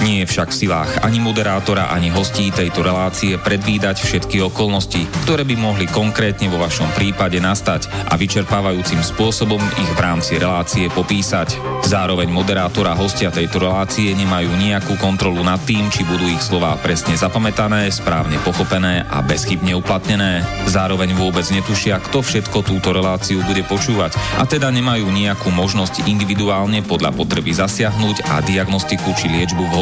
Nie je však v silách ani moderátora, ani hostí tejto relácie predvídať všetky okolnosti, ktoré by mohli konkrétne vo vašom prípade nastať a vyčerpávajúcim spôsobom ich v rámci relácie popísať. Zároveň moderátor a hostia tejto relácie nemajú nejakú kontrolu nad tým, či budú ich slová presne zapamätané, správne pochopené a bezchybne uplatnené. Zároveň vôbec netušia, kto všetko túto reláciu bude počúvať a teda nemajú nejakú možnosť individuálne podľa potreby zasiahnuť a diagnostiku či liečbu vhodne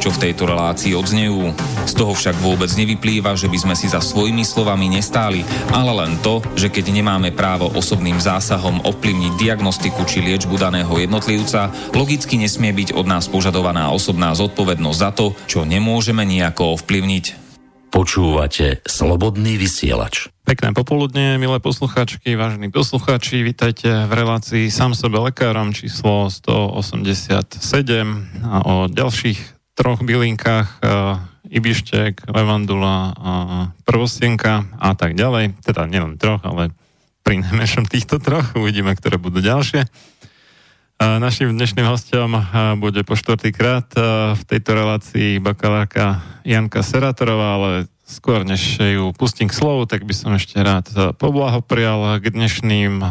čo v tejto relácii odznejú. Z toho však vôbec nevyplýva, že by sme si za svojimi slovami nestáli, ale len to, že keď nemáme právo osobným zásahom ovplyvniť diagnostiku či liečbu daného jednotlivca, logicky nesmie byť od nás požadovaná osobná zodpovednosť za to, čo nemôžeme nejako ovplyvniť. Počúvate Slobodný vysielač. Pekné popoludne, milé posluchačky, vážení posluchači, vítajte v relácii Sám sebe lekárom číslo 187 a o ďalších troch bylinkách, uh, ibištek, levandula a prvostienka a tak ďalej. Teda nielen troch, ale pri najmenšom týchto troch. Uvidíme, ktoré budú ďalšie. Uh, našim dnešným hostom bude po štvrtýkrát v tejto relácii bakalárka Janka Serátorová, ale skôr než ju pustím k slovu, tak by som ešte rád poblahoprial k dnešným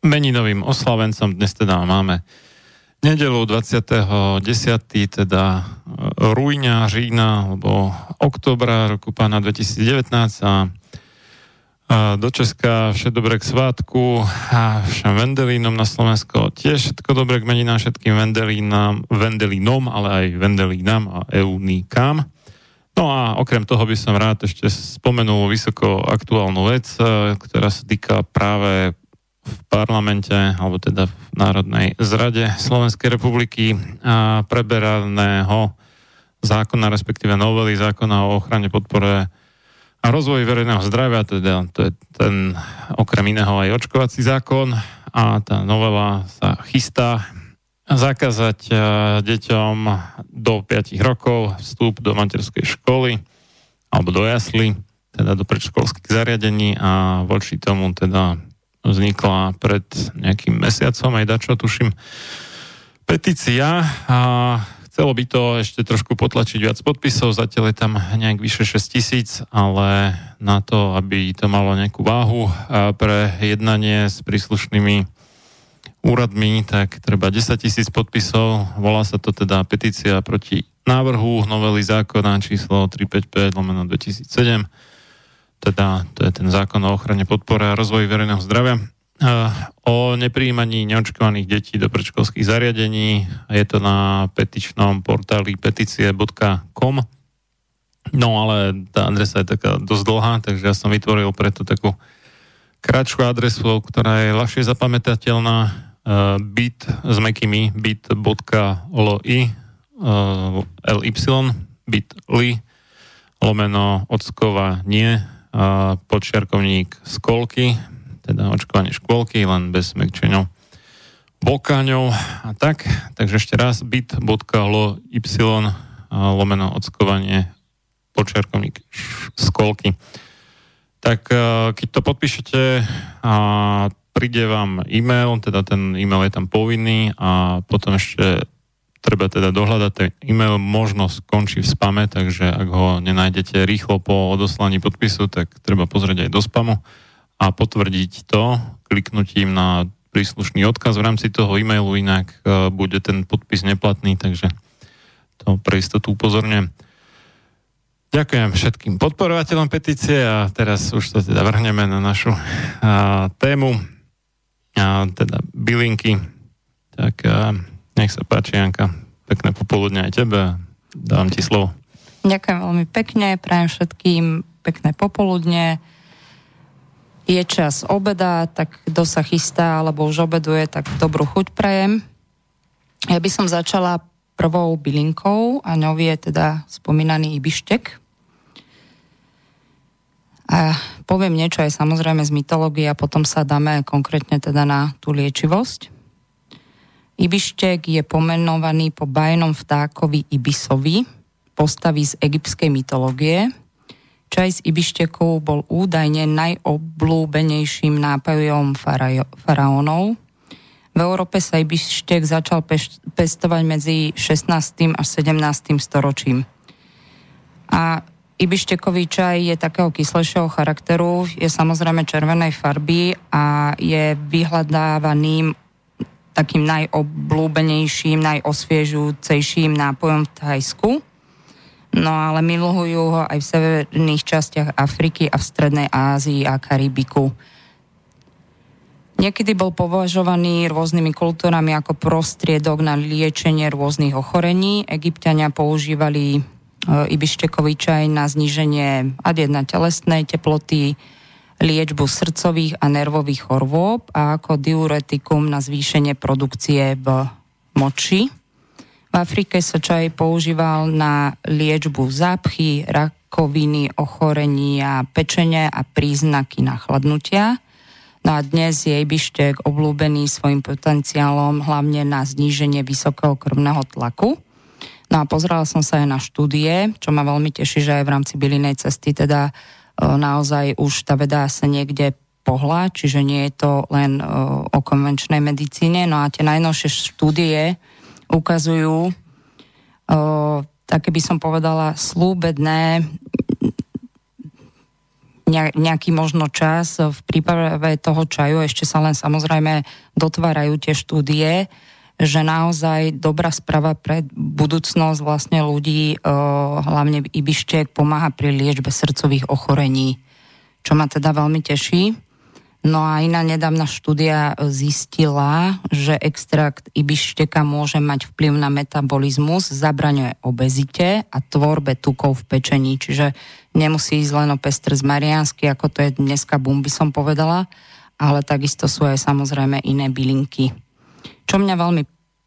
meninovým oslavencom. Dnes teda máme nedelu 20.10. teda e, rújňa, října alebo oktobra roku pána 2019 a, do Česka všetko dobré k svátku a všem Vendelínom na Slovensko tiež všetko dobré k meninám všetkým Vendelínam, Vendelínom, ale aj Vendelínam a Eunikám. No a okrem toho by som rád ešte spomenul vysoko aktuálnu vec, e, ktorá sa týka práve v parlamente, alebo teda v Národnej zrade Slovenskej republiky a preberaného zákona, respektíve novely zákona o ochrane podpore a rozvoji verejného zdravia, teda to je ten okrem iného aj očkovací zákon. A tá novela sa chystá zakázať deťom do 5 rokov vstup do materskej školy alebo do jasly, teda do predškolských zariadení a voči tomu teda vznikla pred nejakým mesiacom, aj dačo, tuším, petícia a chcelo by to ešte trošku potlačiť viac podpisov, zatiaľ je tam nejak vyše 6 tisíc, ale na to, aby to malo nejakú váhu pre jednanie s príslušnými úradmi, tak treba 10 tisíc podpisov. Volá sa to teda petícia proti návrhu novely zákona číslo 355 lomeno 2007 teda to je ten zákon o ochrane podpore a rozvoji verejného zdravia, o nepríjmaní neočkovaných detí do predškolských zariadení. Je to na petičnom portáli petície.com. No ale tá adresa je taká dosť dlhá, takže ja som vytvoril preto takú kratšiu adresu, ktorá je ľahšie zapamätateľná bit s mekými bit.ly ly bit.ly lomeno nie, podčiarkovník skolky, teda očkovanie škôlky, len bez smekčeňov bokáňov a tak. Takže ešte raz bit.lo y lomeno ockovanie počiarkovník skolky. Tak keď to podpíšete a príde vám e-mail, teda ten e-mail je tam povinný a potom ešte treba teda dohľadať ten e-mail, možno skončí v spame, takže ak ho nenájdete rýchlo po odoslaní podpisu, tak treba pozrieť aj do spamu a potvrdiť to kliknutím na príslušný odkaz v rámci toho e-mailu, inak uh, bude ten podpis neplatný, takže to pre istotu upozorňujem. Ďakujem všetkým podporovateľom petície a teraz už sa teda vrhneme na našu uh, tému, uh, teda bylinky. Tak uh, nech sa páči, Janka. Pekné popoludne aj tebe. Dávam ti slovo. Ďakujem veľmi pekne, prajem všetkým pekné popoludne je čas obeda, tak kto sa chystá alebo už obeduje, tak dobrú chuť prajem. Ja by som začala prvou bylinkou a ňou je teda spomínaný ibištek. A poviem niečo aj samozrejme z mytológie a potom sa dáme konkrétne teda na tú liečivosť. Ibištek je pomenovaný po bajnom vtákovi Ibisovi, postavy z egyptskej mytológie – Čaj z ibištekov bol údajne najobľúbenejším nápojom faraónov. V Európe sa ibištek začal pestovať medzi 16. a 17. storočím. A ibištekový čaj je takého kyslejšieho charakteru, je samozrejme červenej farby a je vyhľadávaným takým najobľúbenejším, najosviežujúcejším nápojom v Thajsku. No ale milujú ho aj v severných častiach Afriky a v Strednej Ázii a Karibiku. Niekedy bol považovaný rôznymi kultúrami ako prostriedok na liečenie rôznych ochorení. Egyptiania používali e, ibištekový čaj na zníženie ad telesnej teploty, liečbu srdcových a nervových chorôb a ako diuretikum na zvýšenie produkcie v moči. V Afrike sa čaj používal na liečbu zápchy, rakoviny, ochorenia, pečenia a príznaky nachladnutia. No a dnes je ibištek oblúbený svojim potenciálom hlavne na zníženie vysokého krvného tlaku. No a pozerala som sa aj na štúdie, čo ma veľmi teší, že aj v rámci bylinej cesty teda naozaj už tá veda sa niekde pohľa, čiže nie je to len o konvenčnej medicíne. No a tie najnovšie štúdie ukazujú také by som povedala slúbedné nejaký možno čas v príprave toho čaju, ešte sa len samozrejme dotvárajú tie štúdie, že naozaj dobrá správa pre budúcnosť vlastne ľudí, hlavne Ibištek, pomáha pri liečbe srdcových ochorení, čo ma teda veľmi teší. No a iná nedávna štúdia zistila, že extrakt ibišteka môže mať vplyv na metabolizmus, zabraňuje obezite a tvorbe tukov v pečení, čiže nemusí ísť len o pestr z mariansky, ako to je dneska bum, by som povedala, ale takisto sú aj samozrejme iné bylinky. Čo mňa veľmi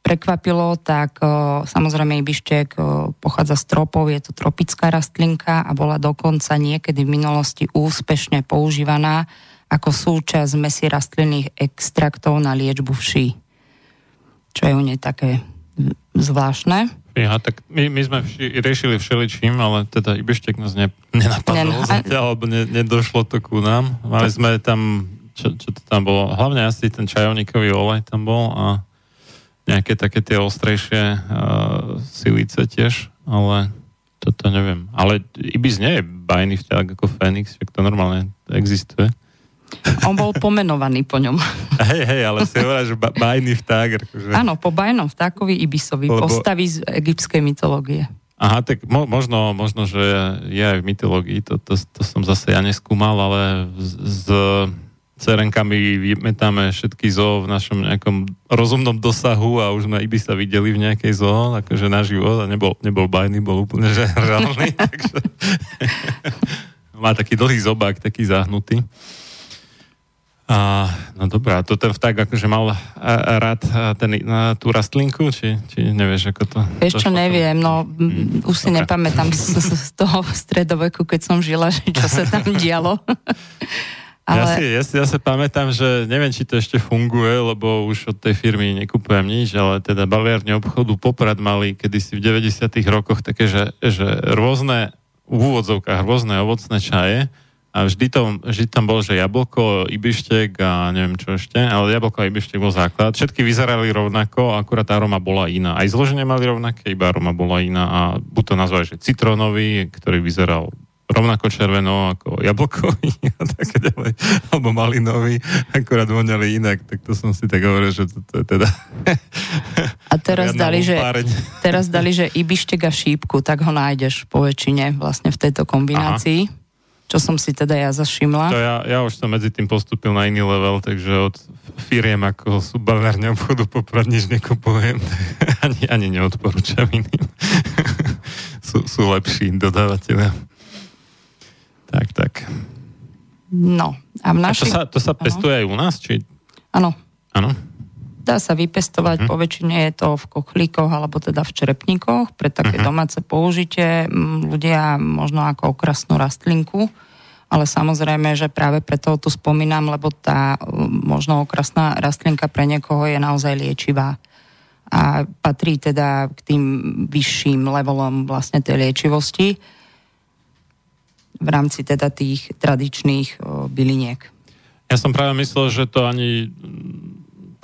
prekvapilo, tak o, samozrejme ibištek o, pochádza z tropov, je to tropická rastlinka a bola dokonca niekedy v minulosti úspešne používaná ako súčasť mesi rastlinných extraktov na liečbu vší. Čo je u nej také zvláštne. Ja, tak my, my sme vši, riešili všeličím, ale teda Ibeštek nás ne, nenapadlo Nen, zatiaľ, alebo ne, nedošlo to ku nám. Mali sme tam, čo, čo to tam bolo, hlavne asi ten čajovníkový olej tam bol a nejaké také tie ostrejšie uh, silice tiež, ale toto neviem. Ale Ibis nie je bajný vťah ako Fénix, však to normálne existuje. On bol pomenovaný po ňom. Hej, hej, ale si hovorá, že bajný vták. Akože... Áno, po bajnom vtákovi Ibisovi, Lebo... postavy z egyptskej mytológie. Aha, tak mo- možno, možno, že je aj v mytológii, to, to, to som zase ja neskúmal, ale z, z cerenkami vymetáme všetky zoo v našom nejakom rozumnom dosahu a už sme Ibisa videli v nejakej zoo, akože na život a nebol, nebol bajný, bol úplne že reálny, takže má taký dlhý zobák, taký zahnutý. A, no dobrá, to ten vták akože mal rád ten, a, tú rastlinku, či, či nevieš, ako to... Vieš čo, neviem, no mm, už si okay. nepamätám z, z toho stredoveku, keď som žila, že čo sa tam dialo. Ale... Ja, si, ja, si, ja si pamätám, že neviem, či to ešte funguje, lebo už od tej firmy nekupujem nič, ale teda baliárne obchodu Poprad mali kedysi v 90 rokoch také, že, že rôzne v úvodzovkách rôzne ovocné čaje a vždy, to, vždy tam bol, že jablko, ibištek a neviem čo ešte, ale jablko a ibištek bol základ. Všetky vyzerali rovnako, akurát aroma bola iná. Aj zloženie mali rovnaké, iba aroma bola iná a buď to nazvali, že citrónový, ktorý vyzeral rovnako červeno ako jablkový a také ďalej, alebo malinový, akorát voňali inak, tak to som si tak hovoril, že to, to je teda... A teraz dali, že, teraz dali, že ibištek a šípku, tak ho nájdeš po väčšine vlastne v tejto kombinácii. Aha. Čo som si teda ja zašimla. To ja, ja už som medzi tým postupil na iný level, takže od firiem ako sú bavárne obchodu poprad nič nekupujem, ani, ani neodporúčam iným. sú, sú lepší dodávateľia. Tak, tak. No, a v našich... A to sa, to sa pestuje aj u nás? Či... Áno. Áno. Dá sa vypestovať, hm. po väčšine je to v kochlíkoch alebo teda v črepníkoch pre také uh-huh. domáce použitie. Ľudia možno ako okrasnú rastlinku, ale samozrejme, že práve preto tu spomínam, lebo tá možno okrasná rastlinka pre niekoho je naozaj liečivá a patrí teda k tým vyšším levelom vlastne tej liečivosti v rámci teda tých tradičných byliniek. Ja som práve myslel, že to ani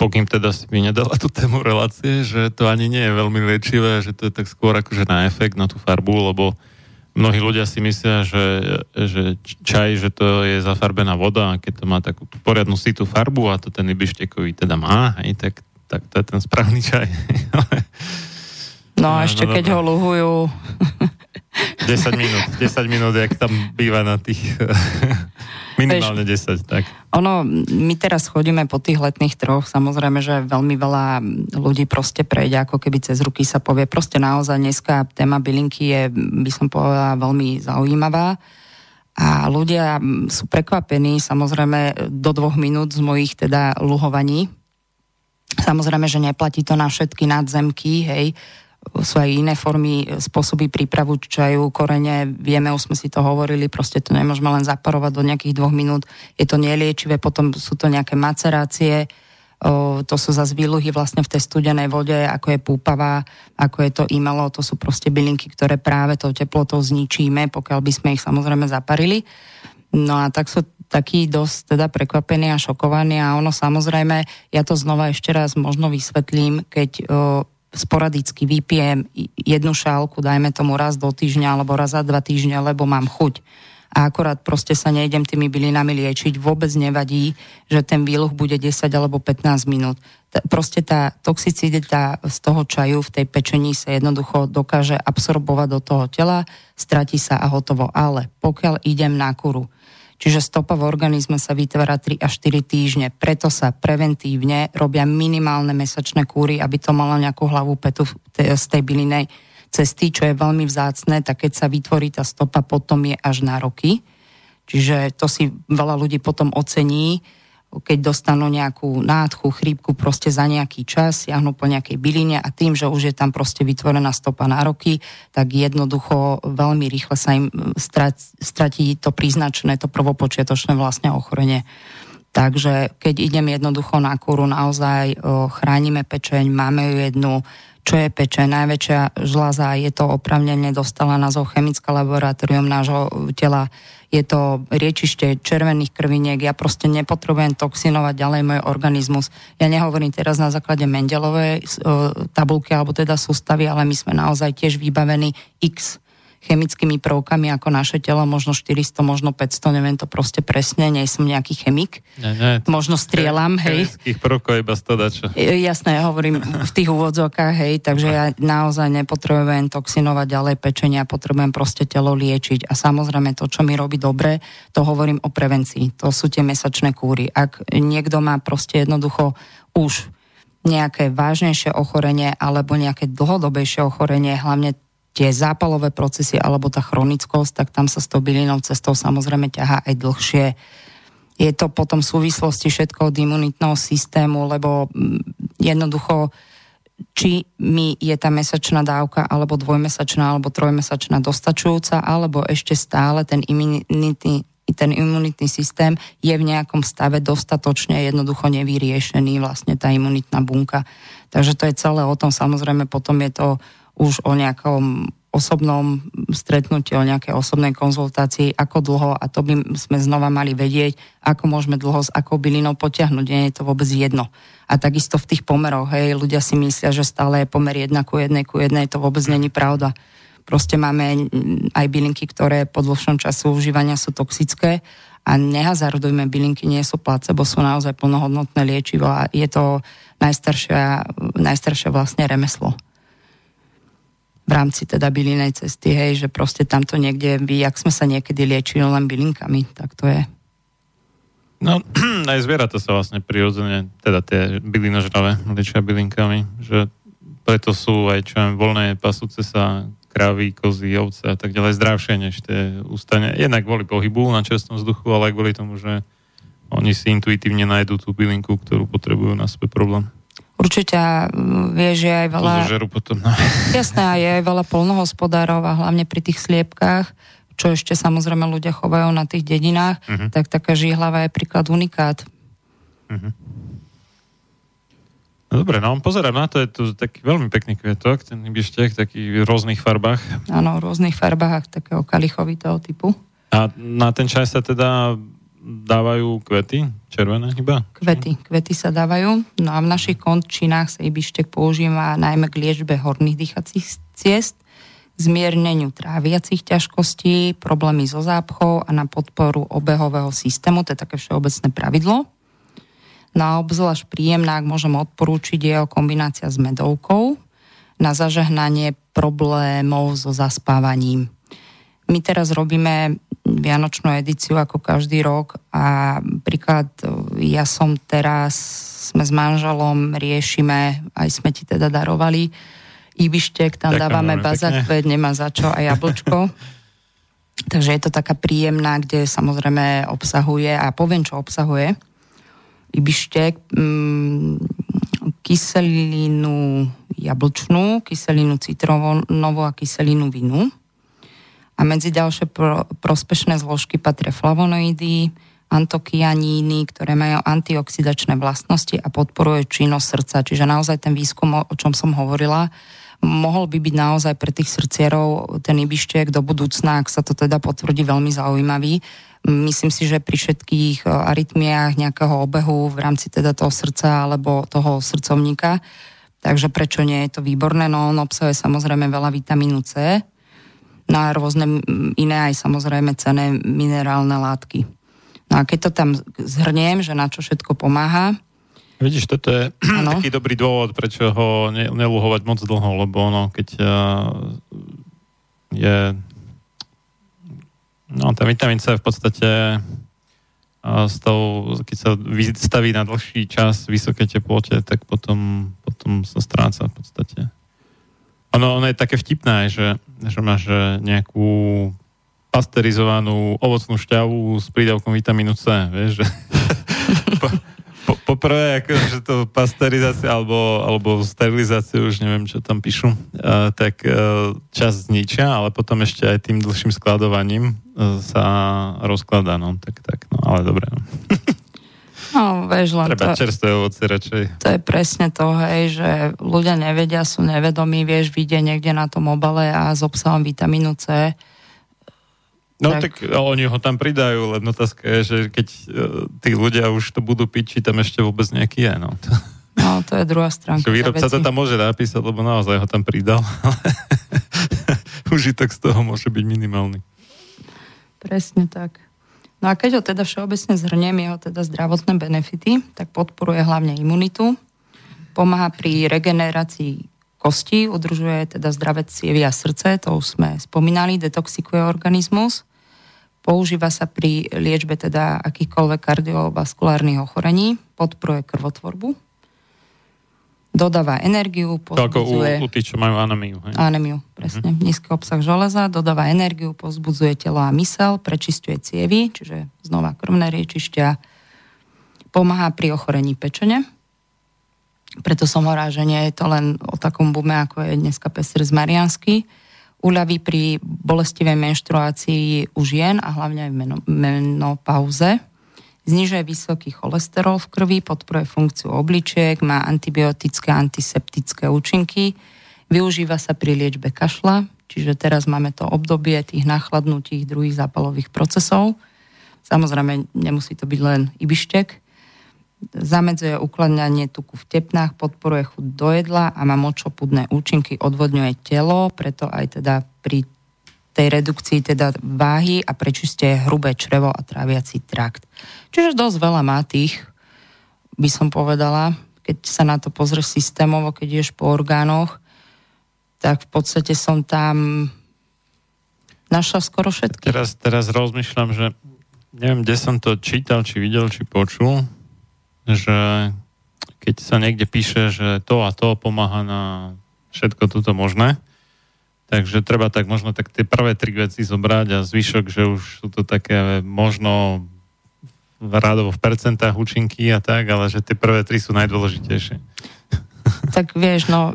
pokým teda si mi nedala tú tému relácie, že to ani nie je veľmi liečivé, že to je tak skôr akože na efekt, na tú farbu, lebo mnohí ľudia si myslia, že, že čaj, že to je zafarbená voda a keď to má takú poriadnu sitú farbu a to ten ibištekový teda má, hej, tak, tak to je ten správny čaj. no a ešte no, keď no, ho luhujú 10 minút, 10 minút, jak tam býva na tých minimálne 10, tak. Ono, my teraz chodíme po tých letných troch, samozrejme, že veľmi veľa ľudí proste prejde, ako keby cez ruky sa povie. Proste naozaj dneska téma bylinky je, by som povedala, veľmi zaujímavá. A ľudia sú prekvapení, samozrejme, do dvoch minút z mojich teda luhovaní. Samozrejme, že neplatí to na všetky nadzemky, hej, sú aj iné formy, e, spôsoby prípravu čaju, korene, vieme, už sme si to hovorili, proste to nemôžeme len zaparovať do nejakých dvoch minút, je to neliečivé, potom sú to nejaké macerácie, o, to sú zase výluhy vlastne v tej studenej vode, ako je púpava, ako je to imelo, to sú proste bylinky, ktoré práve tou teplotou zničíme, pokiaľ by sme ich samozrejme zaparili. No a tak sú takí dosť teda prekvapení a šokovaní a ono samozrejme, ja to znova ešte raz možno vysvetlím, keď o, sporadicky vypijem jednu šálku, dajme tomu raz do týždňa alebo raz za dva týždňa, lebo mám chuť a akorát proste sa nejdem tými bylinami liečiť, vôbec nevadí, že ten výluch bude 10 alebo 15 minút. Proste tá toxicita z toho čaju v tej pečení sa jednoducho dokáže absorbovať do toho tela, stratí sa a hotovo. Ale pokiaľ idem na kuru, Čiže stopa v organizme sa vytvára 3 až 4 týždne. Preto sa preventívne robia minimálne mesačné kúry, aby to malo nejakú hlavu petu z tej bylinej cesty, čo je veľmi vzácne, tak keď sa vytvorí tá stopa, potom je až na roky. Čiže to si veľa ľudí potom ocení, keď dostanú nejakú nádchu, chrípku proste za nejaký čas, siahnu po nejakej byline a tým, že už je tam proste vytvorená stopa na roky, tak jednoducho veľmi rýchle sa im stratí to príznačné, to prvopočiatočné vlastne ochorenie. Takže keď idem jednoducho na kúru, naozaj chránime pečeň, máme ju jednu, čo je peče. Najväčšia žľaza je to opravnenie, dostala názov chemické laboratórium nášho tela je to riečište červených krviniek, ja proste nepotrebujem toxinovať ďalej môj organizmus. Ja nehovorím teraz na základe Mendelovej tabulky alebo teda sústavy, ale my sme naozaj tiež vybavení x chemickými prvkami ako naše telo, možno 400, možno 500, neviem to proste presne, nie som nejaký chemik. Nie, nie. Možno strieľam, hej. Chemických prvkov iba 100 dačo. Jasné, ja hovorím v tých úvodzokách, hej, takže ja naozaj nepotrebujem toxinovať ďalej pečenia, potrebujem proste telo liečiť. A samozrejme to, čo mi robí dobre, to hovorím o prevencii. To sú tie mesačné kúry. Ak niekto má proste jednoducho už nejaké vážnejšie ochorenie alebo nejaké dlhodobejšie ochorenie, hlavne tie zápalové procesy alebo tá chronickosť, tak tam sa s tou bylinou cestou samozrejme ťahá aj dlhšie. je to potom v súvislosti všetko od imunitného systému, lebo mm, jednoducho či mi je tá mesačná dávka alebo dvojmesačná alebo trojmesačná dostačujúca, alebo ešte stále ten imunitný, ten imunitný systém je v nejakom stave dostatočne jednoducho nevyriešený vlastne tá imunitná bunka. Takže to je celé o tom, samozrejme potom je to už o nejakom osobnom stretnutí, o nejakej osobnej konzultácii, ako dlho, a to by sme znova mali vedieť, ako môžeme dlho s akou bylinou potiahnuť, nie je to vôbec jedno. A takisto v tých pomeroch, hej, ľudia si myslia, že stále je pomer 1 ku 1 ku 1, to vôbec není pravda. Proste máme aj bylinky, ktoré po dlhšom času užívania sú toxické a nehazardujme, bylinky nie sú placebo, sú naozaj plnohodnotné liečivo a je to najstaršie, najstaršie vlastne remeslo v rámci teda bylinej cesty, hej, že proste tamto niekde, by, jak sme sa niekedy liečili len bylinkami, tak to je. No, aj zvieratá sa vlastne prirodzene, teda tie bylinožravé liečia bylinkami, že preto sú aj čo viem, voľné pasúce sa kravy, kozy, ovce a tak ďalej zdravšie než tie ústane. Jednak kvôli pohybu na čestnom vzduchu, ale aj kvôli tomu, že oni si intuitívne nájdú tú bylinku, ktorú potrebujú na svoj problém. Určite vie, že aj veľa... potom, no. Jasné, je aj veľa polnohospodárov a hlavne pri tých sliepkách, čo ešte samozrejme ľudia chovajú na tých dedinách, uh-huh. tak taká žihlava je príklad unikát. Uh-huh. No dobre, no pozerám na to, je tu taký veľmi pekný kvietok, ten ibištek, taký v rôznych farbách. Áno, v rôznych farbách, takého kalichovitého typu. A na ten čaj sa teda dávajú kvety? Červené iba? Kvety. Kvety sa dávajú. No a v našich končinách sa ibištek používa najmä k liečbe horných dýchacích ciest, zmierneniu tráviacich ťažkostí, problémy so zápchou a na podporu obehového systému. To je také všeobecné pravidlo. No a obzvlášť príjemná, ak môžem odporúčiť, je o kombinácia s medovkou na zažehnanie problémov so zaspávaním. My teraz robíme vianočnú edíciu ako každý rok a príklad ja som teraz, sme s manželom, riešime, aj sme ti teda darovali ibištek, tam Ďakujem dávame bazakvet, nemá za čo a jablčko. Takže je to taká príjemná, kde samozrejme obsahuje, a poviem, čo obsahuje, ibištek, mm, kyselinu jablčnú, kyselinu citronovú a kyselinu vinu a medzi ďalšie pro, prospešné zložky patria flavonoidy, antokianíny, ktoré majú antioxidačné vlastnosti a podporuje činnosť srdca. Čiže naozaj ten výskum, o čom som hovorila, mohol by byť naozaj pre tých srdcierov ten ibištek do budúcna, ak sa to teda potvrdí, veľmi zaujímavý. Myslím si, že pri všetkých arytmiách nejakého obehu v rámci teda toho srdca alebo toho srdcovníka, takže prečo nie je to výborné, no on obsahuje samozrejme veľa vitamínu C, no a rôzne iné aj samozrejme cené minerálne látky. No a keď to tam zhrniem, že na čo všetko pomáha, Vidíš, toto je ano. taký dobrý dôvod, prečo ho ne, neluhovať moc dlho, lebo ono, keď uh, je no, ten vitamín C v podstate uh, s tou, keď sa vystaví na dlhší čas vysoké teplote, tak potom, potom sa stráca v podstate. Ono, ono je také vtipné, že, že máš nejakú pasterizovanú ovocnú šťavu s prídavkom vitamínu C, vieš, že po, po, poprvé, ako, že to pasterizácia alebo, alebo sterilizácia, už neviem, čo tam píšu, uh, tak uh, čas zničia, ale potom ešte aj tým dlhším skladovaním uh, sa rozkladá, no, tak, tak, no, ale dobre, no. No, vieš, len Treba to, čerstvé ovoce radšej. To je presne to, hej, že ľudia nevedia, sú nevedomí, vieš, vidie niekde na tom obale a s obsahom vitamínu C. No tak, tak oni ho tam pridajú, len otázka je, že keď uh, tí ľudia už to budú piť, či tam ešte vôbec nejaký je, no. No, to je druhá stránka. Výrobca to tam môže napísať, lebo naozaj ho tam pridal, ale užitok z toho môže byť minimálny. Presne tak. No a keď ho teda všeobecne zhrniem, jeho teda zdravotné benefity, tak podporuje hlavne imunitu, pomáha pri regenerácii kosti, udržuje teda zdravé cievy a srdce, to už sme spomínali, detoxikuje organizmus, používa sa pri liečbe teda akýchkoľvek kardiovaskulárnych ochorení, podporuje krvotvorbu. Dodáva energiu, To ako u, pozbudzuje... u tých, čo majú anémiu. Hej? Anémiu, presne. Mm-hmm. Nízky obsah železa, dodáva energiu, pozbudzuje telo a mysel, prečistuje cievy, čiže znova krvné riečišťa, pomáha pri ochorení pečene. Preto som hovorila, že nie je to len o takom bume, ako je dneska pestr z Mariansky. Uľaví pri bolestivej menštruácii u žien a hlavne aj v meno, menopauze. Znižuje vysoký cholesterol v krvi, podporuje funkciu obličiek, má antibiotické, antiseptické účinky, využíva sa pri liečbe kašla, čiže teraz máme to obdobie tých nachladnutých druhých zápalových procesov. Samozrejme, nemusí to byť len ibištek. Zamedzuje ukladňanie tuku v tepnách, podporuje chuť do jedla a má močopudné účinky, odvodňuje telo, preto aj teda pri tej redukcii teda váhy a prečistuje hrubé črevo a tráviaci trakt. Čiže dosť veľa má tých, by som povedala, keď sa na to pozrieš systémovo, keď ješ po orgánoch, tak v podstate som tam našla skoro všetky. Teraz, teraz rozmýšľam, že neviem, kde som to čítal, či videl, či počul, že keď sa niekde píše, že to a to pomáha na všetko toto možné, takže treba tak možno tak tie prvé tri veci zobrať a zvyšok, že už sú to také možno rádovo v percentách účinky a tak, ale že tie prvé tri sú najdôležitejšie. Tak vieš, no,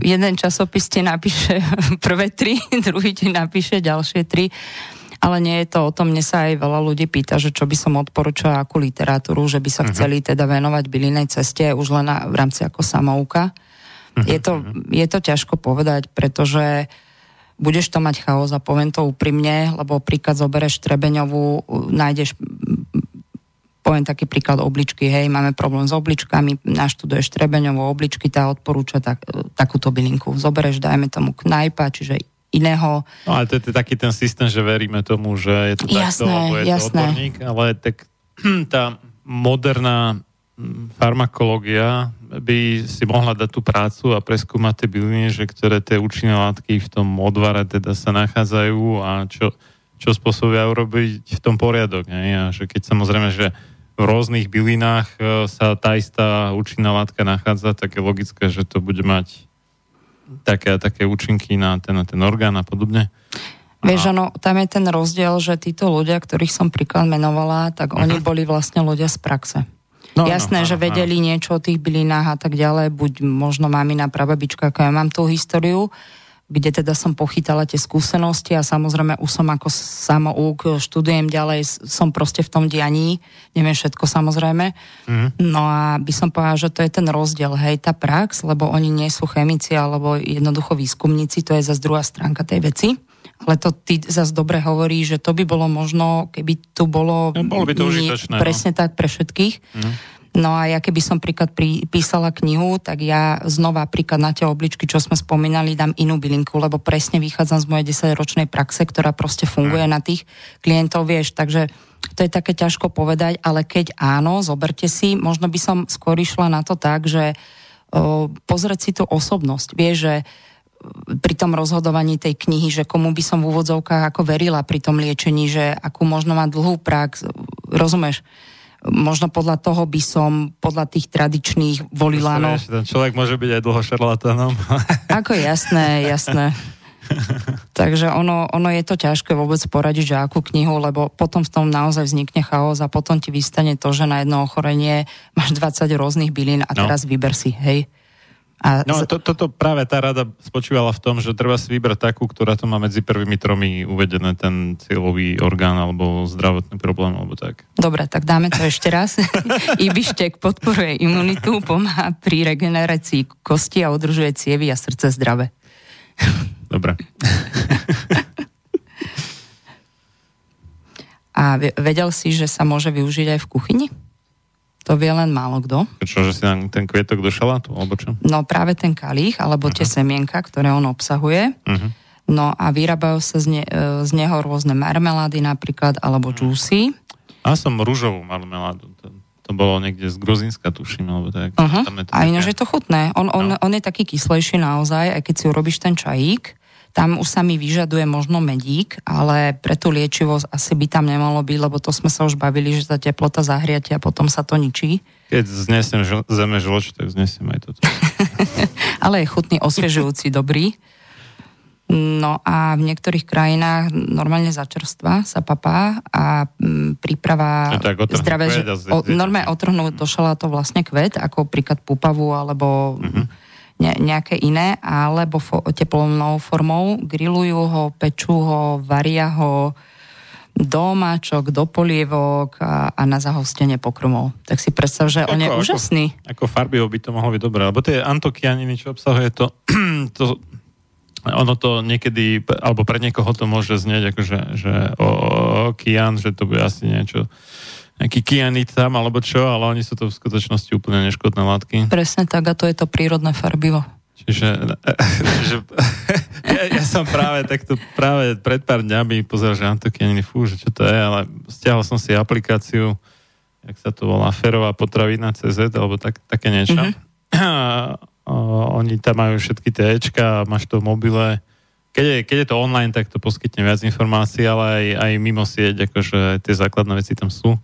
jeden časopis ti napíše prvé tri, druhý ti napíše ďalšie tri ale nie je to o tom, mne sa aj veľa ľudí pýta, že čo by som odporúčala, akú literatúru, že by sa uh-huh. chceli teda venovať bylinej ceste už len na, v rámci ako samouka. Uh-huh. Je, to, je to ťažko povedať, pretože budeš to mať chaos a poviem to úprimne, lebo príklad zobereš Trebeňovú, nájdeš poviem taký príklad obličky, hej, máme problém s obličkami, naštuduješ Trebeňovú obličky, tá odporúča tak, takúto bylinku. Zobereš, dajme tomu knajpa, čiže iného. No ale to je taký ten systém, že veríme tomu, že je to jasné, takto, alebo je jasné. to odborník, ale tak tá moderná farmakológia by si mohla dať tú prácu a preskúmať tie byliny, že ktoré tie účinné látky v tom odvare teda sa nachádzajú a čo, čo spôsobia urobiť v tom poriadok. Ne? A že keď samozrejme, že v rôznych bylinách e, sa tá istá účinná látka nachádza, tak je logické, že to bude mať také, také účinky na ten, na ten orgán a podobne. Vieš, ono, tam je ten rozdiel, že títo ľudia, ktorých som príklad menovala, tak oni boli vlastne ľudia z praxe. No, Jasné, no, že vedeli no. niečo o tých bylinách a tak ďalej, buď možno mamina, prababička, ako ja mám tú históriu, kde teda som pochytala tie skúsenosti a samozrejme už som ako samouk, študujem ďalej, som proste v tom dianí, neviem všetko samozrejme. Mm. No a by som povedala, že to je ten rozdiel, hej, tá prax, lebo oni nie sú chemici alebo jednoducho výskumníci, to je zase druhá stránka tej veci. Ale to ty zase dobre hovorí, že to by bolo možno, keby tu bolo... No, bolo by to užitočné. No. Presne no. tak pre všetkých. Mm. No a ja keby som príklad pri, písala knihu, tak ja znova príklad na tie obličky, čo sme spomínali, dám inú bylinku, lebo presne vychádzam z mojej 10-ročnej praxe, ktorá proste funguje mm. na tých klientov, vieš, takže to je také ťažko povedať, ale keď áno, zoberte si, možno by som skôr išla na to tak, že o, pozrieť si tú osobnosť, vieš, že pri tom rozhodovaní tej knihy, že komu by som v úvodzovkách ako verila pri tom liečení, že akú možno má dlhú prax, rozumieš? možno podľa toho by som podľa tých tradičných volila. No. Ten človek môže byť aj dlho šarlatánom. Ako jasné, jasné. Takže ono, ono je to ťažké vôbec poradiť, že akú knihu, lebo potom v tom naozaj vznikne chaos a potom ti vystane to, že na jedno ochorenie máš 20 rôznych bylín a no. teraz vyber si, hej. A no to, toto práve tá rada spočívala v tom, že treba si vybrať takú, ktorá to má medzi prvými tromi uvedené ten cieľový orgán alebo zdravotný problém alebo tak. Dobre, tak dáme to ešte raz. Ibištek podporuje imunitu, pomáha pri regenerácii kosti a udržuje cievy a srdce zdravé. Dobre. a vedel si, že sa môže využiť aj v kuchyni? To vie len málo kto. Čo, že si ten kvietok do šalátu, alebo čo? No práve ten kalích, alebo uh-huh. tie mhm. semienka, ktoré on obsahuje. Uh-huh. No a vyrábajú sa z, ne, e, z neho rôzne marmelády napríklad, alebo uh-huh. džúsy. A som rúžovú marmeládu. To, to bolo niekde z Gruzínska, tuším, alebo tak. Uh-huh. Tam je to a ináč je to chutné. On, on, no. on je taký kyslejší naozaj, aj keď si urobíš ten čajík. Tam už sa mi vyžaduje možno medík, ale pre tú liečivosť asi by tam nemalo byť, lebo to sme sa už bavili, že tá teplota zahriatia potom sa to ničí. Keď znesem žl- zeme žloč, tak znesem aj toto. Ale je chutný, osviežujúci, dobrý. No a v niektorých krajinách normálne za čerstva sa papá a m, príprava je tak zdravé, že a o, normálne otrhnúť do šalátu vlastne kvet, ako príklad pupavu alebo Mhm. Ne, nejaké iné, alebo fo, teplnou formou, grillujú ho, pečú ho, varia ho do máčok, do polievok a, a na zahostenie pokrmov. Tak si predstav, že on je Ako- úžasný. Ako farbivo by to mohlo byť dobré, lebo tie antokianiny, čo obsahuje to, to ono to niekedy, alebo pre niekoho to môže znieť ako, že, že o, o, kian, že to bude asi niečo nejaký kianit tam, alebo čo, ale oni sú to v skutočnosti úplne neškodné látky. Presne tak a to je to prírodné farbivo. Čiže že, ja, ja som práve takto práve pred pár dňami pozeral, že antokianiny, fú, že čo to je, ale stiahol som si aplikáciu, jak sa to volá, Ferová potravina CZ, alebo tak, také niečo. Mm-hmm. oni tam majú všetky tie Ečka, máš to v mobile. Keď je, keď je to online, tak to poskytne viac informácií, ale aj, aj mimo sieť, akože tie základné veci tam sú.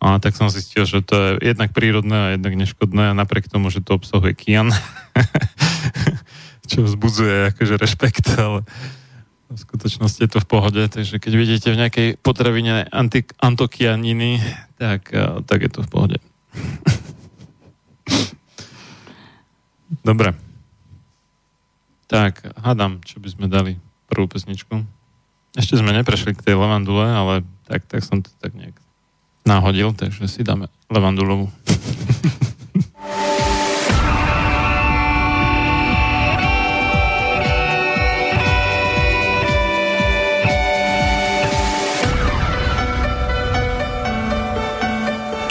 A tak som zistil, že to je jednak prírodné a jednak neškodné napriek tomu, že to obsahuje kian, čo vzbudzuje akože rešpekt, ale v skutočnosti je to v pohode, takže keď vidíte v nejakej potravine anti, antokianiny, tak, eh, tak je to v pohode. Dobre. Tak, hádam, čo by sme dali prvú pesničku. Ešte sme neprešli k tej levandule, ale tak, tak som to tak nejak náhodil, takže si dáme levandulovú.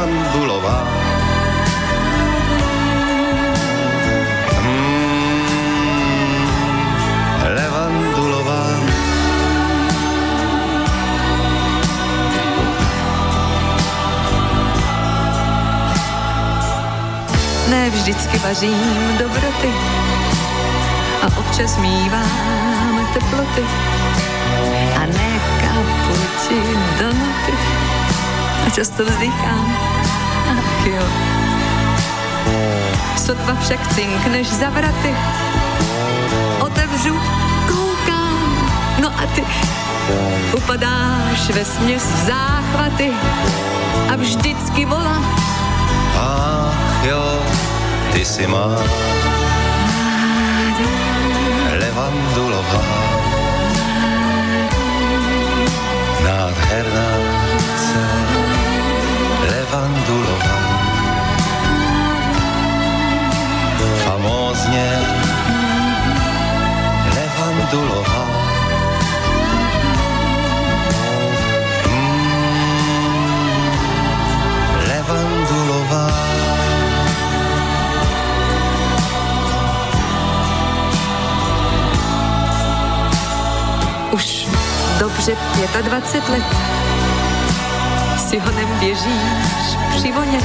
Levandulová Hmm, levandulová. Ne vždycky vařím dobroty a občas mívám teploty a ne kapuči donuty a často vzdychám, ach jo. Sotva však cinkneš za vraty, otevřu, koukám, no a ty upadáš ve směs v záchvaty a vždycky volám, Ach jo, ty si má. Levandulová nádherná titulovaná. Famózne Levandulová. Mm. Už dobře 25 let si honem běžíš přivonět.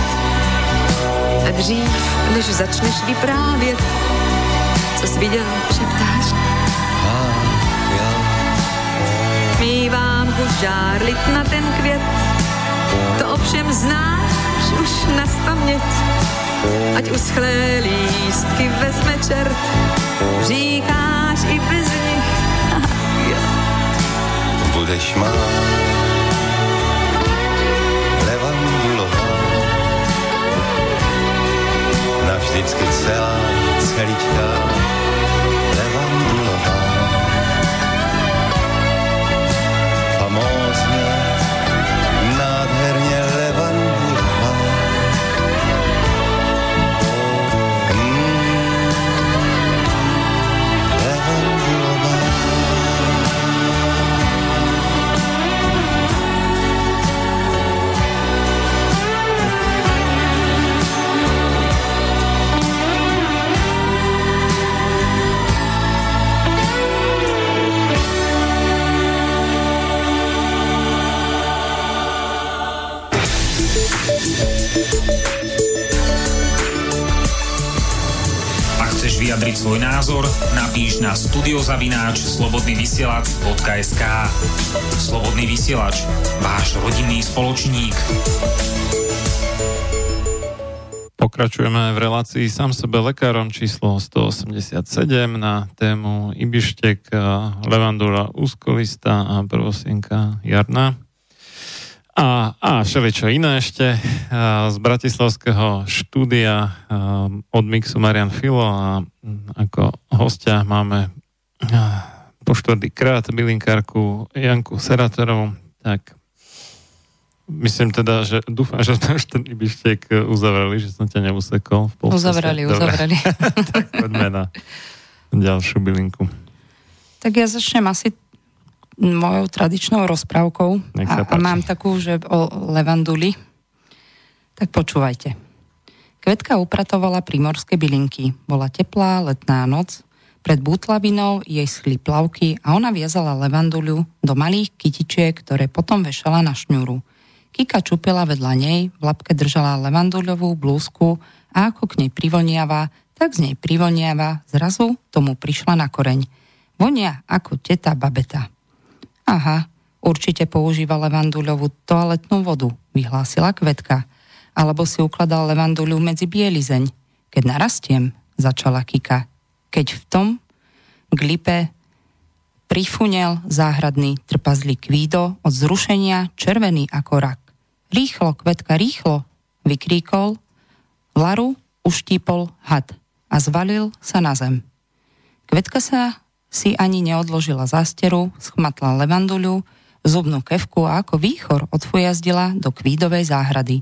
A dřív, než začneš vyprávět, co jsi viděl, šeptáš. Mívám chuť žárlit na ten květ, to ovšem znáš už na spaměť. Ať uschlé lístky vezme čert, říkáš i bez nich. Budeš má navždycky celá, celičká levandulová. Vyjadriť svoj názor, napíš na studiozavináč slobodnyvysielac.sk Slobodný vysielač, váš rodinný spoločník. Pokračujeme v relácii sám sebe lekárom číslo 187 na tému Ibištek, Levandula úzkolista a prvosienka Jarna. A, a všeličo iné ešte z Bratislavského štúdia od Mixu Marian Filo a ako hostia máme po štvrtý krát bylinkárku Janku Seratorovú. Tak Myslím teda, že dúfam, že sme už ten Ibištek uzavreli, že som ťa neusekol. V polčase. Uzavreli, Dobre. uzavreli. tak poďme na ďalšiu bylinku. Tak ja začnem asi mojou tradičnou rozprávkou Nech sa a, a mám takú, že o levanduli. Tak počúvajte. Kvetka upratovala primorské bylinky. Bola teplá letná noc. Pred bútlavinou jej schli plavky a ona viazala levanduľu do malých kytičiek, ktoré potom vešala na šňuru. Kika čupila vedľa nej, v lapke držala levanduľovú blúzku a ako k nej privoniava, tak z nej privoniava, zrazu tomu prišla na koreň. Vonia ako teta babeta. Aha, určite používa levanduľovú toaletnú vodu, vyhlásila Kvetka. Alebo si ukladal levanduľu medzi bielizeň. Keď narastiem, začala Kika. Keď v tom glipe prifunel záhradný trpazlý kvído od zrušenia červený ako rak. Rýchlo, Kvetka, rýchlo, vykríkol. Laru uštípol had a zvalil sa na zem. Kvetka sa si ani neodložila zásteru, schmatla levanduľu, zubnú kevku a ako výchor odfujazdila do kvídovej záhrady.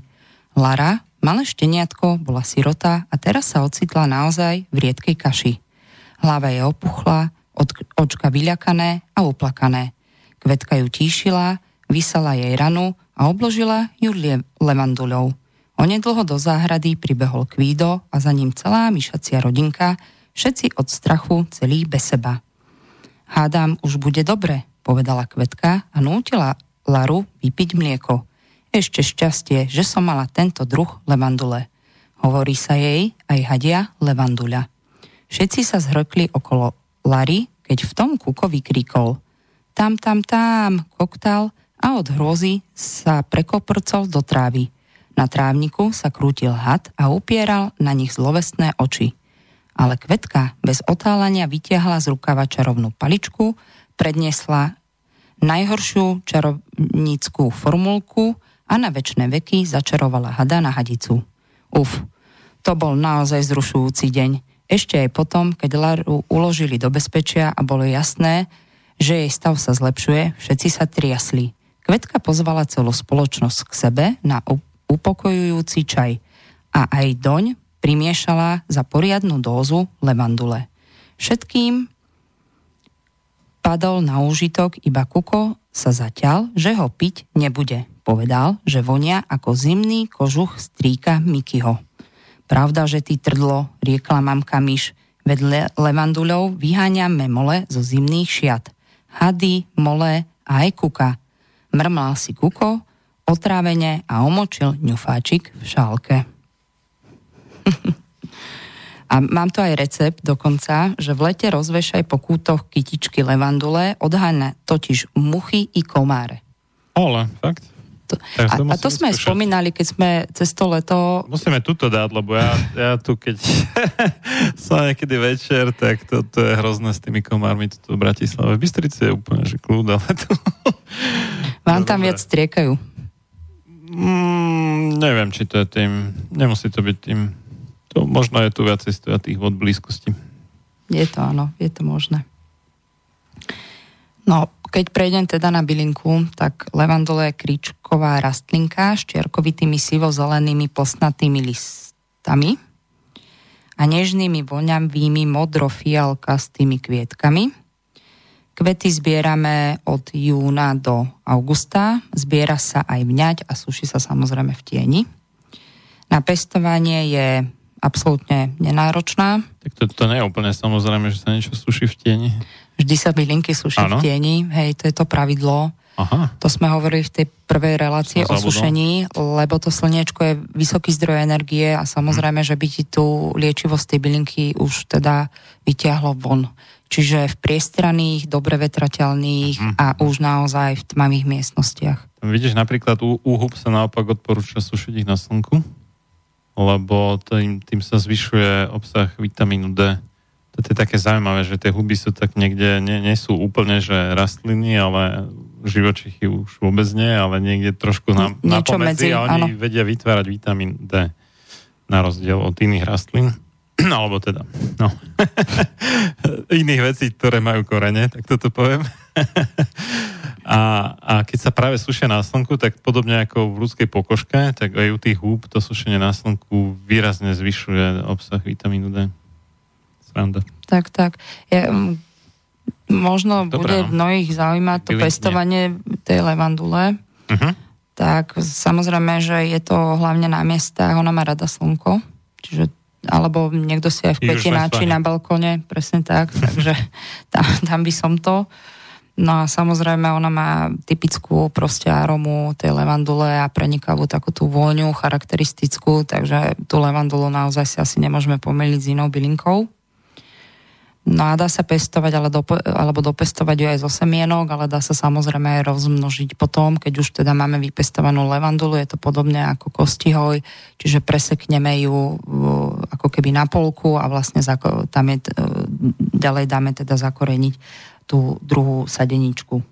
Lara, malé šteniatko, bola sirota a teraz sa ocitla naozaj v riedkej kaši. Hlava je opuchla, od, očka vyľakané a uplakané. Kvetka ju tíšila, vysala jej ranu a obložila ju levanduľou. Onedlho do záhrady pribehol Kvído a za ním celá myšacia rodinka, všetci od strachu, celý bez seba. Hádam, už bude dobre, povedala Kvetka a nútila Laru vypiť mlieko. Ešte šťastie, že som mala tento druh levandule. Hovorí sa jej aj hadia levanduľa. Všetci sa zhrkli okolo Lary, keď v tom kuko vykríkol. Tam, tam, tam, koktal a od hrôzy sa prekoprcol do trávy. Na trávniku sa krútil had a upieral na nich zlovestné oči. Ale Kvetka bez otálania vytiahla z rukava čarovnú paličku, predniesla najhoršiu čarovníckú formulku a na väčšie veky začarovala hada na hadicu. Uf, to bol naozaj zrušujúci deň. Ešte aj potom, keď Laru uložili do bezpečia a bolo jasné, že jej stav sa zlepšuje, všetci sa triasli. Kvetka pozvala celú spoločnosť k sebe na upokojujúci čaj a aj doň primiešala za poriadnu dózu levandule. Všetkým padol na úžitok, iba Kuko sa zaťal, že ho piť nebude. Povedal, že vonia ako zimný kožuch strýka Mikyho. Pravda, že ty trdlo, riekla mamka myš, vedle levanduľov vyháňam memole zo zimných šiat. hady, mole a aj kuka. Mrmal si kuko, otrávene a omočil ňufáčik v šálke. A mám tu aj recept dokonca, že v lete rozvešaj po kútoch kytičky levandule, odháňa totiž muchy i komáre. Ale, fakt? To, a, a to sme aj spomínali, keď sme cez to leto... Musíme tuto dať, lebo ja, ja tu, keď som niekedy večer, tak to, to je hrozné s tými komármi tuto v Bratislave. V Bystrici je úplne, že kľúd, ale to... Vám tam viac striekajú. Mm, neviem, či to je tým. Nemusí to byť tým. To možno je tu viacej tých vod blízkosti. Je to áno, je to možné. No, keď prejdem teda na bylinku, tak levandole je kríčková rastlinka s čiarkovitými sivo-zelenými plstnatými listami a nežnými voňavými modrofialkastými kvietkami. Kvety zbierame od júna do augusta, zbiera sa aj vňať a suší sa samozrejme v tieni. Na pestovanie je absolútne nenáročná. Tak to, to nie je úplne samozrejme, že sa niečo suší v tieni. Vždy sa bylinky suší ano. v tieni, hej, to je to pravidlo. Aha. To sme hovorili v tej prvej relácii o sušení, lebo to slniečko je vysoký zdroj energie a samozrejme, hmm. že by ti tú liečivosť tej bylinky už teda vyťahlo von. Čiže v priestranných, dobre vetrateľných hmm. a už naozaj v tmavých miestnostiach. Vidíš, napríklad u, u hub sa naopak odporúča sušiť ich na slnku? Lebo tým, tým sa zvyšuje obsah vitamínu D. To je také zaujímavé, že tie huby sú tak niekde, nie, nie sú úplne, že rastliny, ale živočichy už vôbec nie, ale niekde trošku na, na pomedzi a oni áno. vedia vytvárať vitamín D na rozdiel od iných rastlín. alebo teda, no, iných vecí, ktoré majú korene, tak toto poviem. a, a keď sa práve sušia na slnku, tak podobne ako v ľudskej pokožke, tak aj u tých húb to sušenie na slnku výrazne zvyšuje obsah vitamínu D. Sranda. Tak, tak. Ja, možno Dobre, bude no. mnohých zaujímať to pestovanie tej levandule. Uh-huh. Tak samozrejme, že je to hlavne na miestach, ona má rada slnko, čiže alebo niekto si aj v kvetináči na balkone, presne tak, takže tam, tam by som to. No a samozrejme ona má typickú proste aromu tej levandule a prenikavú takú tú vôňu charakteristickú, takže tú levandulu naozaj si asi nemôžeme pomýliť s inou bylinkou. No a dá sa pestovať ale dope, alebo dopestovať ju aj zo semienok, ale dá sa samozrejme aj rozmnožiť potom, keď už teda máme vypestovanú levandulu, je to podobne ako kostihoj, čiže presekneme ju ako keby na polku a vlastne tam je, ďalej dáme teda zakoreniť tú druhú sadeničku.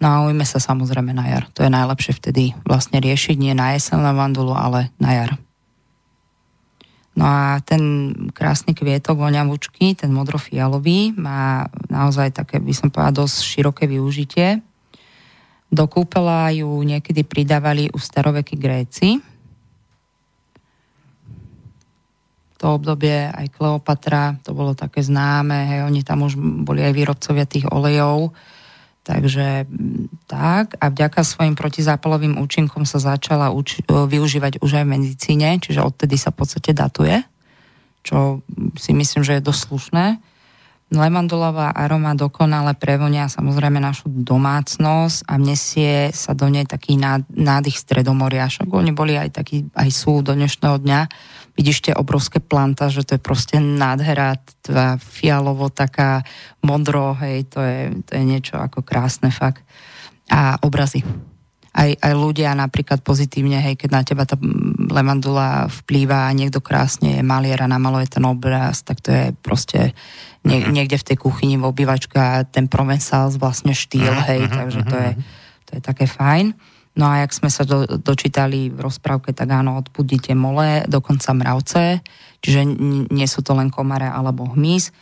No a ujme sa samozrejme na jar. To je najlepšie vtedy vlastne riešiť nie na jeseň levandulu, ale na jar. No a ten krásny kvietok voňavúčky, ten modrofialový, má naozaj také, by som povedala, dosť široké využitie. Do kúpela ju niekedy pridávali u staroveky Gréci. To obdobie aj Kleopatra, to bolo také známe, hej, oni tam už boli aj výrobcovia tých olejov, Takže tak a vďaka svojim protizápalovým účinkom sa začala uč- využívať už aj v medicíne, čiže odtedy sa v podstate datuje, čo si myslím, že je dosť slušné. Levandulová aroma dokonale prevonia samozrejme našu domácnosť a vnesie sa do nej taký nádych stredomoria. Však oni boli aj takí, aj sú do dnešného dňa vidíš tie obrovské planta, že to je proste nádhera, tva fialovo, taká modro, hej, to je, to je niečo ako krásne fakt. A obrazy. Aj, aj ľudia napríklad pozitívne, hej, keď na teba tá levandula vplýva a niekto krásne je malier a namaluje ten obraz, tak to je proste nie, mhm. niekde v tej kuchyni v obývačke a ten Provençal vlastne štýl, mhm, hej, mhm, takže to je, to je také fajn. No a jak sme sa do, dočítali v rozprávke, tak áno, odpudíte mole, dokonca mravce, čiže nie sú to len komare alebo hmyz.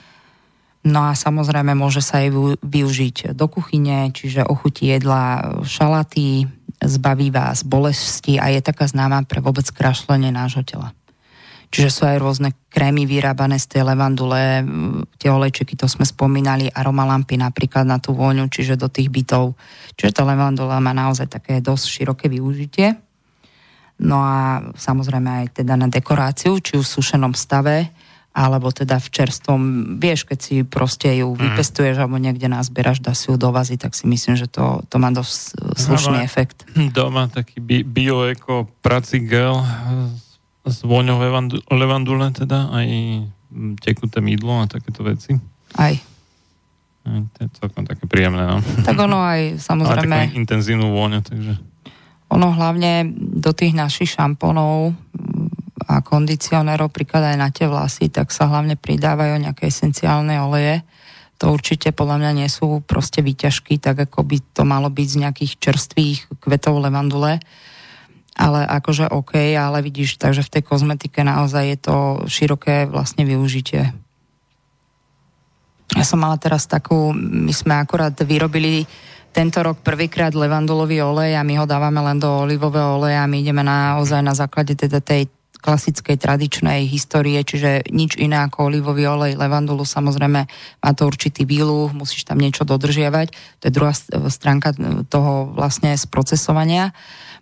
No a samozrejme môže sa aj využiť do kuchyne, čiže ochutí jedla šalaty, zbaví vás bolesti a je taká známa pre vôbec krašlenie nášho tela. Čiže sú aj rôzne krémy vyrábané z tej levandule, tie olejčeky, to sme spomínali, aromalampy napríklad na tú vôňu, čiže do tých bytov. Čiže tá levandula má naozaj také dosť široké využitie. No a samozrejme aj teda na dekoráciu, či už v sušenom stave, alebo teda v čerstvom, vieš, keď si proste ju mm. vypestuješ alebo niekde nazbieraš, dá si ju do vazy, tak si myslím, že to, to má dosť slušný no, efekt. Doma taký bi- bio-eko prací gel s vôňou levandule teda, aj tekuté mydlo a takéto veci. Aj. To je celkom také príjemné, no. Tak ono aj samozrejme... Ale intenzívnu vôňu, takže... Ono hlavne do tých našich šamponov a kondicionérov, príklad aj na tie vlasy, tak sa hlavne pridávajú nejaké esenciálne oleje. To určite podľa mňa nie sú proste výťažky, tak ako by to malo byť z nejakých čerstvých kvetov levandule. Ale akože OK, ale vidíš, takže v tej kozmetike naozaj je to široké vlastne využitie. Ja som mala teraz takú, my sme akorát vyrobili tento rok prvýkrát levandulový olej a my ho dávame len do olivového oleja a my ideme naozaj na základe teda tej klasickej tradičnej histórie, čiže nič iné ako olivový olej, levandulu, samozrejme má to určitý výluh, musíš tam niečo dodržiavať, to je druhá stránka toho vlastne sprocesovania.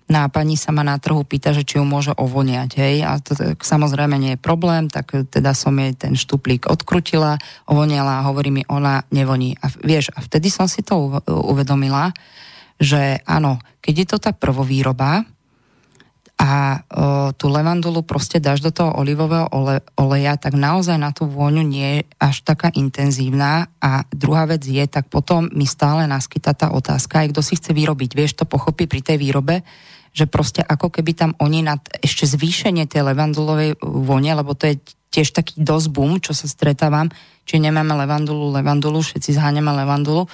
No pani sa ma na trhu pýta, že či ju môže ovoniať, hej, a to tak, samozrejme nie je problém, tak teda som jej ten štuplík odkrutila, ovoniala a hovorí mi, ona nevoní. A vieš, a vtedy som si to uvedomila, že áno, keď je to tak prvovýroba, a o, tú levandulu proste dáš do toho olivového ole, oleja, tak naozaj na tú vôňu nie je až taká intenzívna. A druhá vec je, tak potom mi stále naskytá tá otázka, aj kto si chce vyrobiť, vieš to pochopí pri tej výrobe, že proste ako keby tam oni nad ešte zvýšenie tej levandulovej vône, lebo to je tiež taký dosť boom, čo sa stretávam, či nemáme levandulu, levandulu, všetci zháňame levandulu,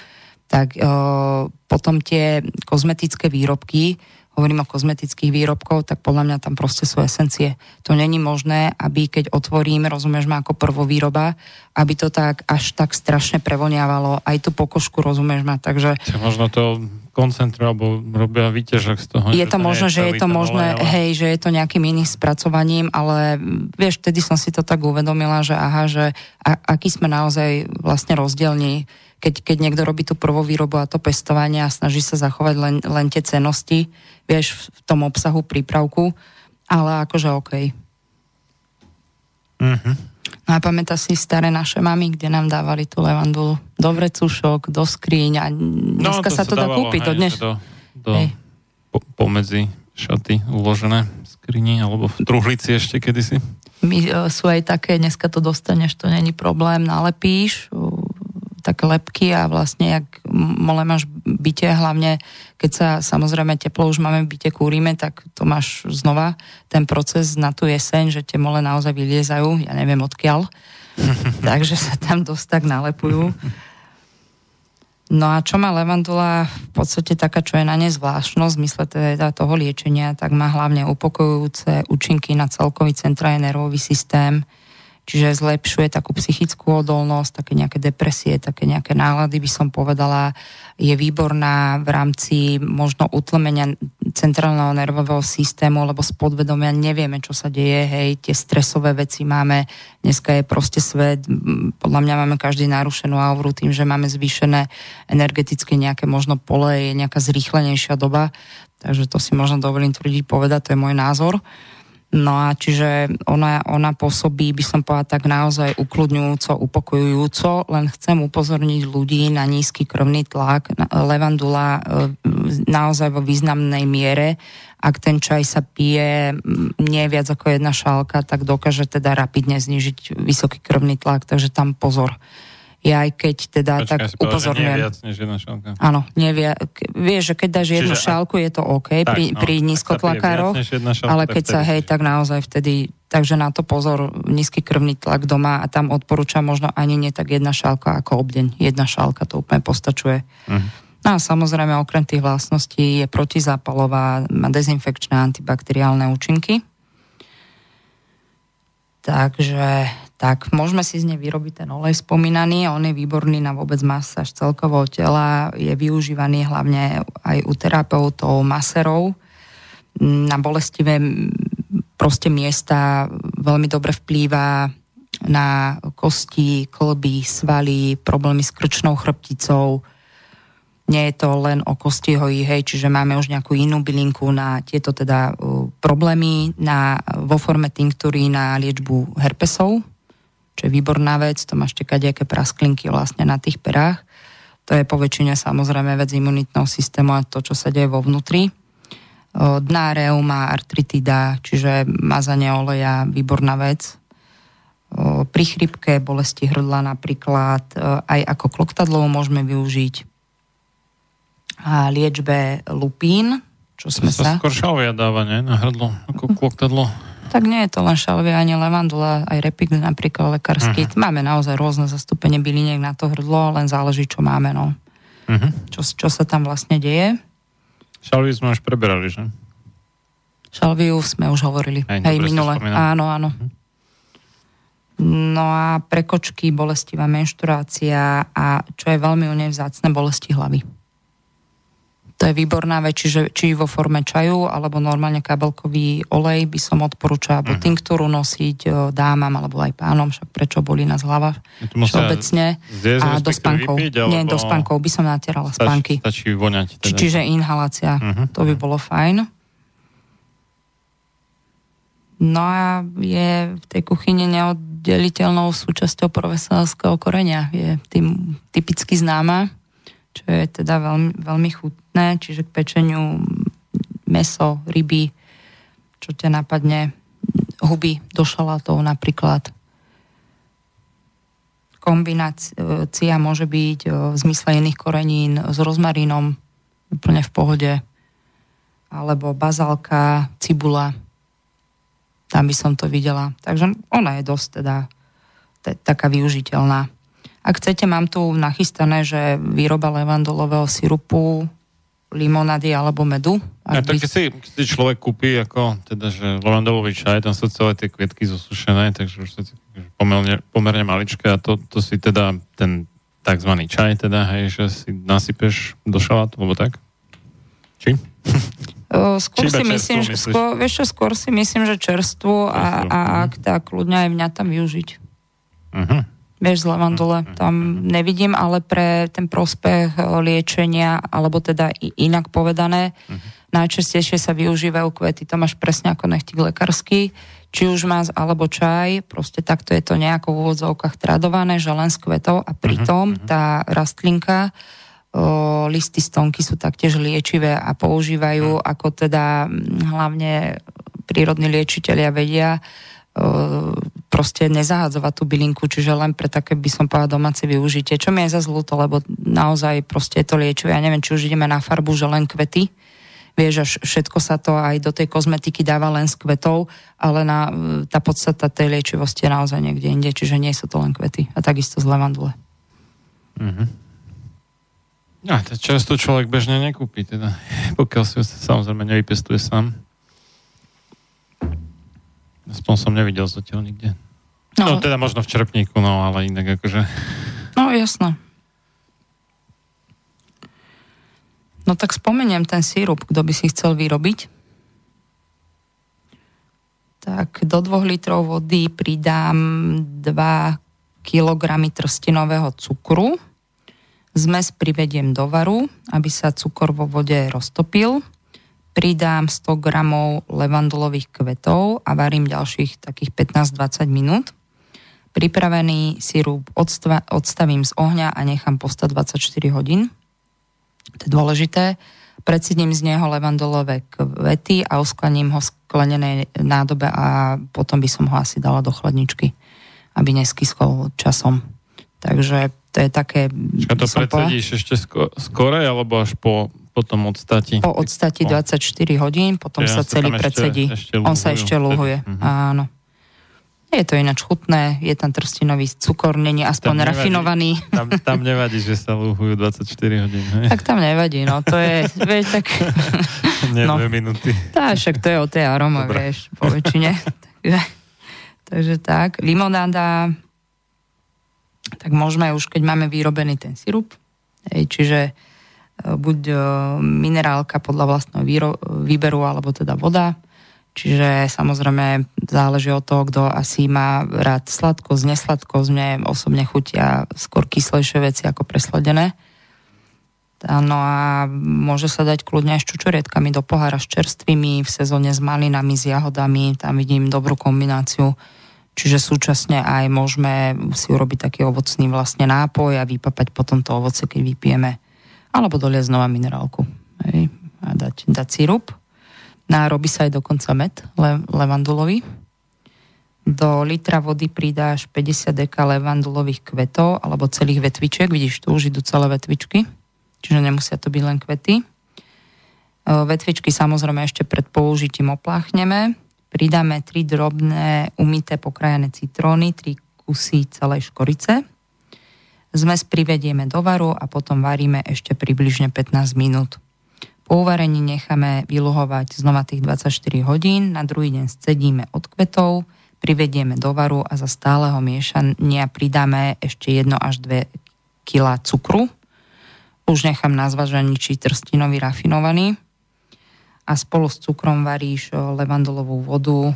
tak o, potom tie kozmetické výrobky, hovorím o kozmetických výrobkov, tak podľa mňa tam proste sú esencie. To není možné, aby keď otvorím, rozumieš ma ako prvovýroba, aby to tak až tak strašne prevoniavalo, aj tú pokožku, rozumieš ma, takže... Možno to koncentrujú, alebo robia výťažok z toho. Je to možné, že je to možné, ale... hej, že je to nejakým iným spracovaním, ale vieš, vtedy som si to tak uvedomila, že aha, že a, aký sme naozaj vlastne rozdielni keď, keď niekto robí tú prvovýrobu a to pestovanie a snaží sa zachovať len, len tie cenosti, vieš, v tom obsahu prípravku, ale akože OK. Mm-hmm. No a pamätá si staré naše mamy, kde nám dávali tú levandulu do vrecušok, do skríň a dneska no, to sa to dá kúpiť. Hej, dnes... do, do, po, pomedzi šaty uložené v skrini alebo v truhlici ešte kedysi. My, e, sú aj také, dneska to dostaneš, to není problém, nalepíš, také lepky a vlastne jak mole máš byte, hlavne keď sa samozrejme teplo už máme v byte, kúrime, tak to máš znova ten proces na tú jeseň, že tie mole naozaj vyliezajú, ja neviem odkiaľ, takže sa tam dosť tak nalepujú. No a čo má levandula v podstate taká, čo je na ne zvláštnosť, zmysle teda toho liečenia, tak má hlavne upokojujúce účinky na celkový centrálny nervový systém, čiže zlepšuje takú psychickú odolnosť, také nejaké depresie, také nejaké nálady by som povedala, je výborná v rámci možno utlmenia centrálneho nervového systému, lebo z podvedomia nevieme, čo sa deje, hej, tie stresové veci máme, dneska je proste svet, podľa mňa máme každý narušenú auru tým, že máme zvýšené energetické nejaké možno pole, je nejaká zrýchlenejšia doba, takže to si možno dovolím tvrdiť povedať, to je môj názor. No a čiže ona, ona pôsobí, by som povedala, tak naozaj ukludňujúco, upokojujúco, len chcem upozorniť ľudí na nízky krvný tlak. Levandula e, naozaj vo významnej miere, ak ten čaj sa pije nie viac ako jedna šálka, tak dokáže teda rapidne znižiť vysoký krvný tlak, takže tam pozor ja aj keď teda Počkaj, tak upozorňujem. Nie viac než jedna šálka. Áno, nevie, vieš, že keď dáš Čiže jednu šálku, je to OK tak, pri, no, pri nízkotlakároch, ale keď sa, hej, tak naozaj vtedy, takže na to pozor, nízky krvný tlak doma a tam odporúčam možno ani nie tak jedna šálka ako obdeň. Jedna šálka to úplne postačuje. Uh-huh. No a samozrejme, okrem tých vlastností je protizápalová, má dezinfekčné antibakteriálne účinky. Takže tak môžeme si z nej vyrobiť ten olej spomínaný. On je výborný na vôbec masáž celkového tela, je využívaný hlavne aj u terapeutov, maserov. Na bolestivé proste miesta veľmi dobre vplýva na kosti, klby, svaly, problémy s krčnou chrbticou. Nie je to len o kostihoji, hej, čiže máme už nejakú inú bylinku na tieto teda uh, problémy na, vo forme tinktúry na liečbu herpesov, čo je výborná vec, to máš kadejaké prasklinky vlastne na tých perách. To je po väčšine samozrejme vec imunitného systému a to, čo sa deje vo vnútri. Dná reuma, artritida, čiže mazanie oleja, výborná vec. Pri chrypke, bolesti hrdla napríklad, aj ako kloktadlo môžeme využiť. A liečbe lupín, čo sme to sa... skôr šalvia dáva, nie? Na hrdlo, ako kloktadlo. Tak nie je to len šalvia, ani levandula, aj repik napríklad lekársky. Uh-huh. Máme naozaj rôzne zastúpenie byliniek na to hrdlo, len záleží, čo máme, no. Uh-huh. Čo, čo sa tam vlastne deje. Šalviu sme už preberali, že? Šalviu sme už hovorili. Hej, Hej minule. Áno, áno. Uh-huh. No a prekočky, bolestivá menštruácia a čo je veľmi u nej vzácne, bolesti hlavy. To je výborná vec, čiže či vo forme čaju, alebo normálne kabelkový olej by som odporúčala, alebo uh-huh. tinktúru nosiť o, dámam, alebo aj pánom, však prečo boli nás hlava všeobecne. A do spankov. Vypiť, Nie, do spankov by som natierala stač, spanky. Stačí voňať. Teda. Či, čiže inhalácia, uh-huh. to by bolo fajn. No a je v tej kuchyni neoddeliteľnou súčasťou profesionálskeho korenia. Je tým typicky známa čo je teda veľmi, veľmi chutné, čiže k pečeniu meso, ryby, čo ťa napadne, huby do šalátov napríklad. Kombinácia môže byť v zmysle iných korenín s rozmarínom úplne v pohode, alebo bazálka, cibula, tam by som to videla. Takže ona je dosť teda t- taká využiteľná. Ak chcete, mám tu nachystané, že výroba levandolového sirupu, limonady alebo medu. Ja, tak keď si, keď si človek kúpi ako, teda, že levandolový čaj, tam sú celé tie kvietky zosušené, takže už sa pomerne, pomerne maličké a to, to si teda ten tzv. čaj, teda, hej, že si nasypeš do šalátu, alebo tak? Či? Skôr Či si myslím, že, skôr, vieš čo, skôr si myslím, že čerstvo a, a ak tak ľudňa aj mňa tam využiť. Uh-huh vieš, z levandule mhm. tam nevidím, ale pre ten prospech eh, liečenia, alebo teda inak povedané, uh-huh. najčastejšie sa využívajú kvety, to máš presne ako nechtík lekársky, či už má alebo čaj, proste takto je to nejako v úvodzovkách tradované, že len s kvetov a pritom uh-huh. tá rastlinka o, listy stonky sú taktiež liečivé a používajú uh-huh. ako teda hlavne prírodní liečiteľia vedia, proste nezahadzovať tú bylinku, čiže len pre také by som povedala domáce využitie. Čo mi je za zľúto, lebo naozaj proste je to liečivé. Ja neviem, či už ideme na farbu, že len kvety, vieš, až všetko sa to aj do tej kozmetiky dáva len z kvetov, ale na, tá podstata tej liečivosti je naozaj niekde inde, čiže nie sú to len kvety. A takisto z levandule. Mm-hmm. A to často človek bežne nekúpi, teda, pokiaľ si ho samozrejme nevypestuje sám. Aspoň som nevidel zatiaľ nikde. No, no teda možno v čerpníku, no ale inak akože... No jasno. No tak spomeniem ten sírup, kto by si chcel vyrobiť. Tak do dvoch litrov vody pridám 2 kg trstinového cukru. Zmes privediem do varu, aby sa cukor vo vode roztopil pridám 100 gramov levandulových kvetov a varím ďalších takých 15-20 minút. Pripravený sirup odstva- odstavím z ohňa a nechám postať 24 hodín. To je dôležité. Predsedím z neho levandulové kvety a usklaním ho v sklenenej nádobe a potom by som ho asi dala do chladničky, aby neskyskol časom. Takže to je také... Čiže to predsedíš ešte skore alebo až po potom odstati. Po odstati 24 hodín, potom ja sa celý predsedí. Ešte, ešte On sa ešte luhuje, uh-huh. áno. Je to ináč chutné, je tam trstinový cukor, není aspoň tam rafinovaný. Nevadí, tam, tam nevadí, že sa luhujú 24 hodín. Hej? Tak tam nevadí, no to je, vieš, tak... Nie no, dve minúty. Tá, však to je o tej aroma, Dobre. vieš, po väčšine. takže, takže tak, limonáda, tak môžeme už, keď máme vyrobený ten sirup, hej, čiže buď e, minerálka podľa vlastného výberu, alebo teda voda. Čiže samozrejme záleží od toho, kto asi má rád sladkosť, nesladkosť. Mne osobne chutia skôr kyslejšie veci ako presladené. No a môže sa dať kľudne aj s čučorietkami do pohára s čerstvými, v sezóne s malinami, s jahodami. Tam vidím dobrú kombináciu, Čiže súčasne aj môžeme si urobiť taký ovocný vlastne nápoj a vypapať potom to ovoce, keď vypijeme. Alebo doliať znova minerálku. Hej, a dať, dať sirup. A robí sa aj dokonca med le, levandulový. Do litra vody pridáš 50 deka levandulových kvetov alebo celých vetvičiek. Vidíš, tu už idú celé vetvičky. Čiže nemusia to byť len kvety. Vetvičky samozrejme ešte pred použitím opláchneme Pridáme 3 drobné umité pokrajené citróny, 3 kusy celej škorice. Zmes privedieme do varu a potom varíme ešte približne 15 minút. Po uvarení necháme vyluhovať znova tých 24 hodín, na druhý deň scedíme od kvetov, privedieme do varu a za stáleho miešania pridáme ešte 1 až 2 kg cukru. Už nechám na zvažení, či trstinový rafinovaný a spolu s cukrom varíš levandolovú vodu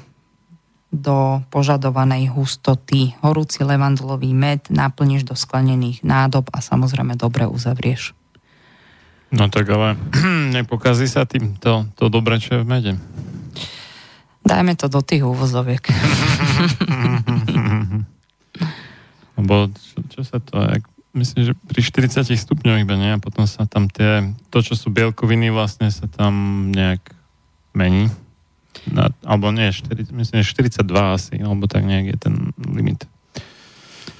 do požadovanej hustoty. Horúci levandolový med naplníš do sklenených nádob a samozrejme dobre uzavrieš. No tak ale nepokazí sa tým to, to dobre, čo je v mede? Dajme to do tých úvozoviek. Lebo čo, čo sa to, jak myslím, že pri 40 stupňoch iba nie a potom sa tam tie, to čo sú bielkoviny vlastne sa tam nejak mení. Na, alebo nie, 4, myslím, že 42 asi, alebo tak nejak je ten limit.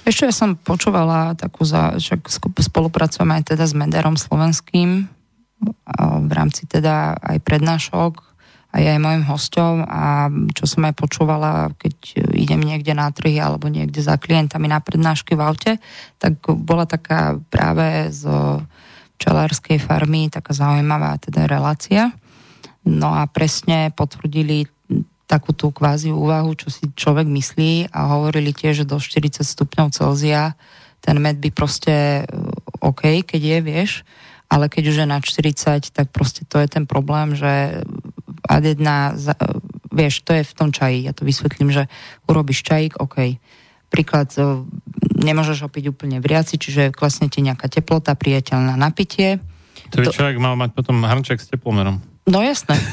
Ešte ja som počúvala takú, za, však spolupracujeme aj teda s Mederom slovenským v rámci teda aj prednášok a je aj môjim hosťom a čo som aj počúvala, keď idem niekde na trhy alebo niekde za klientami na prednášky v aute, tak bola taká práve z čelárskej farmy taká zaujímavá teda relácia. No a presne potvrdili takú tú kvázi úvahu, čo si človek myslí a hovorili tiež, že do 40 stupňov Celzia ten med by proste OK, keď je, vieš, ale keď už je na 40, tak proste to je ten problém, že ad jedna, vieš, to je v tom čaji, ja to vysvetlím, že urobíš čajík, OK. Príklad, nemôžeš ho piť úplne vriaci, čiže klesne ti nejaká teplota, priateľná napitie. To by človek mal mať potom hrnček s teplomerom. No jasné.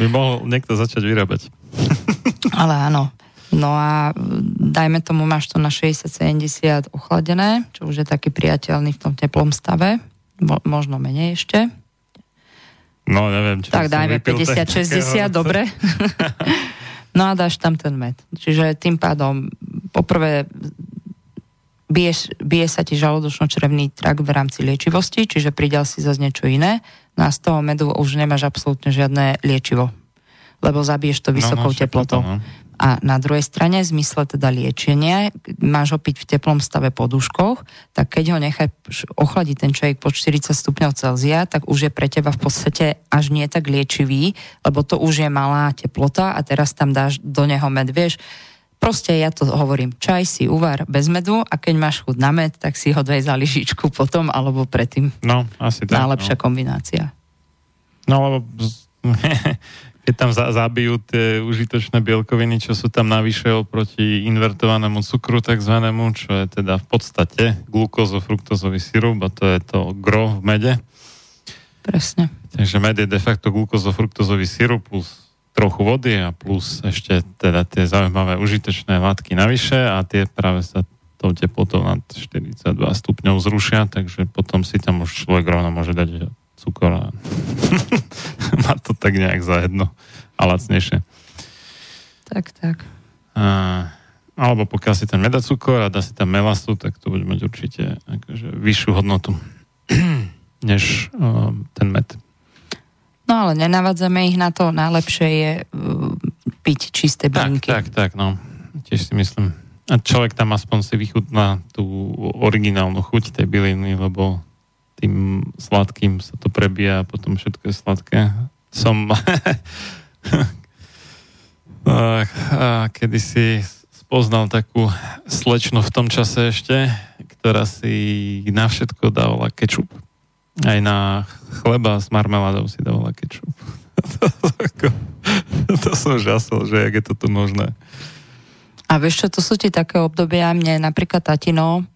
by mohol niekto začať vyrábať. Ale áno. No a dajme tomu, máš to na 60-70 ochladené, čo už je taký priateľný v tom teplom stave, Mo, možno menej ešte. No, neviem. Či tak dajme 50-60, dobre. no a dáš tam ten med. Čiže tým pádom poprvé bije, bije sa ti žalúdočno-črevný trakt v rámci liečivosti, čiže pridal si zase niečo iné. No a z toho medu už nemáš absolútne žiadne liečivo, lebo zabiješ to vysokou no, no, teplotou. To, no. A na druhej strane, v zmysle teda liečenia, máš ho piť v teplom stave po duškoch, tak keď ho nechaj ochladiť ten človek po 40 stupňov Celzia, tak už je pre teba v podstate až nie tak liečivý, lebo to už je malá teplota a teraz tam dáš do neho med, vieš, Proste ja to hovorím, čaj si uvar bez medu a keď máš chud na med, tak si ho daj za lyžičku potom alebo predtým. No, asi tak. Najlepšia no. kombinácia. No, lebo keď tam zabijú tie užitočné bielkoviny, čo sú tam navyše oproti invertovanému cukru takzvanému, čo je teda v podstate glukózo-fruktozový sirup a to je to gro v mede. Presne. Takže med je de facto glukózo-fruktozový sirup plus trochu vody a plus ešte teda tie zaujímavé užitočné látky navyše a tie práve sa tou teplotou nad 42 stupňov zrušia, takže potom si tam už človek rovno môže dať cukor a má to tak nejak za jedno a lacnejšie. Tak, tak. A, alebo pokiaľ si tam nedá cukor a dá si tam melasu, tak to bude mať určite akože vyššiu hodnotu než um, ten med. No ale nenavadzame ich na to. Najlepšie je uh, piť čisté bylinky. Tak, tak, tak, no. Tiež si myslím. A človek tam aspoň si vychutná tú originálnu chuť tej byliny, lebo tým sladkým sa to prebíja a potom všetko je sladké. Som kedy si spoznal takú slečnu v tom čase ešte, ktorá si na všetko dávala kečup. Aj na chleba s marmeládou si dávala kečup. to, to som žasol, že jak je toto možné. A vieš čo, to sú ti také obdobia, mne napríklad tatino,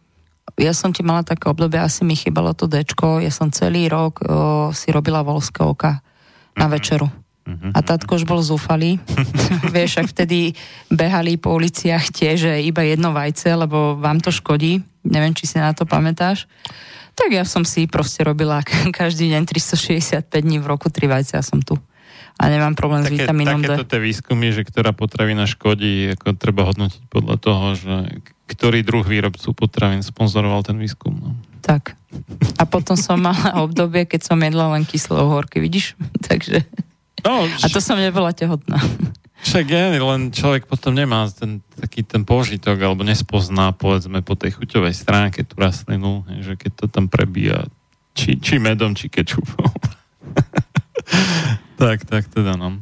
ja som ti mala také obdobie, asi mi chýbalo to dečko, ja som celý rok o, si robila volské oka na mm-hmm. večeru. Uh-huh. A tatko už bol zúfalý. Vieš, ak vtedy behali po uliciach tie, že iba jedno vajce, lebo vám to škodí. Neviem, či si na to pamätáš. Tak ja som si proste robila každý deň 365 dní v roku tri vajce a som tu. A nemám problém Také, s vitamínom D. Takéto tie výskumy, že ktorá potravina škodí, ako treba hodnotiť podľa toho, že ktorý druh výrobcu potravín sponzoroval ten výskum. No. Tak. A potom som mala obdobie, keď som jedla len kyslé horky, vidíš? Takže... No, a to som nebola tehotná. Však je, len človek potom nemá ten, taký ten požitok, alebo nespozná, povedzme, po tej chuťovej stránke tú rastlinu, že keď to tam prebíja či, či medom, či kečupom. tak, tak teda no.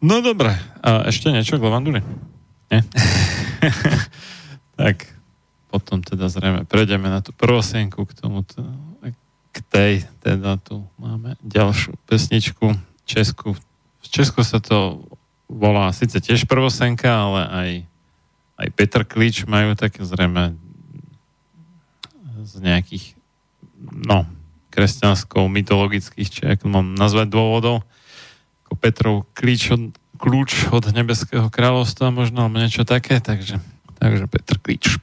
No dobre, a ešte niečo k lavanduli? Nie? tak, potom teda zrejme prejdeme na tú prvosenku k tomuto k tej, teda tu máme ďalšiu pesničku Česku. Česku sa to volá síce tiež prvosenka, ale aj, aj Petr Klič majú také zrejme z nejakých no, kresťansko-mytologických, či ako mám nazvať dôvodov, ako Petrov klíč od, kľúč od nebeského kráľovstva možno, alebo niečo také, takže, takže Petr Klič.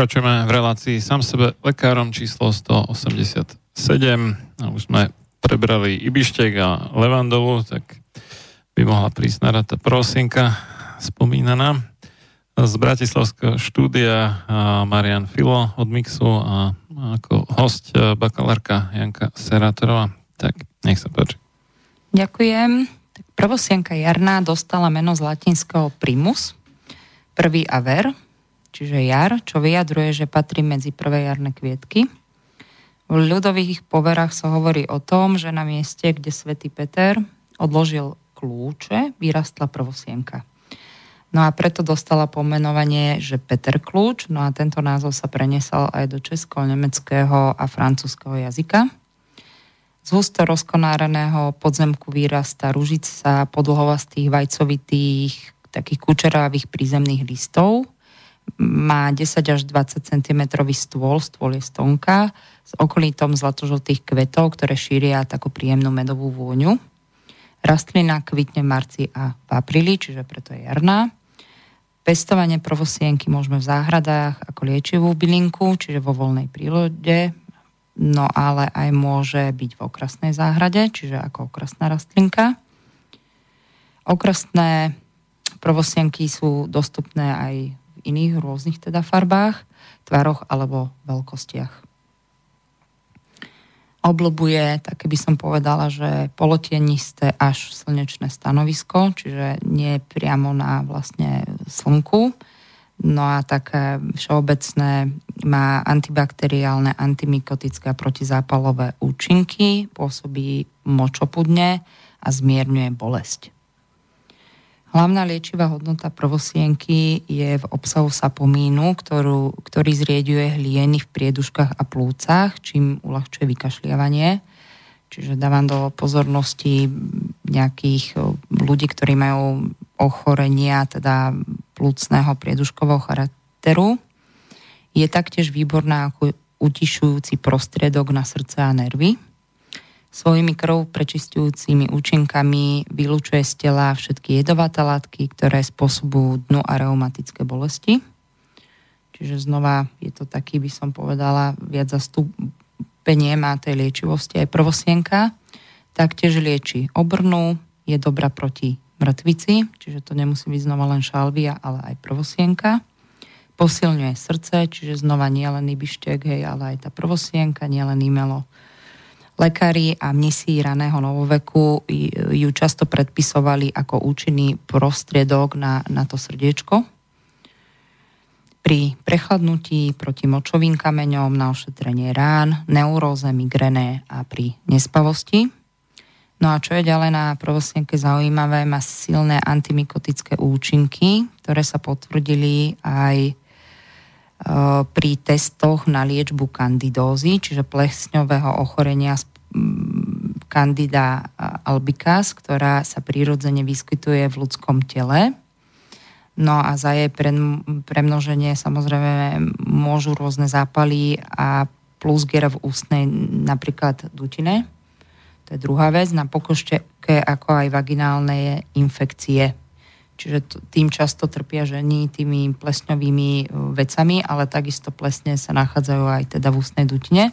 Pokračujeme v relácii sám sebe lekárom číslo 187. A už sme prebrali Ibištek a Levandovu, tak by mohla prísť na tá prosienka spomínaná. Z Bratislavského štúdia Marian Filo od Mixu a ako host bakalárka Janka Serátorová. Tak nech sa páči. Ďakujem. Tak prvosienka jarná dostala meno z latinského primus, prvý aver, čiže jar, čo vyjadruje, že patrí medzi prvé jarné kvietky. V ľudových poverách sa hovorí o tom, že na mieste, kde svätý Peter odložil kľúče, vyrastla prvosienka. No a preto dostala pomenovanie, že Peter Kľúč, no a tento názov sa prenesal aj do česko, nemeckého a francúzského jazyka. Z husto rozkonáreného podzemku vyrastá ružica podlhovastých vajcovitých takých kučerávých prízemných listov. Má 10 až 20 cm stôl, stôl je stonka, s okolitom zlatožltých kvetov, ktoré šíria takú príjemnú medovú vôňu. Rastlina kvitne v marci a v apríli, čiže preto je jarná. Pestovanie prvosienky môžeme v záhradách ako liečivú bylinku, čiže vo voľnej prírode, no ale aj môže byť v okrasnej záhrade, čiže ako okrasná rastlinka. Okrasné prvosienky sú dostupné aj iných rôznych teda farbách, tvaroch alebo veľkostiach. Oblobuje, tak by som povedala, že polotienisté až slnečné stanovisko, čiže nie priamo na vlastne slnku, No a také všeobecné má antibakteriálne, antimikotické a protizápalové účinky, pôsobí močopudne a zmierňuje bolesť. Hlavná liečivá hodnota prvosienky je v obsahu sapomínu, ktorú, ktorý zrieďuje hlieny v prieduškách a plúcach, čím uľahčuje vykašliavanie. Čiže dávam do pozornosti nejakých ľudí, ktorí majú ochorenia, teda plúcného prieduškového charakteru. Je taktiež výborná ako utišujúci prostriedok na srdce a nervy. Svojimi krv prečistujúcimi účinkami vylúčuje z tela všetky jedovaté látky, ktoré spôsobujú dnu a reumatické bolesti. Čiže znova je to taký, by som povedala, viac zastúpenie má tej liečivosti aj prvosienka. Taktiež lieči obrnu, je dobrá proti mŕtvici, čiže to nemusí byť znova len šalvia, ale aj prvosienka. Posilňuje srdce, čiže znova nie len ibištek, hej, ale aj tá prvosienka, nie len imelo. Lekári a mnisi raného novoveku ju často predpisovali ako účinný prostriedok na, na to srdiečko. Pri prechladnutí proti močovým kameňom na ošetrenie rán, neuróze, migrené a pri nespavosti – No a čo je ďalej na prvosienke zaujímavé, má silné antimikotické účinky, ktoré sa potvrdili aj e, pri testoch na liečbu kandidózy, čiže plesňového ochorenia Candida albicans, ktorá sa prirodzene vyskytuje v ľudskom tele. No a za jej premnoženie samozrejme môžu rôzne zápaly a plus v ústnej napríklad dutine. To je druhá vec. Na pokošteke ako aj vaginálne infekcie. Čiže tým často trpia ženy tými plesňovými e, vecami, ale takisto plesne sa nachádzajú aj teda v ústnej dutine.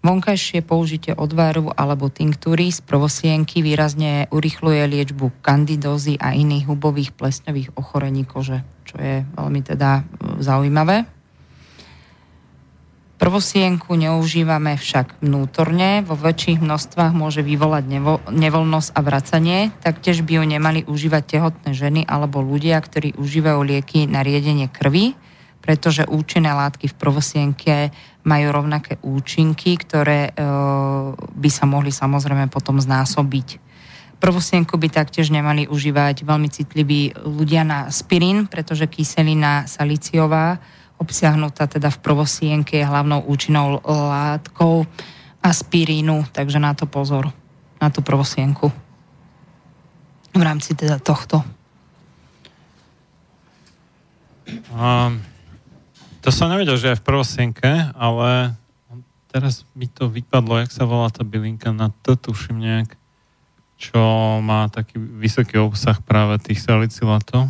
Vonkajšie použitie odvaru alebo tinktúry z provosienky výrazne urychluje liečbu kandidózy a iných hubových plesňových ochorení kože, čo je veľmi teda zaujímavé. Prvosienku neužívame však vnútorne, vo väčších množstvách môže vyvolať nevo, nevoľnosť a vracanie, taktiež by ju nemali užívať tehotné ženy alebo ľudia, ktorí užívajú lieky na riedenie krvi, pretože účinné látky v prvosienke majú rovnaké účinky, ktoré e, by sa mohli samozrejme potom znásobiť. Prvosienku by taktiež nemali užívať veľmi citliví ľudia na spirín, pretože kyselina saliciová obsiahnutá teda v prvosienke je hlavnou účinnou látkou aspirínu, takže na to pozor, na tú prvosienku. V rámci teda tohto. Um, to som nevedel, že aj v prvosienke, ale teraz mi to vypadlo, jak sa volá tá bylinka, na to tuším nejak, čo má taký vysoký obsah práve tých salicylátov.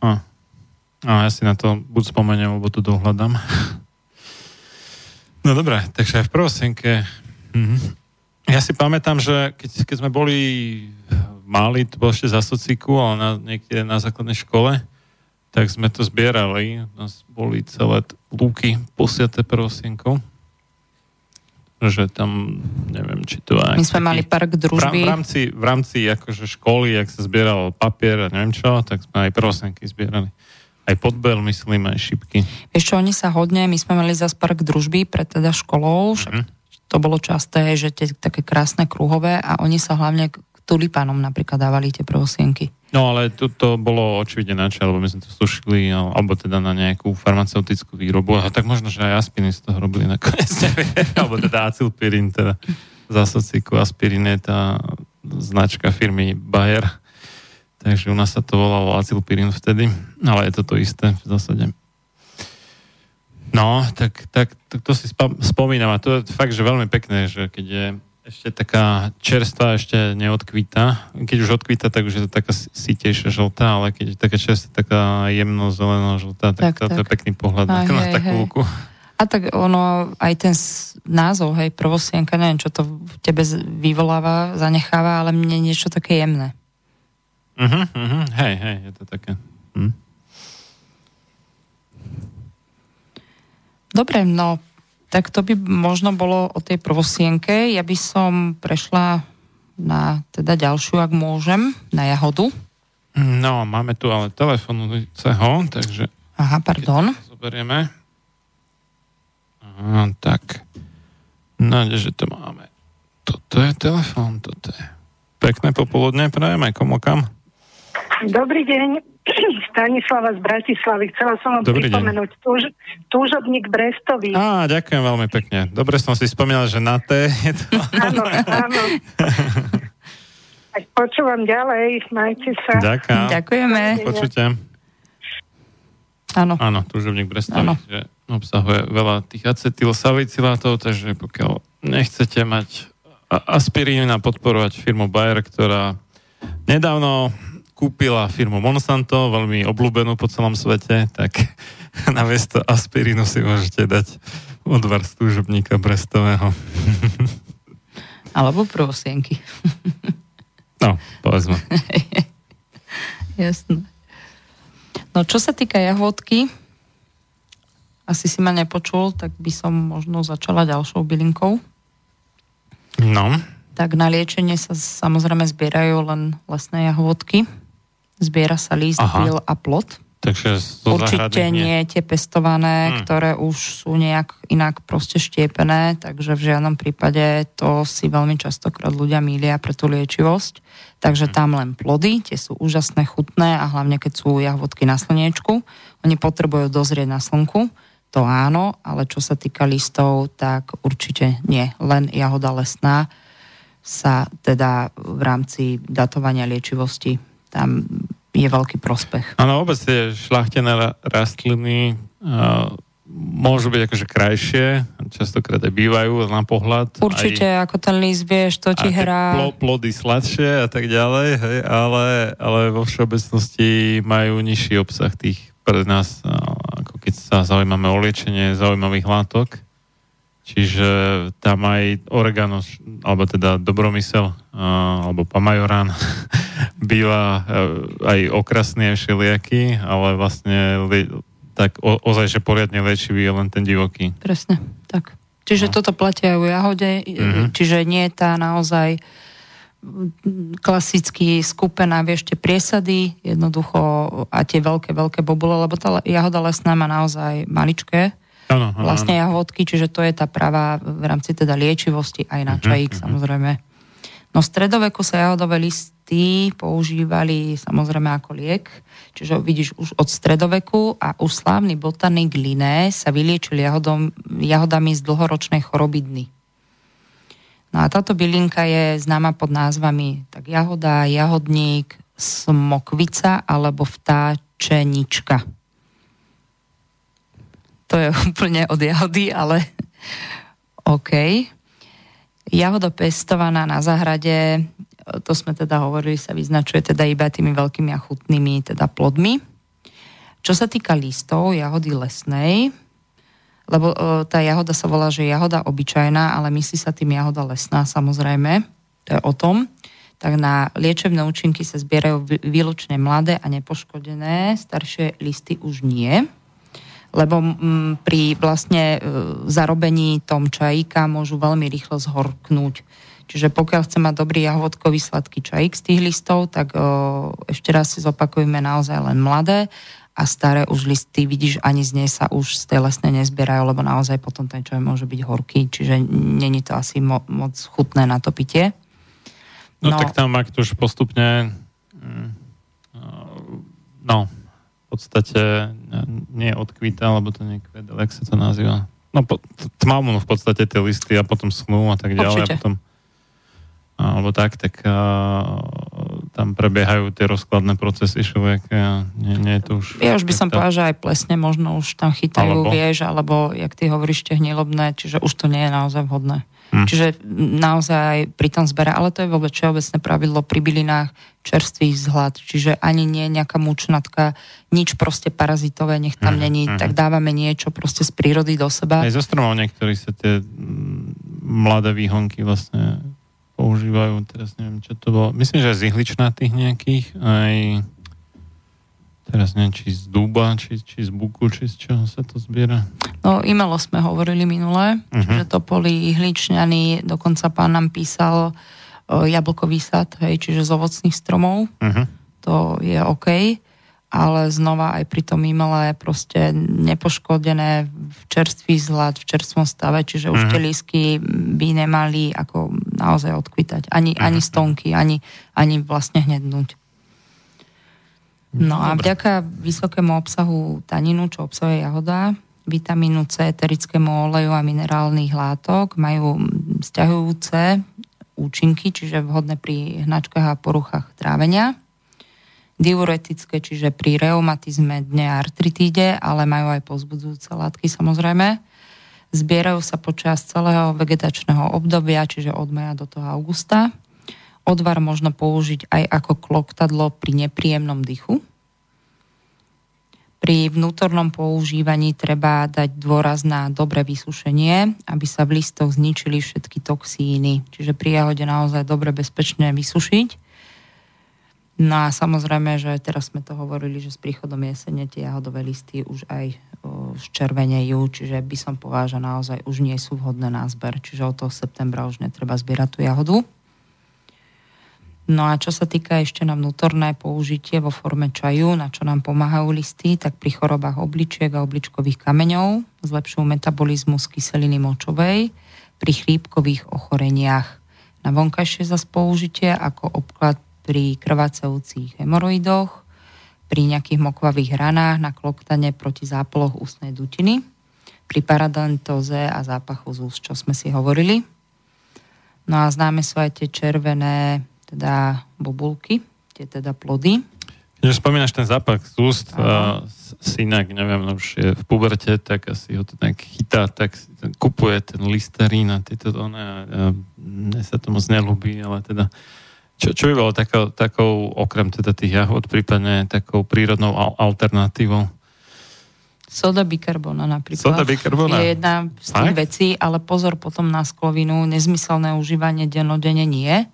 A, a ja si na to buď spomeniem, alebo to dohľadám. No dobré, takže aj v prvosienke. Mhm. Ja si pamätám, že keď, keď sme boli mali, to bolo ešte za sociku, ale na, niekde na základnej škole, tak sme to zbierali. Nás boli celé lúky posiate prvosienkou že tam, neviem, či to aj... My sme mali park družby. V rámci, v rámci akože školy, ak sa zbieral papier a neviem čo, tak sme aj prvosenky zbierali. Aj podbel, myslím, aj šipky. Vieš čo, oni sa hodne, my sme mali zase park družby pred teda školou, mm-hmm. to bolo časté, že tie také krásne kruhové a oni sa hlavne k tulipánom napríklad dávali tie prvosienky. No ale tu to bolo očividne načo, lebo my sme to sušili, alebo teda na nejakú farmaceutickú výrobu. A tak možno, že aj aspirín z toho robili nakoniec, alebo teda acilpirín, teda zasociku aspirín je tá značka firmy Bayer. Takže u nás sa to volalo acilpirín vtedy, ale je to to isté v zásade. No, tak, tak to, to si spomínam a to je fakt, že veľmi pekné, že keď je ešte taká čerstvá, ešte neodkvíta. Keď už odkvíta, tak už je to taká sítejšia žltá, ale keď je taká čerstvá, taká jemno zelená žltá, tak, tak, to, tak. je pekný pohľad aj, na, hej, takú hej. lúku. A tak ono, aj ten názov, hej, prvosienka, neviem, čo to v tebe vyvoláva, zanecháva, ale mne niečo také jemné. Uh-huh, uh-huh, hej, hej, je to také. Hm. Dobre, no tak to by možno bolo o tej prvosienke. Ja by som prešla na teda ďalšiu, ak môžem, na jahodu. No, máme tu ale telefonujúceho, takže... Aha, pardon. Zoberieme. Aha, tak. No, že to máme. Toto je telefon, toto je. Pekné popoludne, prajem aj komu kam. Dobrý deň. Stanislava z Bratislavy. Chcela som vám Dobrý pripomenúť túž, túžobník Brestovi. Á, ďakujem veľmi pekne. Dobre som si spomínal, že na T je to... Áno, áno. počúvam ďalej, majte sa. Ďakujem. Ďakujeme. Počujte. Áno. Áno, túžobník Brestovi, že obsahuje veľa tých acetylsalicylátov, takže pokiaľ nechcete mať aspirín a podporovať firmu Bayer, ktorá nedávno kúpila firmu Monsanto, veľmi obľúbenú po celom svete, tak na miesto aspirínu si môžete dať odvar stúžobníka brestového. Alebo prvosienky. No, povedzme. Jasné. No, čo sa týka jahodky, asi si ma nepočul, tak by som možno začala ďalšou bylinkou. No. Tak na liečenie sa samozrejme zbierajú len lesné jahodky. Zbiera sa líst, bil a plot. Takže Určite nie tie pestované, hmm. ktoré už sú nejak inak proste štiepené, takže v žiadnom prípade to si veľmi častokrát ľudia mília pre tú liečivosť. Takže hmm. tam len plody, tie sú úžasné, chutné a hlavne keď sú jahodky na slniečku, oni potrebujú dozrieť na slnku, to áno, ale čo sa týka listov, tak určite nie. Len jahoda lesná sa teda v rámci datovania liečivosti tam je veľký prospech. Áno, vôbec tie šlachtené rastliny uh, môžu byť akože krajšie, častokrát aj bývajú na pohľad. Určite, aj, ako ten líst, vieš, to ti hrá. Pl- plody sladšie a tak ďalej, hej, ale, ale vo všeobecnosti majú nižší obsah tých pre nás, ako keď sa zaujímame o liečenie zaujímavých látok. Čiže tam aj oregano, alebo teda dobromysel, alebo pamajorán býva e, aj okrasný aj všelijaký, ale vlastne tak o, ozaj, že poriadne liečivý je len ten divoký. Presne, tak. Čiže no. toto platia aj u jahode, mm-hmm. čiže nie je tá naozaj klasicky skupená, vieš, tie priesady, jednoducho a tie veľké, veľké bobule, lebo tá jahoda lesná má naozaj maličké ano, ano, vlastne ano. jahodky, čiže to je tá pravá v rámci teda liečivosti aj na mhm, čajík, mm-hmm. samozrejme. No stredoveku sa jahodové list, listy používali samozrejme ako liek, čiže vidíš už od stredoveku a už slávny botanik Linné sa vyliečil jahodom, jahodami z dlhoročnej choroby dny. No a táto bylinka je známa pod názvami tak jahoda, jahodník, smokvica alebo vtáčenička. To je úplne od jahody, ale OK. Jahoda pestovaná na záhrade, to sme teda hovorili, sa vyznačuje teda iba tými veľkými a chutnými teda plodmi. Čo sa týka listov jahody lesnej, lebo e, tá jahoda sa volá, že jahoda obyčajná, ale myslí sa tým jahoda lesná samozrejme, to je o tom, tak na liečebné účinky sa zbierajú výlučne mladé a nepoškodené, staršie listy už nie lebo m, pri vlastne e, zarobení tom čajíka môžu veľmi rýchlo zhorknúť. Čiže pokiaľ chce mať dobrý jahodkový sladký čajík z tých listov, tak o, e, ešte raz si zopakujeme naozaj len mladé a staré už listy, vidíš, ani z nej sa už z tej lesnej nezbierajú, lebo naozaj potom ten čaj môže byť horký, čiže není to asi mo- moc chutné na to pitie. No, no tak tam, ak to už postupne mm, no, podstate e, nie odkvíta, alebo to nie kvedel, jak sa to nazýva. No po, tmavnú v podstate tie listy a potom smú a tak ďalej. A potom, alebo tak, tak a, tam prebiehajú tie rozkladné procesy človeka a nie, nie je to už... Ja už by som povedal, že aj plesne možno už tam chytajú, alebo... vieš, alebo jak ty hovoríš, tie hnilobné, čiže už to nie je naozaj vhodné. Hmm. Čiže naozaj pri tom zbere, ale to je vôbec všeobecné pravidlo pri bylinách čerstvý vzhľad, čiže ani nie nejaká mučnatka, nič proste parazitové, nech tam hmm. není, hmm. tak dávame niečo proste z prírody do seba. Aj zo stromov niektorí sa tie mladé výhonky vlastne používajú, teraz neviem, čo to bolo. Myslím, že z ihličnatých nejakých, aj Teraz neviem, či z duba, či, či z buku, či z čoho sa to zbiera. No, imelo sme hovorili minule, uh-huh. čiže to boli ihličňany, dokonca pán nám písal o, jablkový sad, hej, čiže z ovocných stromov. Uh-huh. To je OK, ale znova aj pri tom imele proste nepoškodené v čerstvý zhľad, v čerstvom stave, čiže už uh-huh. tie lísky by nemali ako naozaj odkvitať. Ani, uh-huh. ani stonky, ani, ani vlastne hnednúť. No a vďaka vysokému obsahu taninu, čo obsahuje jahoda, vitamínu C, eterickému oleju a minerálnych látok majú vzťahujúce účinky, čiže vhodné pri hnačkách a poruchách trávenia. Diuretické, čiže pri reumatizme, dne a artritíde, ale majú aj pozbudzujúce látky samozrejme. Zbierajú sa počas celého vegetačného obdobia, čiže od maja do toho augusta Odvar možno použiť aj ako kloktadlo pri nepríjemnom dychu. Pri vnútornom používaní treba dať dôraz na dobré vysušenie, aby sa v listoch zničili všetky toxíny. Čiže pri jahode naozaj dobre bezpečne vysušiť. No a samozrejme, že teraz sme to hovorili, že s príchodom jesene tie jahodové listy už aj zčervenejú, čiže by som povedala, naozaj už nie sú vhodné na zber. Čiže od toho septembra už netreba zbierať tú jahodu. No a čo sa týka ešte na vnútorné použitie vo forme čaju, na čo nám pomáhajú listy, tak pri chorobách obličiek a obličkových kameňov zlepšujú metabolizmus kyseliny močovej, pri chrípkových ochoreniach. Na vonkajšie zase použitie ako obklad pri krvácajúcich hemoroidoch, pri nejakých mokvavých ranách na kloktane proti zápoloch ústnej dutiny, pri paradentóze a zápachu z úst, čo sme si hovorili. No a známe sú aj tie červené teda bobulky, tie teda plody. Keď spomínaš ten zápach z úst, uh, synak, neviem, no už je v puberte, tak asi ho to tak chytá, tak kupuje ten listerín a tieto one a, a mne sa to moc nelúbi, ale teda čo, čo by bolo takou, takou, okrem teda tých jahod, prípadne takou prírodnou alternatívou? Soda bikarbona napríklad. Soda bikarbona? Je jedna z tých Aj? vecí, ale pozor potom na sklovinu, nezmyselné užívanie denodene nie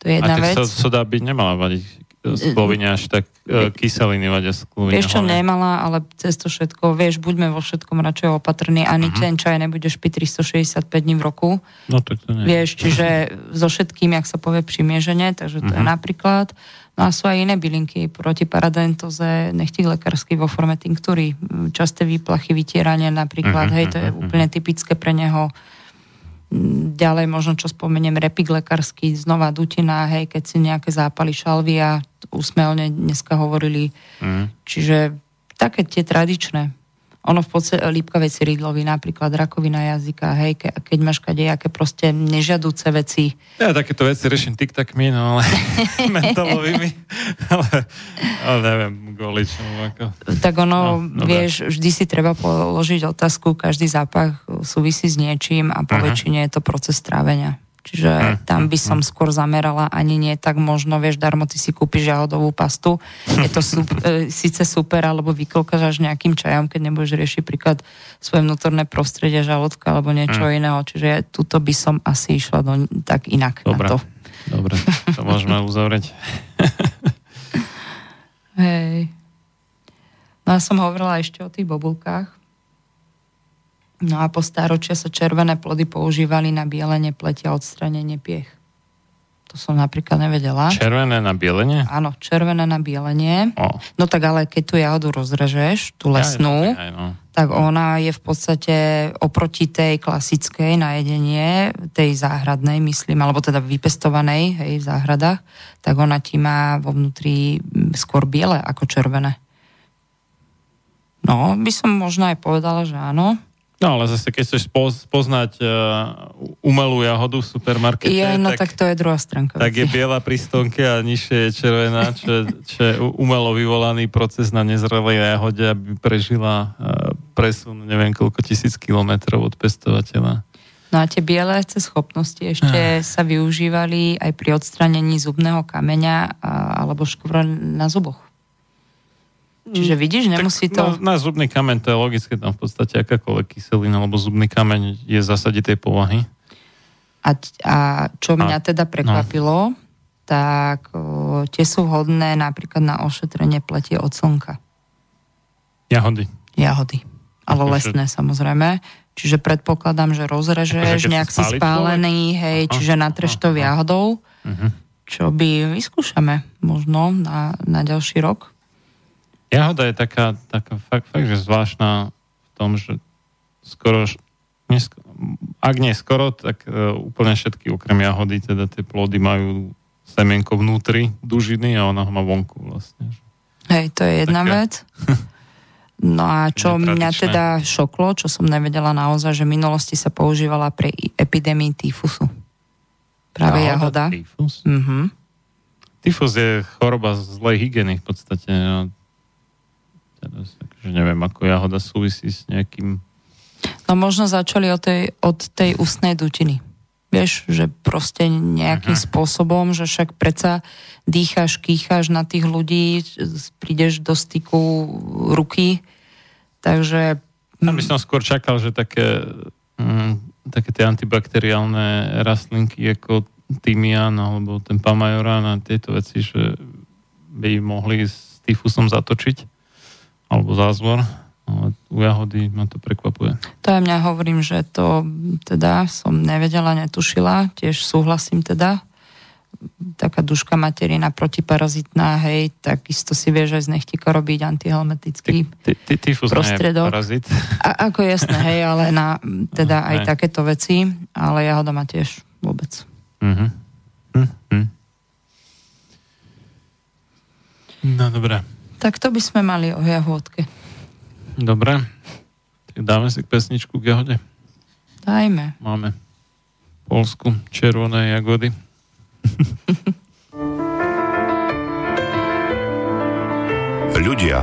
to je jedna a vec. soda by nemala vadiť sklovine až tak e, kyseliny vadia sklovine. Vieš čo, nemala, ale cez to všetko, vieš, buďme vo všetkom radšej opatrní, ani uh-huh. ten čaj nebudeš piť 365 dní v roku. No to to nie. Vieš, čiže so všetkým, jak sa povie primieženie, takže to uh-huh. je mhm. napríklad. No a sú aj iné bylinky proti paradentoze, nechtých lekársky vo forme tinktúry, časté výplachy, vytieranie napríklad, uh-huh, hej, to je uh-huh. úplne typické pre neho Ďalej možno, čo spomeniem, repik lekársky, znova dutina, hej, keď si nejaké zápaly šalvia, už sme o nej dneska hovorili. Mm. Čiže také tie tradičné ono v podstate lípkavé ciridlovy, napríklad rakovina jazyka, hej, ke, keď máš kadejaké proste nežiaduce veci. Ja takéto veci riešim tiktakmi, no ale mentalovými, ale, ale neviem, goličom. Ako. Tak ono, no, vieš, vždy si treba položiť otázku, každý zápach súvisí s niečím a po uh-huh. väčšine je to proces trávenia. Čiže hm, tam by hm, som hm. skôr zamerala ani nie tak možno, vieš, darmo ty si kúpiš jahodovú pastu. Je to super, e, síce super, alebo vyklkaš až nejakým čajom, keď nebudeš riešiť príklad svoje vnútorné prostredie, žalúdka alebo niečo hmm. iného. Čiže tuto by som asi išla do, tak inak Dobre. na to. Dobre, to môžeme uzavrieť. Hej. No a som hovorila ešte o tých bobulkách. No a po stáročia sa červené plody používali na bielenie pletia a odstranenie piech. To som napríklad nevedela. Červené na bielenie? Áno, červené na bielenie. O. No tak ale keď tú jahodu rozrežeš, tú lesnú, ja, no. tak ona je v podstate oproti tej klasickej na jedenie, tej záhradnej, myslím, alebo teda vypestovanej, hej, v záhradách, tak ona ti má vo vnútri skôr biele ako červené. No, by som možno aj povedala, že áno. No ale zase, keď chceš poznať uh, umelú jahodu v supermarkete, je, no, tak, tak to je druhá stránka. Tak je biela pri stonke a nižšie je červená, čo, čo je umelo vyvolaný proces na nezrelej jahode, aby prežila uh, presun neviem koľko tisíc kilometrov od pestovateľa. No a tie biele schopnosti ešte ah. sa využívali aj pri odstranení zubného kameňa a, alebo škvra na zuboch. Čiže vidíš, nemusí tak, to... Na, na zubný kameň to je logické, tam v podstate akákoľvek kyselina, alebo zubný kameň je zasaditej povahy. A, a čo mňa a, teda prekvapilo, no. tak o, tie sú vhodné napríklad na ošetrenie pletie od slnka. Jahody. Jahody. Ale Takže... lesné samozrejme. Čiže predpokladám, že rozrežeš, nejak si spálený, človek? hej, aha, čiže natreš to jahodou, uh-huh. čo by vyskúšame možno na, na ďalší rok. Jahoda je taká, taká fakt, fakt, že zvláštna v tom, že skoro, nesko, ak nie skoro, tak uh, úplne všetky okrem jahody, teda tie plody majú semienko vnútri dužiny a ona ho má vonku vlastne. Hej, to je jedna Také... vec. No a čo mňa teda šoklo, čo som nevedela naozaj, že v minulosti sa používala pre epidémii tyfusu. Práve jahoda. jahoda. Tyfus? Mhm. Tyfus je choroba zlej hygieny v podstate. Teraz, takže neviem, ako jahoda súvisí s nejakým... No možno začali od tej, od tej ústnej dutiny. Vieš, že proste nejakým uh-huh. spôsobom, že však predsa dýcháš, kýcháš na tých ľudí, prídeš do styku ruky, takže... Ja by som skôr čakal, že také, mm, také tie antibakteriálne rastlinky ako tymian alebo ten pamajorán a tieto veci, že by mohli s tyfusom zatočiť alebo zázvor, ale u jahody ma to prekvapuje. To aj mňa hovorím, že to teda som nevedela, netušila, tiež súhlasím teda, taká duška materina protiparazitná, hej, takisto si vieš aj z nechtika robiť antihelmetický ty, ty, ty, prostredok. parazit. A, ako jasné, hej, ale na teda aj takéto veci, ale jahoda má tiež vôbec. Uh-huh. Uh-huh. No dobré. Tak to by sme mali o jahôdke. Dobre. Tak dáme si pesničku k jahode. Dajme. Máme Polsku červené jagody. Ľudia,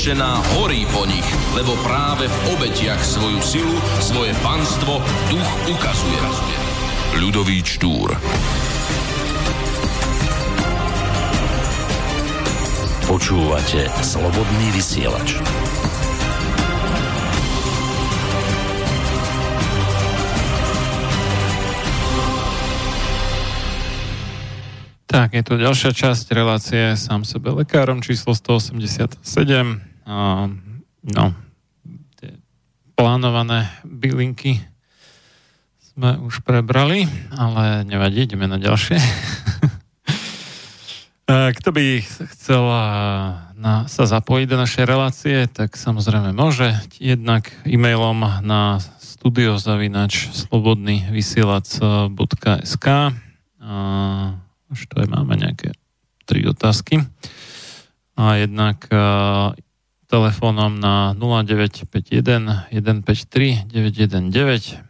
Commission uh, ďalšia časť relácie sám sebe lekárom číslo 187. A, no, tie plánované bylinky sme už prebrali, ale nevadí, ideme na ďalšie. Kto by chcel na, sa zapojiť do našej relácie, tak samozrejme môže jednak e-mailom na studiozavinač slobodný vysielač.sk už to aj máme nejaké tri otázky. A jednak uh, telefónom na 0951 153 919.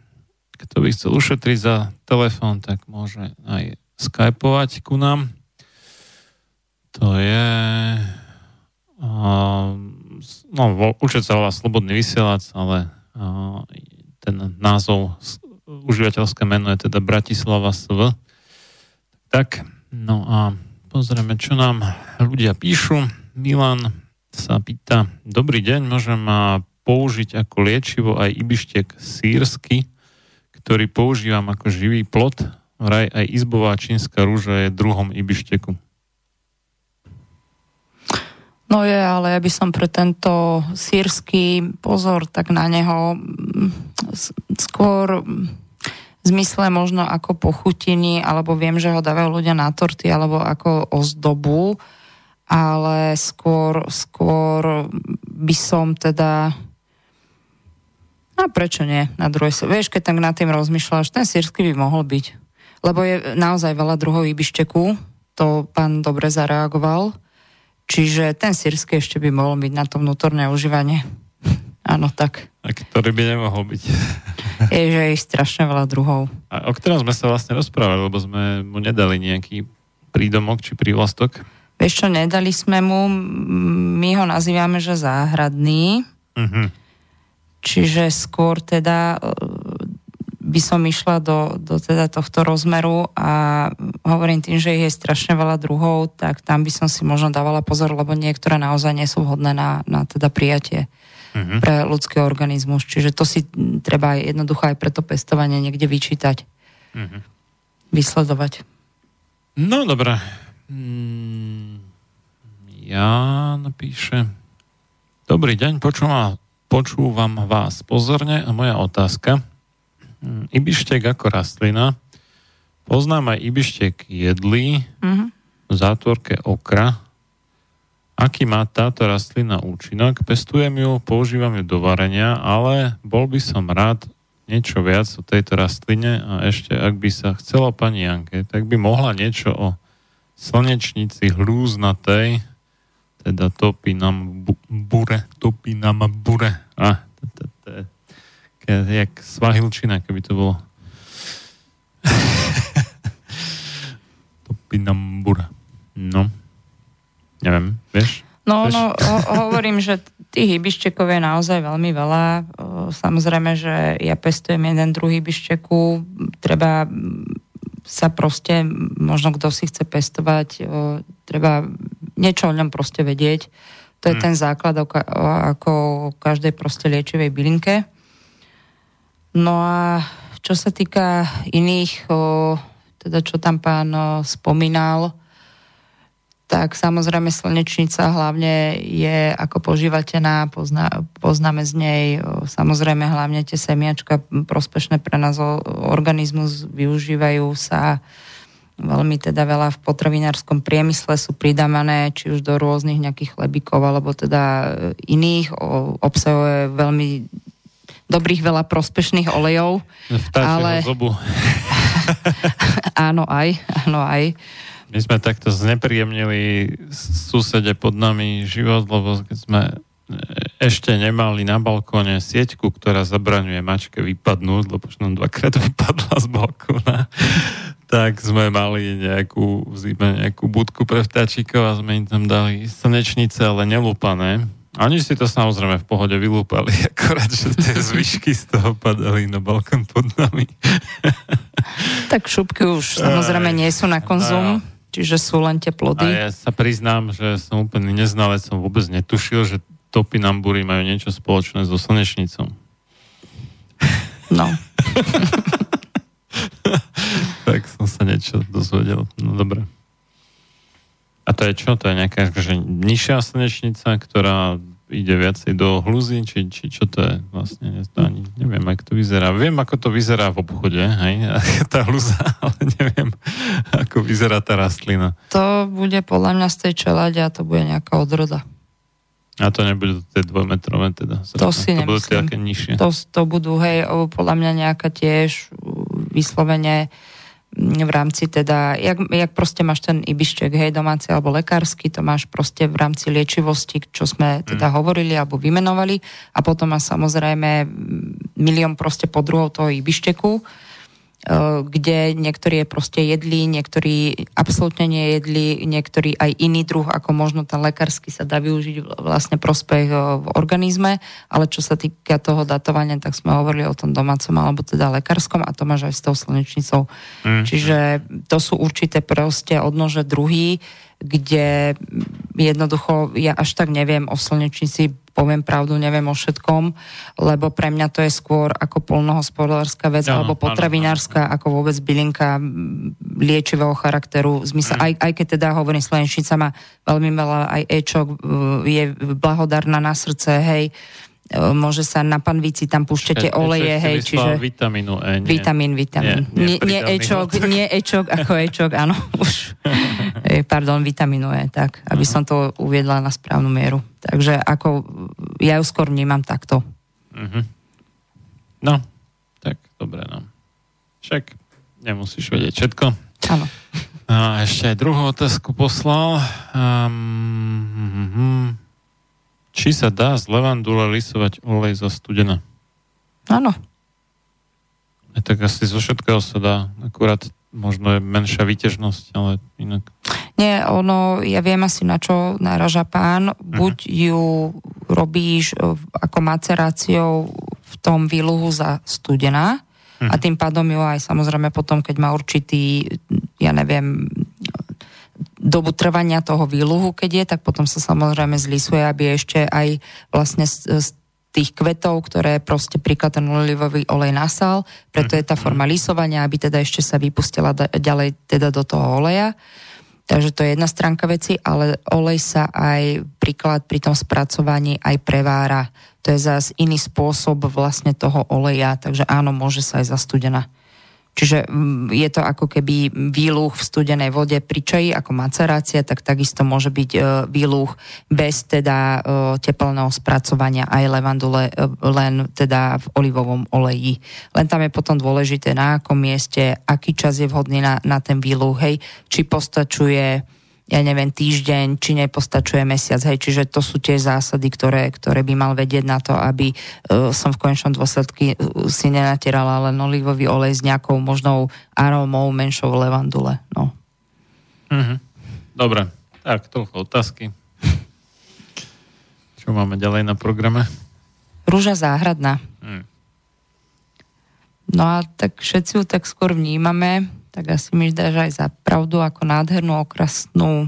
Kto by chcel ušetriť za telefón, tak môže aj skypovať ku nám. To je... Uh, no, účet sa volá Slobodný vysielač, ale uh, ten názov, užívateľské meno je teda Bratislava SV. Tak, no a pozrieme, čo nám ľudia píšu. Milan sa pýta, dobrý deň, môžem použiť ako liečivo aj ibištek sírsky, ktorý používam ako živý plot. Vraj aj izbová čínska rúža je druhom ibišteku. No je, ale ja by som pre tento sírsky pozor tak na neho mm, skôr v zmysle možno ako pochutiny, alebo viem, že ho dávajú ľudia na torty, alebo ako ozdobu, ale skôr, skôr by som teda a prečo nie? Na druhej vieš, keď tak nad tým rozmýšľaš, ten sírsky by mohol byť. Lebo je naozaj veľa druhov ibišteku, to pán dobre zareagoval. Čiže ten sírsky ešte by mohol byť na to vnútorné užívanie. Áno, tak. A ktorý by nemohol byť? je, že je strašne veľa druhov. A o ktorom sme sa vlastne rozprávali, lebo sme mu nedali nejaký prídomok či prívlastok? Vieš čo, nedali sme mu, my ho nazývame, že záhradný. Uh-huh. Čiže skôr teda e, by som išla do, do teda tohto rozmeru a hovorím tým, že je strašne veľa druhov, tak tam by som si možno dávala pozor, lebo niektoré naozaj nie sú vhodné na, na teda prijatie uh-huh. pre ľudský organizmus. Čiže to si treba jednoducho aj pre to pestovanie niekde vyčítať. Uh-huh. Vysledovať. No, dobré. Mm, ja napíše. Dobrý deň, počúvam Počúvam vás pozorne a moja otázka. Hm, ibištek ako rastlina. Poznám aj ibištek jedlý mm-hmm. v zátvorke okra. Aký má táto rastlina účinok? Pestujem ju, používam ju do varenia, ale bol by som rád niečo viac o tejto rastline a ešte, ak by sa chcelo pani Janke, tak by mohla niečo o slnečnici hlúznatej, teda topí nám bure, topí nám bure. Jak svahilčina, keby to bolo. topí nám bure. No. Neviem, vieš? No, vieš? no, ho- hovorím, že tých hybiščekov je naozaj veľmi veľa. Samozrejme, že ja pestujem jeden druhý hybiščeku. Treba sa proste, možno kto si chce pestovať, treba niečo o ňom proste vedieť. To je hmm. ten základ ako, ako každej proste liečivej bylinke. No a čo sa týka iných, o, teda čo tam pán o, spomínal, tak samozrejme slnečnica hlavne je ako požívateľná, pozná, poznáme z nej samozrejme hlavne tie semiačka prospešné pre nás organizmus, využívajú sa veľmi teda veľa v potravinárskom priemysle sú pridávané či už do rôznych nejakých chlebíkov alebo teda e, iných, obsahuje veľmi dobrých veľa prospešných olejov. ale... zobu. áno aj, áno aj. My sme takto znepríjemnili susede pod nami život, lebo keď sme ešte nemali na balkóne sieťku, ktorá zabraňuje mačke vypadnúť, lebo už nám dvakrát vypadla z balkóna tak sme mali nejakú v zime nejakú budku pre vtáčikov a sme im tam dali slnečnice, ale nelúpané. A oni si to samozrejme v pohode vylúpali, akorát, že tie zvyšky z toho padali na balkón pod nami. Tak šupky už samozrejme nie sú na konzum, no, čiže sú len tie plody. A ja sa priznám, že som úplne neznalec, som vôbec netušil, že topinambúry majú niečo spoločné so slnečnicou. No. tak som sa niečo dozvedel. No dobre. A to je čo? To je nejaká že nižšia slnečnica, ktorá ide viacej do hluzy, či, či čo to je vlastne, ani neviem, ako to vyzerá. Viem, ako to vyzerá v obchode, hej, tá hluza, ale neviem, ako vyzerá tá rastlina. To bude podľa mňa z tej čelade a to bude nejaká odroda. A to nebudú tie dvojmetrové teda? To si to nemyslím. budú? To, to budú, hej, podľa mňa nejaká tiež vyslovene v rámci teda, jak, jak proste máš ten ibišček, hej, domáci alebo lekársky, to máš proste v rámci liečivosti, čo sme teda mm. hovorili alebo vymenovali a potom má samozrejme milión proste podruhov toho ibišteku, kde niektorí je proste jedli, niektorí absolútne nejedli, niektorí aj iný druh, ako možno ten lekársky sa dá využiť vlastne prospech e, v organizme, ale čo sa týka toho datovania, tak sme hovorili o tom domácom alebo teda lekárskom a to máš aj s tou slnečnicou. Mm. Čiže to sú určité proste odnože druhy, kde jednoducho ja až tak neviem o slnečnici, poviem pravdu, neviem o všetkom, lebo pre mňa to je skôr ako polnohospodárska vec, Áno, alebo potravinárska, ako vôbec bylinka liečivého charakteru. Zmysel, Mm. aj, aj keď teda hovorím, slnečnica má veľmi veľa aj ečok, je blahodárna na srdce, hej, môže sa na panvici, tam púšťate Ešte- oleje, hej, čiže... vitamínu E. Nie. Vitamín, vitamín. Nie, Nie, nie ečok, hod. nie ečok ako ečok, áno, už. Eh, Pardon, vitamínu E, tak, aby som to uviedla na správnu mieru. Takže ako, ja ju skôr vnímam takto. Mhm. No, tak dobre, no. Však nemusíš vedieť všetko. Áno. A ešte aj druhú otázku poslal. Um, či sa dá z levandule lisovať olej zo studena? Áno. E, tak asi zo všetkého sa dá. Akurát možno je menšia výtežnosť, ale inak. Nie, ono, ja viem asi na čo naraža pán. Buď ju robíš e, ako maceráciou v tom výluhu za studená a tým pádom ju aj samozrejme potom, keď má určitý, ja neviem, dobu trvania toho výluhu, keď je, tak potom sa samozrejme zlisuje, aby ešte aj vlastne z, z tých kvetov, ktoré proste príklad ten olivový olej nasal, preto je tá forma lisovania, aby teda ešte sa vypustila da- ďalej teda do toho oleja. Takže to je jedna stránka veci, ale olej sa aj príklad pri tom spracovaní aj prevára. To je zase iný spôsob vlastne toho oleja, takže áno, môže sa aj zastudená. Čiže mm, je to ako keby výluch v studenej vode pri čaji, ako macerácia, tak takisto môže byť e, výluch bez teda e, teplného spracovania aj levandule, e, len teda v olivovom oleji. Len tam je potom dôležité, na akom mieste, aký čas je vhodný na, na ten výluch, hej, či postačuje ja neviem, týždeň, či nepostačuje mesiac, hej, čiže to sú tie zásady, ktoré, ktoré by mal vedieť na to, aby uh, som v konečnom dôsledku uh, si nenatierala len olivový olej s nejakou možnou arómou menšou levandule, no. Mhm. Dobre, tak toľko otázky. Čo máme ďalej na programe? Rúža záhradná. Hm. No a tak všetci ju tak skôr vnímame, tak asi mi dáš aj za pravdu ako nádhernú okrasnú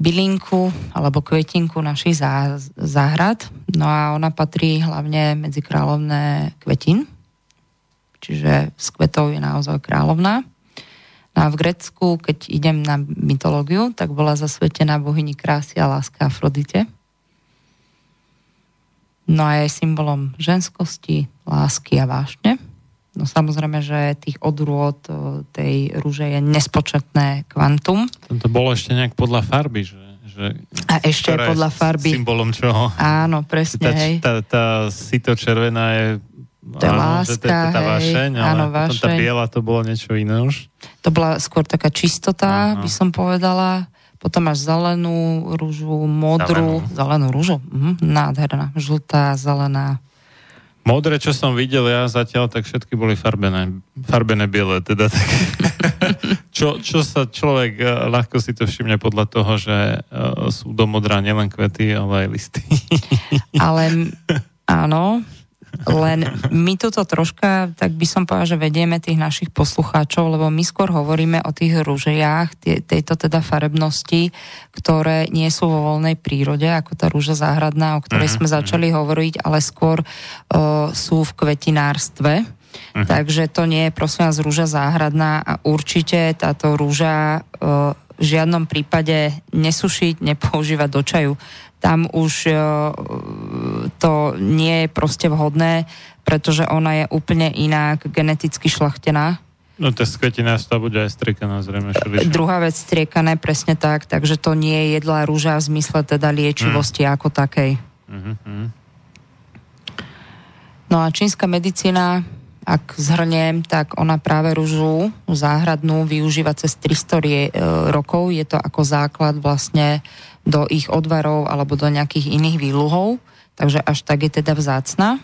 bylinku alebo kvetinku našich zá, záhrad. No a ona patrí hlavne medzi kráľovné kvetín, čiže z kvetov je naozaj kráľovná. No a v Grecku, keď idem na mytológiu, tak bola zasvetená bohyni krásy a láska Afrodite. No a je symbolom ženskosti, lásky a vášne. No samozrejme, že tých odrôd o, tej rúže je nespočetné kvantum. To bolo ešte nejak podľa farby, že, že A ešte je podľa farby. Symbolom čoho? Áno, presne, tá, hej. tá, tá sito červená je To je že to láska, tá vášeň, ale Áno, potom tá vášeň. biela to bolo niečo iné už. To bola skôr taká čistota, Aha. by som povedala. Potom máš zelenú rúžu, modrú, zelenú, zelenú rúžu, mhm, nádherná, žltá, zelená. Modré, čo som videl ja zatiaľ, tak všetky boli farbené, farbené biele, teda tak. čo, čo sa človek eh, ľahko si to všimne podľa toho, že eh, sú do modrá nielen kvety, ale aj listy. Ale áno, len my toto troška, tak by som povedala, že vedieme tých našich poslucháčov, lebo my skôr hovoríme o tých tie, tejto teda farebnosti, ktoré nie sú vo voľnej prírode, ako tá rúža záhradná, o ktorej Mhm, sme začali hovoriť, ale skôr uh, sú v kvetinárstve. Mhm. Takže to nie je prosím vás rúža záhradná a určite táto rúža uh, v žiadnom prípade nesušiť, nepoužívať do čaju. Tam už uh, to nie je proste vhodné, pretože ona je úplne inak geneticky šlachtená. No to z kvetinárstva bude aj striekaná zrejme všeličo. Druhá vec striekané presne tak, takže to nie je jedlá rúža v zmysle teda liečivosti ako takej. Mhm, mhm. No a čínska medicína, ak zhrniem, tak ona práve rúžu záhradnú využíva cez 300 rie- e, rokov. Je to ako základ vlastne do ich odvarov alebo do nejakých iných výluhov. Takže až tak je teda vzácna.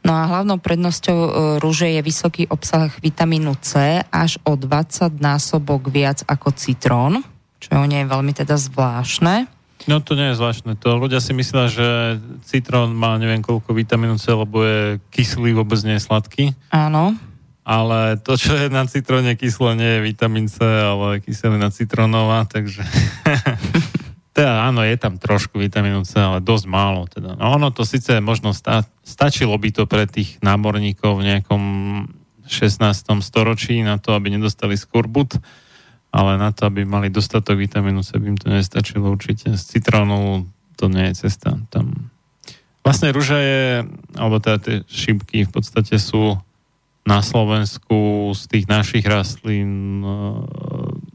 No a hlavnou prednosťou e, rúže je vysoký obsah vitamínu C až o 20 násobok viac ako citrón, čo je u nej veľmi teda zvláštne. No to nie je zvláštne. To ľudia si myslia, že citrón má neviem koľko vitamínu C, lebo je kyslý, vôbec nie je sladký. Áno. Ale to, čo je na citróne kyslé, nie je vitamín C, ale kyselina citrónová, takže teda áno, je tam trošku vitamínu C, ale dosť málo. Teda. No ono to síce možno sta- stačilo by to pre tých námorníkov v nejakom 16. storočí na to, aby nedostali skurbut, ale na to, aby mali dostatok vitamínu C, by im to nestačilo určite. S citrónou to nie je cesta. Tam... Vlastne rúža je, alebo teda tie šípky v podstate sú na Slovensku z tých našich rastlín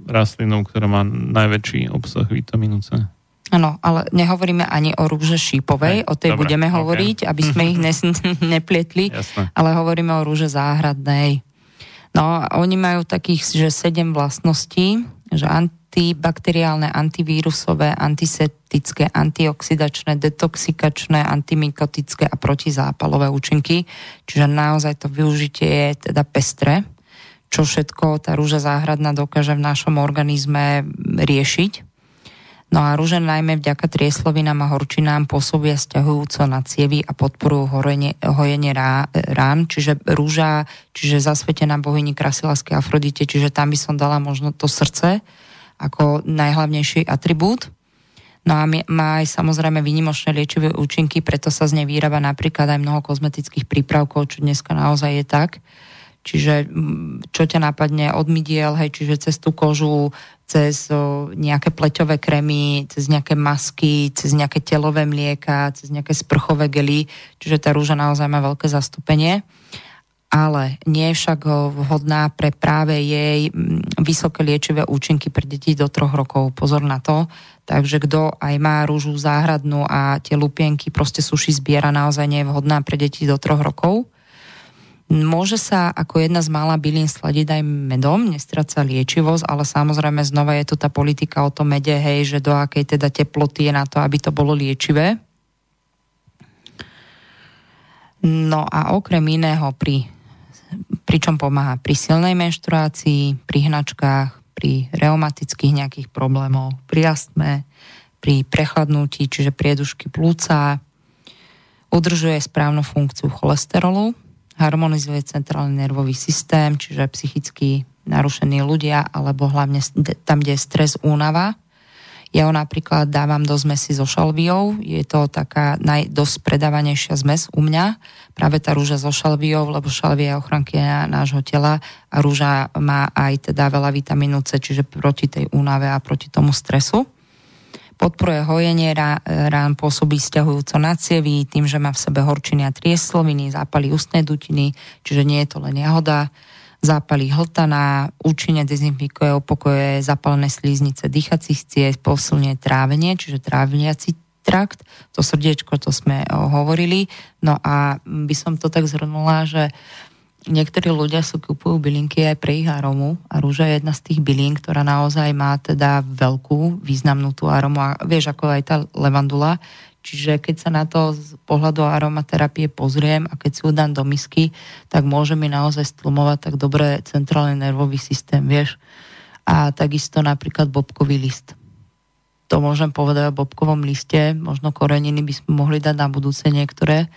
rastlinou, ktorá má najväčší obsah vitamínu C. Áno, ale nehovoríme ani o rúže šípovej, Hej, o tej dobre, budeme okay. hovoriť, aby sme ich nes, neplietli, Jasne. ale hovoríme o rúže záhradnej. No, oni majú takých, že sedem vlastností, že antibakteriálne, antivírusové, antiseptické, antioxidačné, detoxikačné, antimikotické a protizápalové účinky. Čiže naozaj to využitie je teda pestre čo všetko tá rúža záhradná dokáže v našom organizme riešiť. No a rúže najmä vďaka trieslovinám a horčinám pôsobia stiahujúco na cievy a podporujú horenie, hojenie rá, rán, čiže rúža, čiže zasvetená bohyni krasy, lásky Afrodite, čiže tam by som dala možno to srdce ako najhlavnejší atribút. No a má aj samozrejme výnimočné liečivé účinky, preto sa z nej vyrába napríklad aj mnoho kozmetických prípravkov, čo dneska naozaj je tak. Čiže mm, čo ťa napadne od mydiel, hej, čiže cez tú kožu, cez o, nejaké pleťové krémy, cez nejaké masky, cez nejaké telové mlieka, cez nejaké sprchové gely, čiže tá rúža naozaj má veľké zastúpenie ale nie je však vhodná pre práve jej mm, vysoké liečivé účinky pre deti do troch rokov. Pozor na to. Takže kto aj má rúžu záhradnú a tie lupienky proste suši zbiera, naozaj nie je vhodná pre deti do troch rokov. Môže sa ako jedna z mála bylín sladiť aj medom, nestraca liečivosť, ale samozrejme znova je tu tá politika o tom mede, hej, že do akej teda teploty je na to, aby to bolo liečivé. No a okrem iného pri pričom pomáha pri silnej menštruácii, pri hnačkách, pri reumatických nejakých problémoch, pri astme, pri prechladnutí, čiže priedušky plúca, udržuje správnu funkciu cholesterolu, harmonizuje centrálny nervový systém, čiže psychicky narušení ľudia, alebo hlavne tam, kde je stres, únava. Ja ho napríklad dávam do zmesi so šalviou, je to taká naj, dosť predávanejšia zmes u mňa, práve tá rúža so šalviou, lebo šalvia je ochranky nášho tela a rúža má aj teda veľa vitamínu C, čiže proti tej únave a proti tomu stresu podporuje hojenie rán, pôsobí stiahujúco na cievy, tým, že má v sebe horčiny a triesloviny, zápaly ústnej dutiny, čiže nie je to len jahoda, zápaly hltana, účinne dezinfikuje, opokojuje zapalené slíznice dýchacích ciest, posilňuje trávenie, čiže tráveniaci trakt, to srdiečko, to sme hovorili. No a by som to tak zhrnula, že niektorí ľudia sú kupujú bylinky aj pre ich aromu a rúža je jedna z tých bylín, ktorá naozaj má teda veľkú, významnú tú aromu a vieš, ako aj tá levandula. Čiže keď sa na to z pohľadu aromaterapie pozriem a keď si ju dám do misky, tak môže mi naozaj stlmovať tak dobre centrálny nervový systém, vieš. A takisto napríklad bobkový list. To môžem povedať o bobkovom liste, možno koreniny by sme mohli dať na budúce niektoré,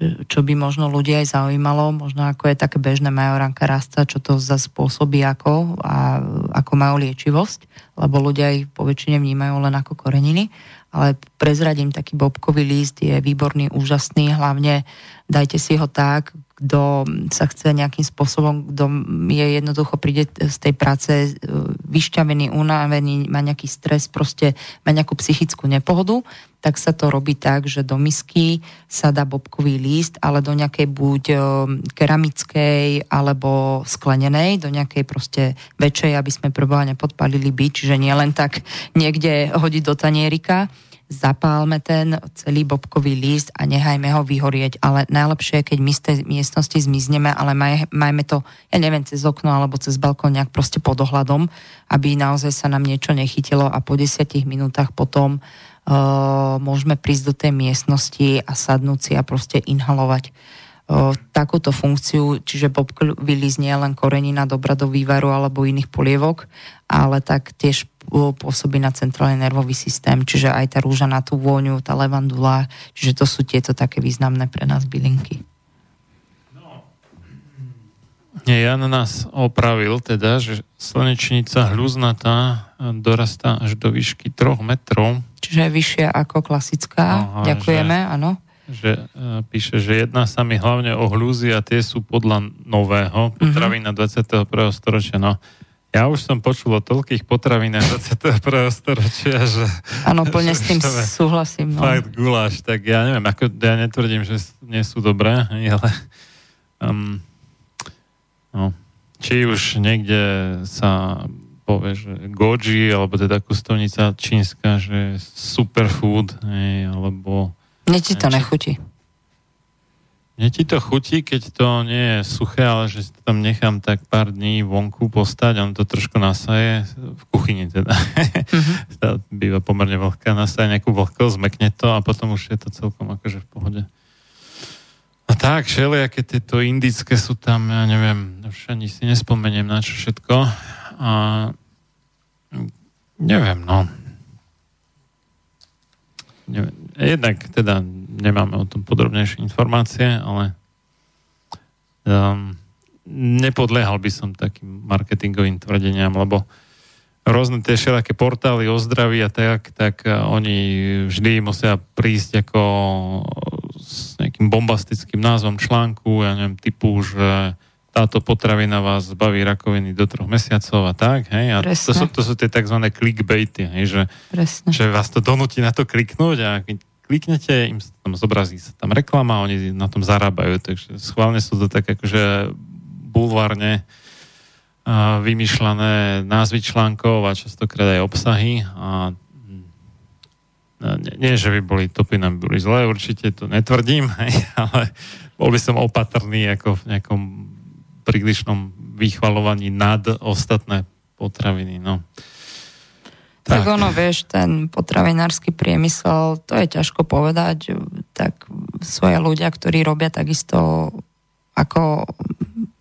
čo by možno ľudia aj zaujímalo, možno ako je také bežné majoranka rasta, čo to za spôsobí ako a ako majú liečivosť, lebo ľudia ich po väčšine vnímajú len ako koreniny, ale prezradím, taký bobkový list je výborný, úžasný, hlavne dajte si ho tak, kto sa chce nejakým spôsobom, kto je jednoducho príde z tej práce e, vyšťavený, unavený, má nejaký stres, proste má nejakú psychickú nepohodu, tak sa to robí tak, že do misky sa dá bobkový list, ale do nejakej buď e, keramickej alebo sklenenej, do nejakej proste väčšej, aby sme preboha nepodpalili byť, čiže nie len tak niekde hodiť do tanierika zapálme ten celý bobkový list a nechajme ho vyhorieť, ale najlepšie je, keď my z tej miestnosti zmizneme, ale maj, majme to, ja neviem, cez okno alebo cez balkón nejak proste pod ohľadom, aby naozaj sa nám niečo nechytilo a po desiatich minútach potom uh, môžeme prísť do tej miestnosti a sadnúť si a proste inhalovať takúto funkciu, čiže bobkový list nie je len korenina dobra do vývaru alebo iných polievok, ale tak tiež pôsobí na centrálny nervový systém, čiže aj tá rúža na tú vôňu, tá levandula, čiže to sú tieto také významné pre nás bylinky. Nie, Jan nás opravil teda, že slnečnica hľuznatá dorastá až do výšky 3 metrov. Čiže je vyššia ako klasická. Aha, Ďakujeme, áno. Že, uh, píše, že jedná sa mi hlavne o hľúzy a tie sú podľa nového potravina uh-huh. 21. storočia. No, ja už som počul o toľkých potravinách 21. storočia, že... Áno, plne s tým súhlasím. No. Fakt guláš, tak ja neviem, ako, ja netvrdím, že nie sú dobré, ale... Um, no, či už niekde sa povie, že goji, alebo teda kustovnica čínska, že superfood, hej, alebo... Mne ti to nechutí. Mne ti to chutí, keď to nie je suché, ale že si to tam nechám tak pár dní vonku postať, on to trošku nasaje, v kuchyni teda. Mm-hmm. býva pomerne vlhká, nasaje nejakú vlhkosť, zmekne to a potom už je to celkom akože v pohode. A tak, všelijaké tieto indické sú tam, ja neviem, už ani si nespomeniem na čo všetko. A neviem, no. Neviem. Jednak teda nemáme o tom podrobnejšie informácie, ale um, nepodliehal by som takým marketingovým tvrdeniam, lebo rôzne tie všelaké portály o zdraví a tak, tak uh, oni vždy musia prísť ako s nejakým bombastickým názvom článku, ja neviem, typu, že táto potravina vás zbaví rakoviny do troch mesiacov a tak, hej, a to sú, to sú tie tzv. clickbaity, hej, že, že vás to donúti na to kliknúť a kliknete, im sa tam zobrazí sa tam reklama, oni na tom zarábajú, takže schválne sú to tak akože bulvárne uh, vymýšľané názvy článkov a častokrát aj obsahy a nie, že by boli topy nám boli zlé, určite to netvrdím, ale bol by som opatrný ako v nejakom prílišnom vychvalovaní nad ostatné potraviny. No. Tak. tak ono, vieš, ten potravinársky priemysel, to je ťažko povedať, tak aj ľudia, ktorí robia takisto ako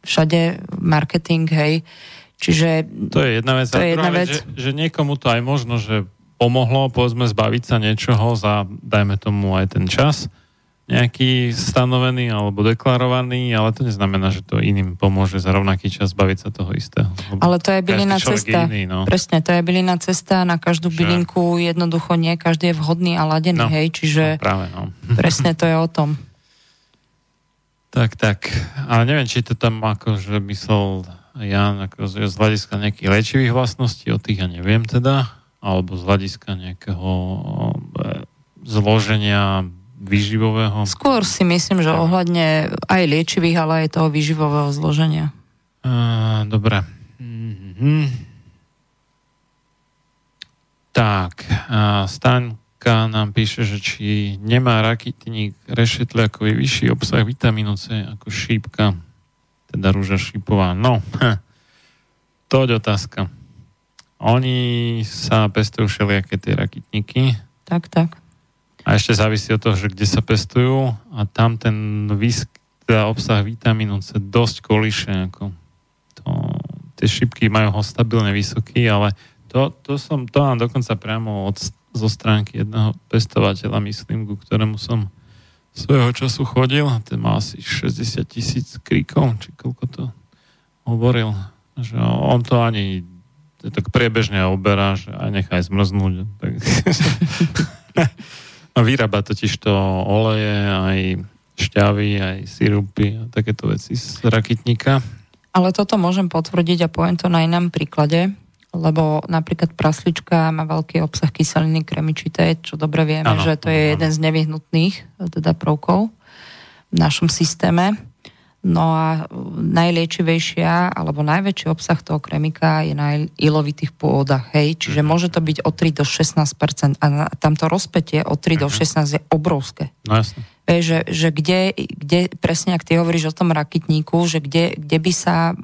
všade marketing, hej. Čiže... To je jedna vec. To je jedna vec, že, že niekomu to aj možno, že pomohlo, povedzme, zbaviť sa niečoho za, dajme tomu, aj ten čas nejaký stanovený alebo deklarovaný, ale to neznamená, že to iným pomôže za rovnaký čas baviť sa toho istého. Ale to je bylina cesta. Iný, no. Presne, to je bylina cesta. Na každú že... bylinku jednoducho nie každý je vhodný a ladený, no, hej, čiže no, práve, no. presne to je o tom. Tak, tak. Ale neviem, či to tam akože myslel Jan ako z hľadiska nejakých liečivých vlastností, o tých ja neviem teda, alebo z hľadiska nejakého e, zloženia výživového? Skôr si myslím, že ohľadne aj liečivých, ale aj toho výživového zloženia. Uh, dobre. Mm-hmm. Tak, uh, Staňka nám píše, že či nemá rakytník rešetliakový vyšší obsah vitamínu C ako šípka, teda rúža šípová. No, to je otázka. Oni sa pestujú všelijaké tie rakytníky. Tak, tak. A ešte závisí od toho, že kde sa pestujú a tam ten výsk, teda obsah vitamínu C dosť kolíše. Ako to, tie šipky majú ho stabilne vysoký, ale to, to, som, to mám dokonca priamo od, zo stránky jedného pestovateľa, myslím, ku ktorému som svojho času chodil, ten má asi 60 tisíc kríkov, či koľko to hovoril, že on to ani tak priebežne oberá, že aj nechaj zmrznúť. Tak, A vyrába totiž to oleje, aj šťavy, aj sirupy a takéto veci z rakitníka. Ale toto môžem potvrdiť a poviem to na inom príklade, lebo napríklad praslička má veľký obsah kyseliny kremičité, čo dobre vieme, ano, že to je ano. jeden z nevyhnutných teda prvkov v našom systéme. No a najliečivejšia alebo najväčší obsah toho kremika je na ilovitých pôvodach, hej, čiže mm-hmm. môže to byť od 3 do 16% a tamto rozpetie od 3 mm-hmm. do 16 mhm. je obrovské. No jasne. Hej, že, že kde, kde, presne ak ty hovoríš o tom rakitníku, že kde, kde by sa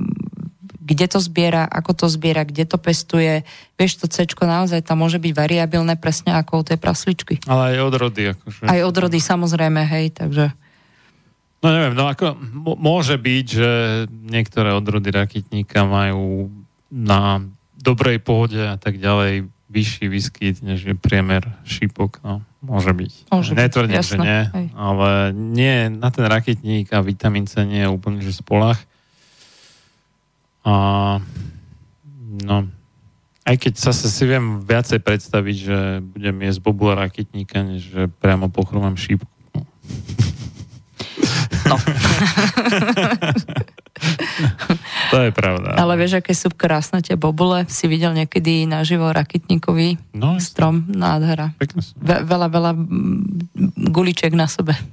kde to zbiera, ako to zbiera, kde to pestuje. Vieš, to C naozaj tam môže byť variabilné presne ako u tej prasličky. Ale aj odrody. Akože. Aj odrody, samozrejme, hej, takže... No neviem, no ako môže byť, že niektoré odrody rakitníka majú na dobrej pôde a tak ďalej vyšší výskyt, než je priemer šípok. No, môže byť. Môže Netvrdím, byť, že nie, hej. ale nie, na ten rakitník a vitamín C nie je úplne, že spolach. A, no, aj keď sa si viem viacej predstaviť, že budem jesť bobula raketníka, než že priamo pochromám šípku. No. to je pravda. Ale vieš, aké sú krásne tie bobule. Si videl niekedy naživo raketníkový no, strom? Nádhera. Ve- veľa, veľa guličiek na sebe.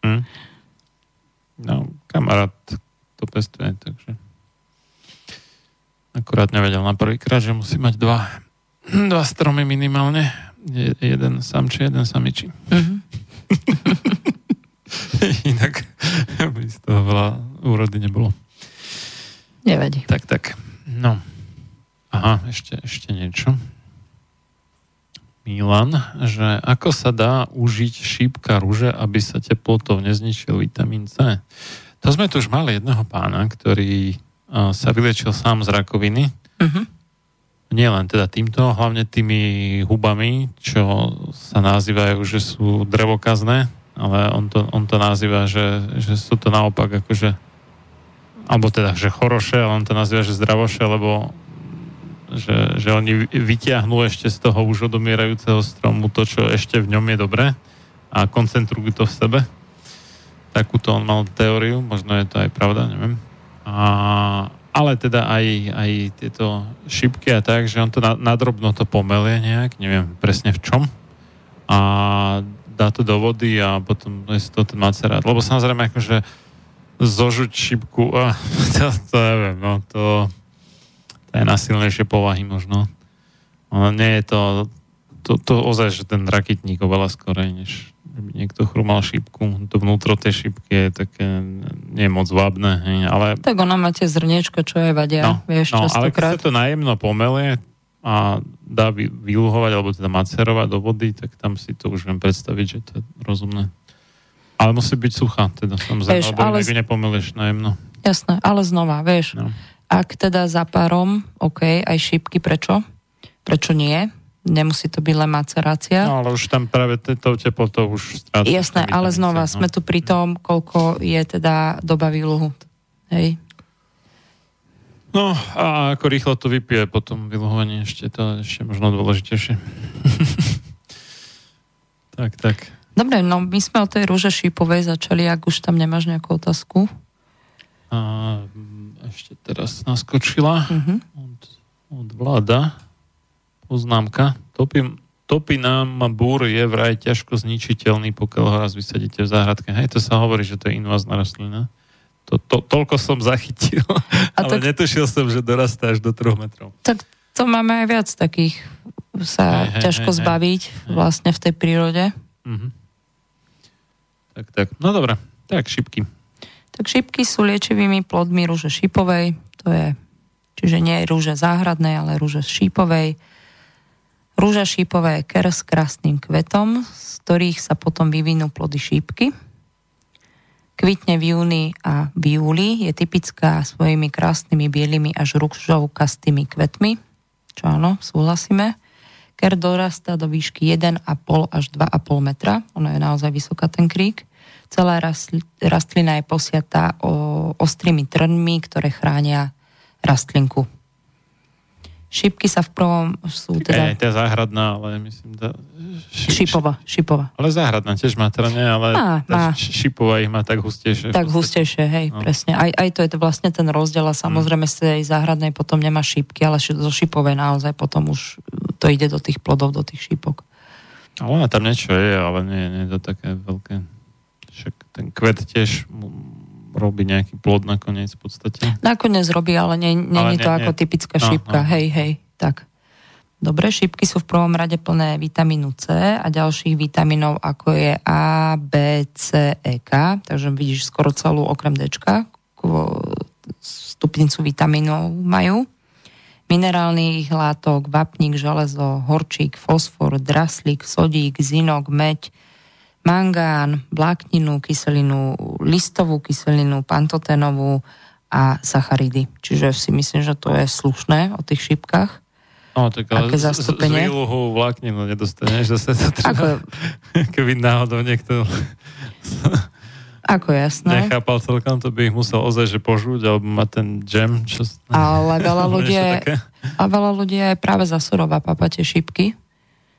Hm. No, kamarát to pestuje, takže akurát nevedel na prvýkrát, že musí mať dva, dva stromy minimálne. Je, jeden samči, jeden samiči. Mm-hmm. Inak by z toho veľa úrody nebolo. Nevadí. Tak, tak. No. Aha, ešte, ešte niečo. Milan, že ako sa dá užiť šípka rúže, aby sa teplotou nezničil vitamín C? To sme tu už mali jedného pána, ktorý sa vylečil sám z rakoviny. Uh-huh. Nie len teda týmto, hlavne tými hubami, čo sa nazývajú, že sú drevokazné, ale on to, on to nazýva, že, že sú to naopak akože alebo teda, že choroše, ale on to nazýva, že zdravoše, lebo že, že oni vytiahnú ešte z toho už odomierajúceho stromu to, čo ešte v ňom je dobré a koncentrujú to v sebe. Takúto on mal teóriu, možno je to aj pravda, neviem. A, ale teda aj, aj tieto šipky a tak, že on to na, nadrobno to pomelie nejak, neviem presne v čom. A dá to do vody a potom je to ten macerát. Lebo samozrejme akože zožuť šipku, a, to, to neviem, no to to je nasilnejšie povahy možno. Ale nie je to, to, to ozaj, že ten raketník oveľa skorej, než by niekto chrumal šípku. To vnútro tej šípky je také nie moc vábne, hej, ale... Tak ona máte zrniečko, čo je vadia, no, vieš, no, ale keď sa to najemno pomelie a dá vy, vyluhovať, alebo teda macerovať do vody, tak tam si to už viem predstaviť, že to je rozumné. Ale musí byť suchá, teda samozrejme, vieš, ale... inak nepomelieš najemno. Jasné, ale znova, vieš, no. Ak teda za párom, OK, aj šípky, prečo? Prečo nie? Nemusí to byť len macerácia. No ale už tam práve tou teplotou už stráca. Jasné, ale znova no. sme tu pri tom, koľko je teda doba výluhu. Hej. No a ako rýchlo to vypije potom vyluhovanie, ešte to ešte možno dôležitejšie. tak, tak. Dobre, no my sme o tej rúže šípovej začali, ak už tam nemáš nejakú otázku. A ešte teraz naskočila uh-huh. od, od vláda poznámka. Topím, topinám búr je vraj ťažko zničiteľný, pokiaľ ho raz vysadíte v záhradke. Hej, to sa hovorí, že to je invazná rastlina. To, to, toľko som zachytil, A ale tak, netušil som, že dorastá až do 3 metrov. Tak to máme aj viac takých sa hej, ťažko hej, zbaviť hej. vlastne v tej prírode. Uh-huh. Tak, tak. No dobre, tak šipky. Tak šipky sú liečivými plodmi rúže šipovej, to je, čiže nie je rúže záhradnej, ale rúže šípovej. Rúža šípové je ker s krásnym kvetom, z ktorých sa potom vyvinú plody šípky. Kvitne v júni a v júli je typická svojimi krásnymi bielými až rúžovkastými kvetmi, čo áno, súhlasíme. Ker dorastá do výšky 1,5 až 2,5 metra, ono je naozaj vysoká ten krík. Celá rastlina je posiatá o, ostrými trnmi, ktoré chránia rastlinku. Šípky sa v prvom sú teda... Aj, tá záhradná, ale myslím... Tá... Ši, šipova, šipova. Ale záhradná tiež má trne, ale má, tá má. šipová ich má tak hustejšie. Tak hustejšie, hej, no. presne. Aj, aj to je to vlastne ten rozdiel a samozrejme z tej záhradnej potom nemá šípky, ale zo šipovej naozaj potom už to ide do tých plodov, do tých šípok. Ale tam niečo je, ale nie, nie je to také veľké. Však ten kvet tiež robí nejaký plod nakoniec v podstate. Nakoniec robí, ale nie, nie je to nie, ako nie. typická no, šípka. No. Hej, hej, tak. Dobre, šípky sú v prvom rade plné vitamínu C a ďalších vitamínov, ako je A, B, C, E, K. Takže vidíš skoro celú okrem D, stupnicu vitamínov majú. Minerálnych látok, vapník, železo, horčík, fosfor, draslík, sodík, zinok, meď, mangán, vlákninu, kyselinu, listovú kyselinu, pantoténovú a sacharidy. Čiže si myslím, že to je slušné o tých šípkach. No, tak ale z, z, z výluhu vlákninu nedostaneš, zase to treba, Ako... keby náhodou niekto Ako jasné. nechápal celkom, to by ich musel ozaj, že požúť, alebo mať ten džem. Čo... Ale veľa ľudí, je, a veľa ľudí je práve za surová papa tie šípky.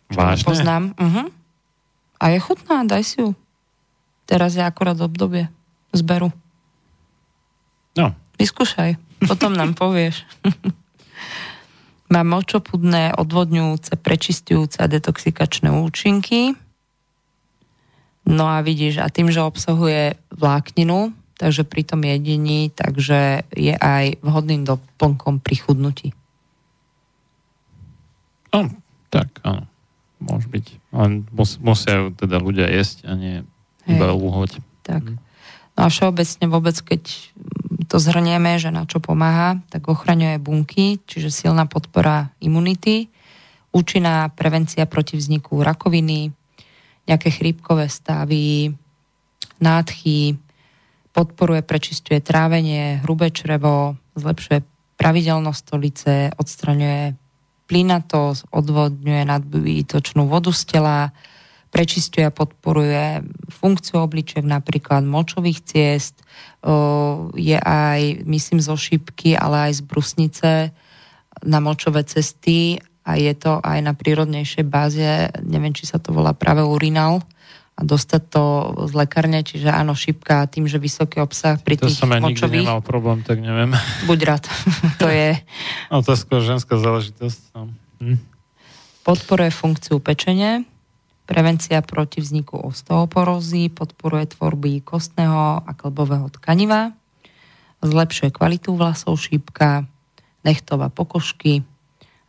Vážne? Poznám. Uh-huh. A je chutná, daj si ju. Teraz je akurát obdobie zberu. No. Vyskúšaj, potom nám povieš. Má močopudné, odvodňujúce, prečistujúce a detoxikačné účinky. No a vidíš, a tým, že obsahuje vlákninu, takže pri tom jedení, takže je aj vhodným doplnkom pri chudnutí. No, tak áno, môže byť. Len mus, musia teda ľudia jesť a nie iba lúhoť. Tak. No a všeobecne vôbec, keď to zhrnieme, že na čo pomáha, tak ochraňuje bunky, čiže silná podpora imunity, účinná prevencia proti vzniku rakoviny, nejaké chrípkové stavy, nádchy, podporuje, prečistuje trávenie, hrubé črevo, zlepšuje pravidelnosť stolice, odstraňuje plynatosť, odvodňuje nadbytočnú vodu z tela, prečistuje a podporuje funkciu obličiek, napríklad močových ciest, je aj, myslím, zo šípky, ale aj z brusnice na močové cesty a je to aj na prírodnejšej báze, neviem, či sa to volá práve urinál, a dostať to z lekárne, čiže áno, šipka tým, že vysoký obsah pri to tých som ja močových... nikdy nemal problém, tak neviem. Buď rád, to je... No to je skôr ženská záležitosť. No. Hm. Podporuje funkciu pečenie, prevencia proti vzniku osteoporózy, podporuje tvorby kostného a klbového tkaniva, zlepšuje kvalitu vlasov šípka, nechtová pokožky,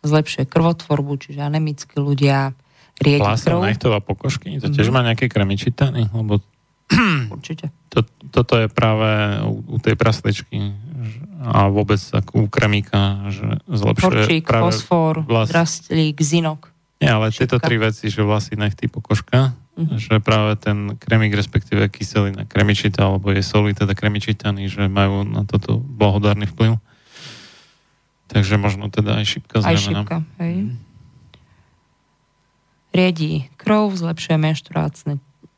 zlepšuje krvotvorbu, čiže anemickí ľudia, riedi Vlasov, krv. nechtová pokožky, to tiež má nejaké kremičitany, lebo Určite. to, toto je práve u, u tej prasličky a vôbec ako u kremíka, že zlepšuje Horčík, práve fosfor, vlas. drastlík, zinok. Nie, ale tieto Šipka. tri veci, že vlasy, nechty, pokožka, Mhm. že práve ten kremík, respektíve kyselina kremičita, alebo je soli, teda kremičitany, že majú na toto blahodárny vplyv. Takže možno teda aj šipka Aj zrejme. no. šipka, hej. Riedí krv, zlepšuje menštruačné,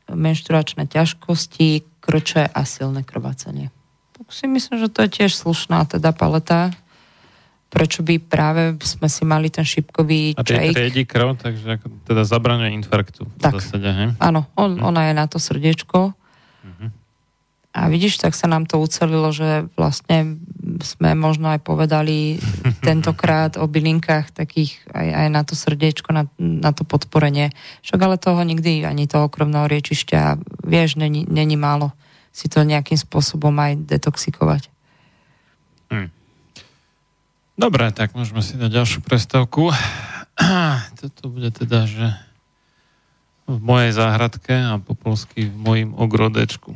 menštruačné ťažkosti, krče a silné krvácanie. Tak si myslím, že to je tiež slušná teda paleta. Prečo by práve sme si mali ten šipkový A čajk? triedi krv, takže teda zabraňuje infarktu v Tak. zásade, hej? Áno, on, ona je na to srdiečko. A vidíš, tak sa nám to ucelilo, že vlastne sme možno aj povedali tentokrát o bylinkách takých aj, aj na to srdiečko, na, na to podporenie. Však ale toho nikdy ani toho krvného riečišťa, vieš, není, není málo si to nejakým spôsobom aj detoxikovať. Dobre, tak môžeme si dať ďalšiu prestávku. Toto bude teda, že v mojej záhradke a po polsky v mojim ogrodečku.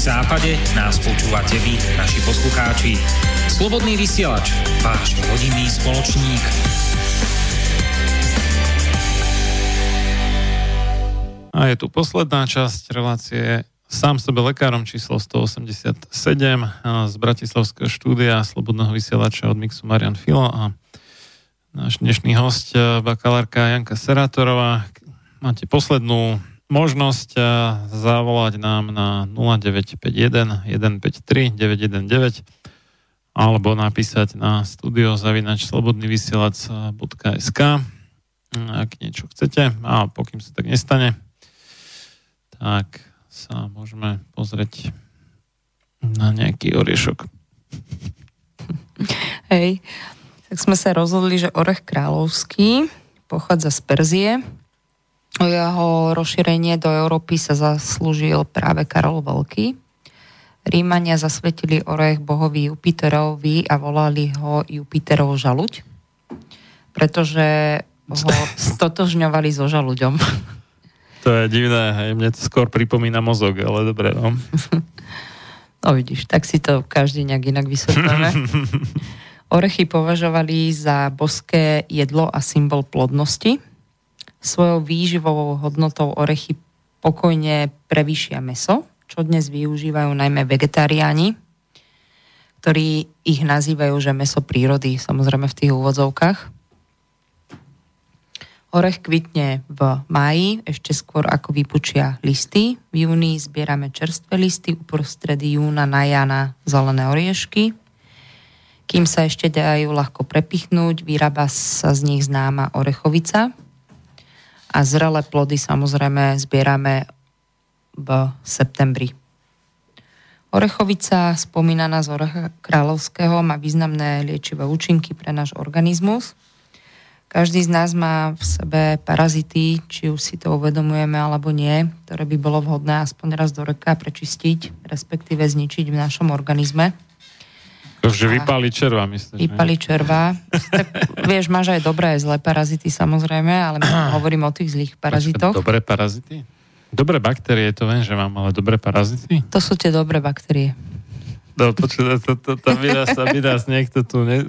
Západe nás počúvate vy, naši poslucháči. Slobodný vysielač, váš hodinný spoločník. A je tu posledná časť relácie sám sebe lekárom číslo 187 z Bratislavského štúdia Slobodného vysielača od Mixu Marian Filo a náš dnešný host bakalárka Janka Serátorová. Máte poslednú možnosť zavolať nám na 0951 153 919 alebo napísať na studiozavinač slobodnyvysielac.sk ak niečo chcete a pokým sa tak nestane tak sa môžeme pozrieť na nejaký oriešok. Hej, tak sme sa rozhodli, že orech kráľovský pochádza z Perzie. O jeho rozšírenie do Európy sa zaslúžil práve Karol Veľký. Rímania zasvetili orech bohovi Jupiterovi a volali ho Jupiterov žaluď, pretože ho stotožňovali so žaluďom. To je divné, hej. mne to skôr pripomína mozog, ale dobre, no. No vidíš, tak si to každý nejak inak vysvetlíme. Orechy považovali za boské jedlo a symbol plodnosti. Svojou výživovou hodnotou orechy pokojne prevýšia meso, čo dnes využívajú najmä vegetariáni, ktorí ich nazývajú, že meso prírody, samozrejme v tých úvodzovkách. Orech kvitne v máji, ešte skôr ako vypučia listy. V júni zbierame čerstvé listy, uprostred júna na jana zelené oriešky. Kým sa ešte dajú ľahko prepichnúť, vyrába sa z nich známa orechovica. A zrelé plody samozrejme zbierame v septembri. Orechovica, spomínaná z orecha kráľovského, má významné liečivé účinky pre náš organizmus – každý z nás má v sebe parazity, či už si to uvedomujeme alebo nie, ktoré by bolo vhodné aspoň raz do roka prečistiť, respektíve zničiť v našom organizme. Takže vypáli červa, myslíš? Vypáli červa. Tak, vieš, máš aj dobré, aj zlé parazity samozrejme, ale hovorím o tých zlých parazitoch. Dobré parazity? Dobré baktérie, to viem, že mám, ale dobré parazity? To sú tie dobré baktérie. No počuť, to, to, to by nás, by nás niekto tu ne,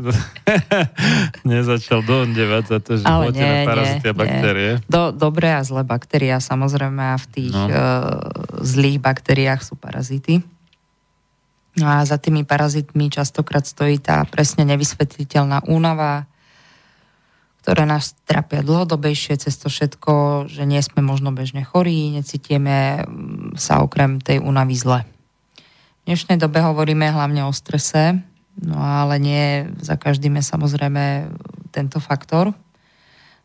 nezačal dohondevať za to, že Ale nie, parazity a baktérie. Nie. Do, dobré a zlé baktéria, samozrejme a v tých no. uh, zlých baktériách sú parazity. No a za tými parazitmi častokrát stojí tá presne nevysvetliteľná únava, ktoré nás trápia dlhodobejšie cez to všetko, že nie sme možno bežne chorí, necítime mm, sa okrem tej únavy zle. V dnešnej dobe hovoríme hlavne o strese, no ale nie za každým je samozrejme tento faktor.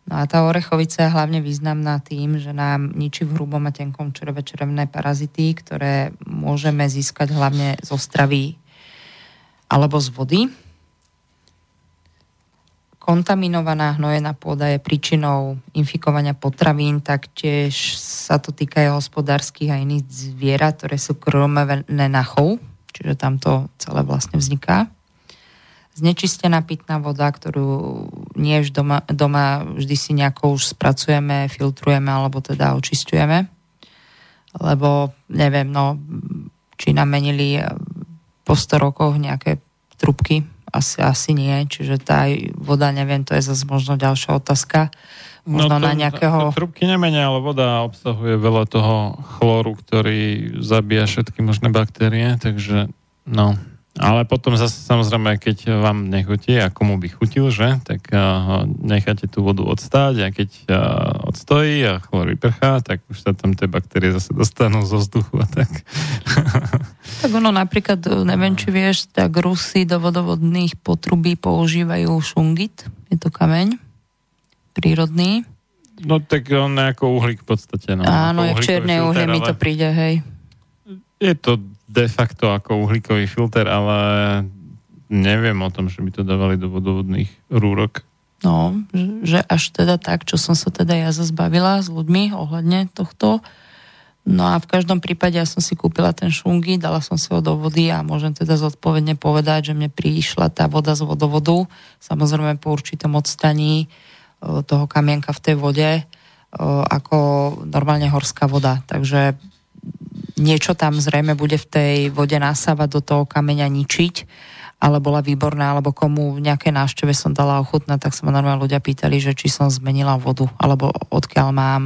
No a tá orechovica je hlavne významná tým, že nám ničí v hrubom a tenkom čreve črevné parazity, ktoré môžeme získať hlavne zo stravy alebo z vody. Kontaminovaná hnojená pôda je príčinou infikovania potravín, taktiež sa to týka aj hospodárskych a iných zvierat, ktoré sú krmené na chov, čiže tam to celé vlastne vzniká. Znečistená pitná voda, ktorú nie už doma, doma vždy si nejako už spracujeme, filtrujeme alebo teda očistujeme. Lebo neviem, no, či nám menili po 100 rokoch nejaké trubky asi, asi nie, čiže tá voda, neviem, to je zase možno ďalšia otázka. Možno no to, na nejakého... Trubky nemenia, ale voda obsahuje veľa toho chlóru, ktorý zabíja všetky možné baktérie, takže no, ale potom zase samozrejme, keď vám nechutí a komu by chutil, že, tak uh, necháte tú vodu odstáť a keď uh, odstojí a chlor vyprchá, tak už sa tam tie baktérie zase dostanú zo vzduchu a tak. Tak ono napríklad, neviem, či vieš, tak Rusy do vodovodných potrubí používajú šungit, je to kameň prírodný. No tak on ako uhlík v podstate. No. Áno, je čiernej uhlie mi to príde, hej. Je to de facto ako uhlíkový filter, ale neviem o tom, že by to dávali do vodovodných rúrok. No, že až teda tak, čo som sa teda ja zazbavila s ľuďmi ohľadne tohto. No a v každom prípade ja som si kúpila ten šungy, dala som si ho do vody a môžem teda zodpovedne povedať, že mne prišla tá voda z vodovodu, samozrejme po určitom odstaní e, toho kamienka v tej vode, e, ako normálne horská voda. Takže niečo tam zrejme bude v tej vode nasávať do toho kameňa ničiť, ale bola výborná, alebo komu v nejakej návšteve som dala ochutnať, tak sa ma normálne ľudia pýtali, že či som zmenila vodu, alebo odkiaľ mám.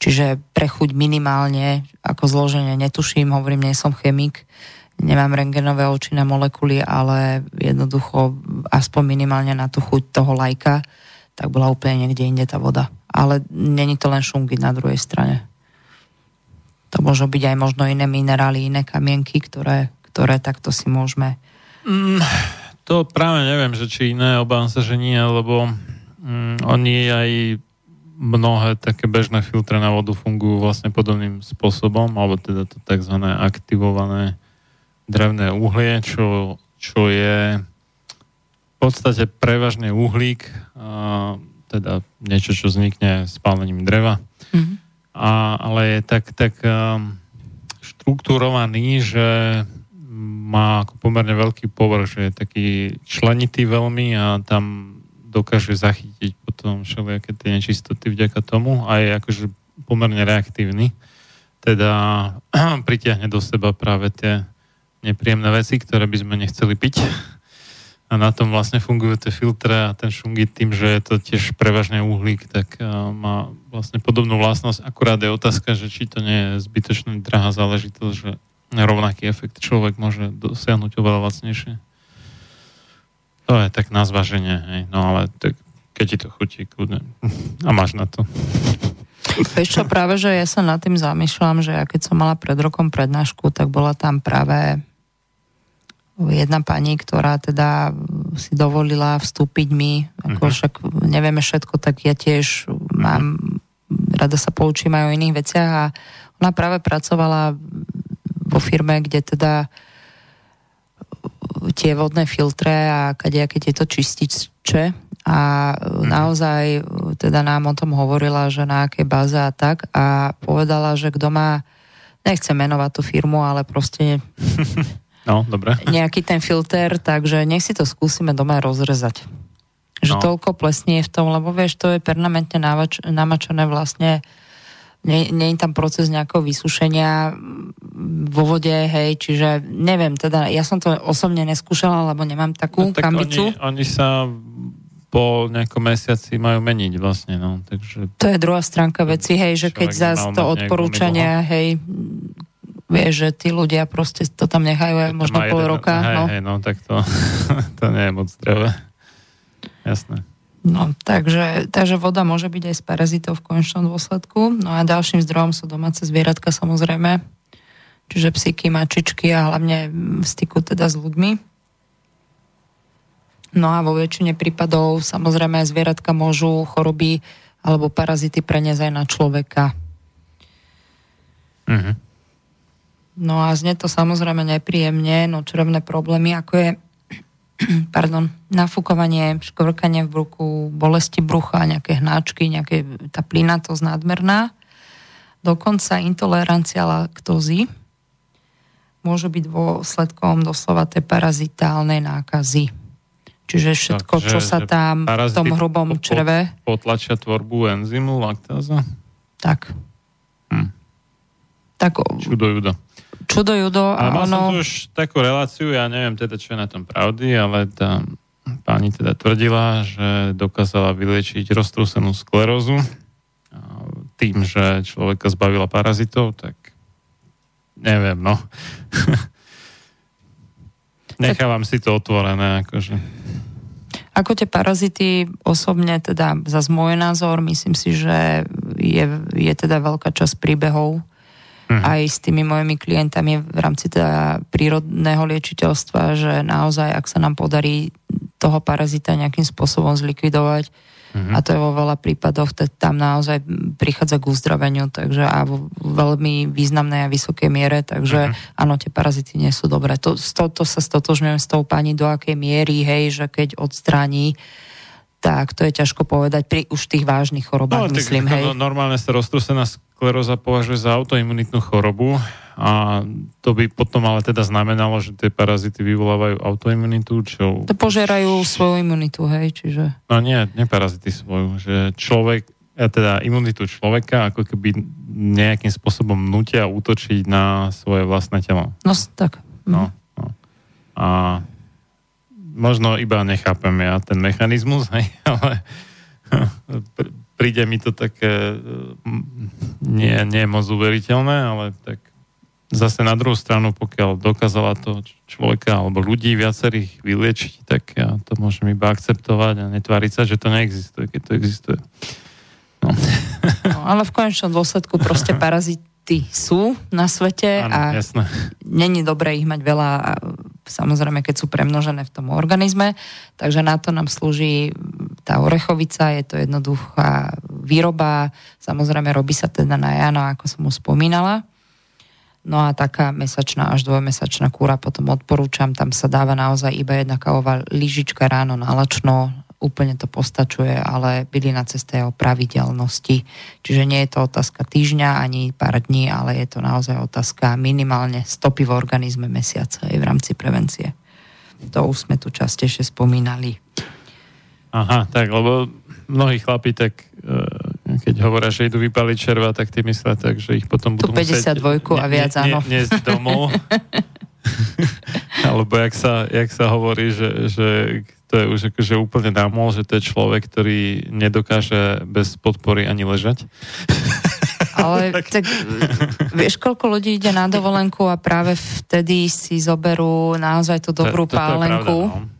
Čiže prechuť minimálne, ako zloženie netuším, hovorím, nie som chemik, nemám rengenové oči na molekuly, ale jednoducho aspoň minimálne na tú chuť toho lajka, tak bola úplne niekde inde tá voda. Ale není to len šungy na druhej strane. To môžu byť aj možno iné minerály, iné kamienky, ktoré, ktoré takto si môžeme... Mm, to práve neviem, že či iné, obávam sa, že nie, lebo mm, oni aj mnohé také bežné filtre na vodu fungujú vlastne podobným spôsobom, alebo teda to tzv. aktivované drevné uhlie, čo, čo je v podstate prevažne uhlík, a, teda niečo, čo vznikne spálením dreva, mm-hmm. A, ale je tak, tak um, štruktúrovaný, že má pomerne veľký povrch, že je taký členitý veľmi a tam dokáže zachytiť potom všelijaké tie nečistoty vďaka tomu a je akože pomerne reaktívny. Teda pritiahne do seba práve tie nepríjemné veci, ktoré by sme nechceli piť. A na tom vlastne fungujú tie filtre a ten šungit tým, že je to tiež prevažne uhlík, tak má vlastne podobnú vlastnosť. Akurát je otázka, že či to nie je zbytočne drahá záležitosť, že rovnaký efekt človek môže dosiahnuť oveľa lacnejšie. To je tak na zvaženie, hej. No ale tak, keď ti to chutí, kľudne. A máš na to. Vieš čo, práve, že ja sa nad tým zamýšľam, že ja keď som mala pred rokom prednášku, tak bola tam práve jedna pani, ktorá teda si dovolila vstúpiť mi, ako uh-huh. však nevieme všetko, tak ja tiež mám, rada sa poučím aj o iných veciach a ona práve pracovala vo firme, kde teda tie vodné filtre a kadejaké tieto čističe a mhm. naozaj teda nám o tom hovorila, že na aké báze a tak a povedala, že kto má, nechce menovať tú firmu, ale proste no, dobre. nejaký ten filter, takže nech si to skúsime doma rozrezať. Že no. toľko plesnie v tom, lebo vieš, to je permanentne namač, namačené vlastne nie, nie je tam proces nejakého vysušenia vo vode, hej, čiže neviem, teda ja som to osobne neskúšala, lebo nemám takú no, tak kambicu. Oni, oni sa po nejakom mesiaci majú meniť vlastne, no, takže... To je druhá stránka veci, hej, že keď zás to odporúčania, hej, vieš, že tí ľudia proste to tam nechajú aj možno pol jeden, roka, hej, no. Hej, no, tak to, to nie je moc zdravé. Jasné. No, takže, takže voda môže byť aj z parazitov v konečnom dôsledku. No a ďalším zdrojom sú domáce zvieratka samozrejme, čiže psíky, mačičky a hlavne v styku teda s ľuďmi. No a vo väčšine prípadov samozrejme zvieratka môžu choroby alebo parazity preniesť aj na človeka. Uh-huh. No a znie to samozrejme nepríjemne, no črevné problémy, ako je pardon, nafúkovanie, škvrkanie v bruchu, bolesti brucha, nejaké hnáčky, nejaké, tá plynatosť nadmerná, dokonca intolerancia laktózy môže byť dôsledkom doslova tej parazitálnej nákazy. Čiže všetko, Takže, čo sa tam v tom hrubom čreve... Potlačia tvorbu enzymu laktáza? Tak. Hm. tak Čudo judo. Čudo judo. Ale mal ono... som tu už takú reláciu, ja neviem teda, čo je na tom pravdy, ale tá pani teda tvrdila, že dokázala vyliečiť roztrúsenú sklerózu tým, že človeka zbavila parazitov, tak neviem, no. Nechávam si to otvorené, akože. Ako tie parazity osobne, teda za môj názor, myslím si, že je, je teda veľká časť príbehov hmm. aj s tými mojimi klientami v rámci teda prírodného liečiteľstva, že naozaj, ak sa nám podarí toho parazita nejakým spôsobom zlikvidovať, Mm-hmm. A to je vo veľa prípadoch, tam naozaj prichádza k uzdraveniu, takže a vo veľmi významnej a vysokej miere, takže mm-hmm. áno, tie parazity nie sú dobré. To, to, to sa stotožňujem s tou pani do akej miery, hej, že keď odstráni tak to je ťažko povedať pri už tých vážnych chorobách, no, myslím, hej. No, normálne sa roztrúsená skleróza považuje za autoimunitnú chorobu a to by potom ale teda znamenalo, že tie parazity vyvolávajú autoimunitu, čo... To požerajú svoju imunitu, hej, čiže... No nie, nie parazity svoju, že človek teda imunitu človeka, ako keby nejakým spôsobom nutia útočiť na svoje vlastné telo. No tak. No, no. A možno iba nechápem ja ten mechanizmus, hej, ale príde mi to také nie, nie moc uveriteľné, ale tak zase na druhú stranu, pokiaľ dokázala to človeka alebo ľudí viacerých vyliečiť, tak ja to môžem iba akceptovať a netváriť sa, že to neexistuje, keď to existuje. No. No, ale v konečnom dôsledku proste parazity sú na svete Áno, a jasné. není dobré ich mať veľa, samozrejme, keď sú premnožené v tom organizme, takže na to nám slúži tá orechovica, je to jednoduchá výroba, samozrejme robí sa teda na jano, ako som už spomínala. No a taká mesačná až dvojmesačná kúra potom odporúčam, tam sa dáva naozaj iba jedna kávová lyžička ráno na lačno, úplne to postačuje, ale bylina cesta je o pravidelnosti. Čiže nie je to otázka týždňa ani pár dní, ale je to naozaj otázka minimálne stopy v organizme mesiaca aj v rámci prevencie. To už sme tu častejšie spomínali. Aha, tak, lebo mnohí chlapi tak e, keď hovoria, že idú vypaliť červa, tak ty myslia tak, že ich potom budú Tu 52 a viac, ne, áno. Ne, domov. Alebo jak sa, jak sa hovorí, že, že to je už akože úplne námol, že to je človek, ktorý nedokáže bez podpory ani ležať. Ale tak vieš, koľko ľudí ide na dovolenku a práve vtedy si zoberú naozaj tú dobrú To- pálenku. pravda, no.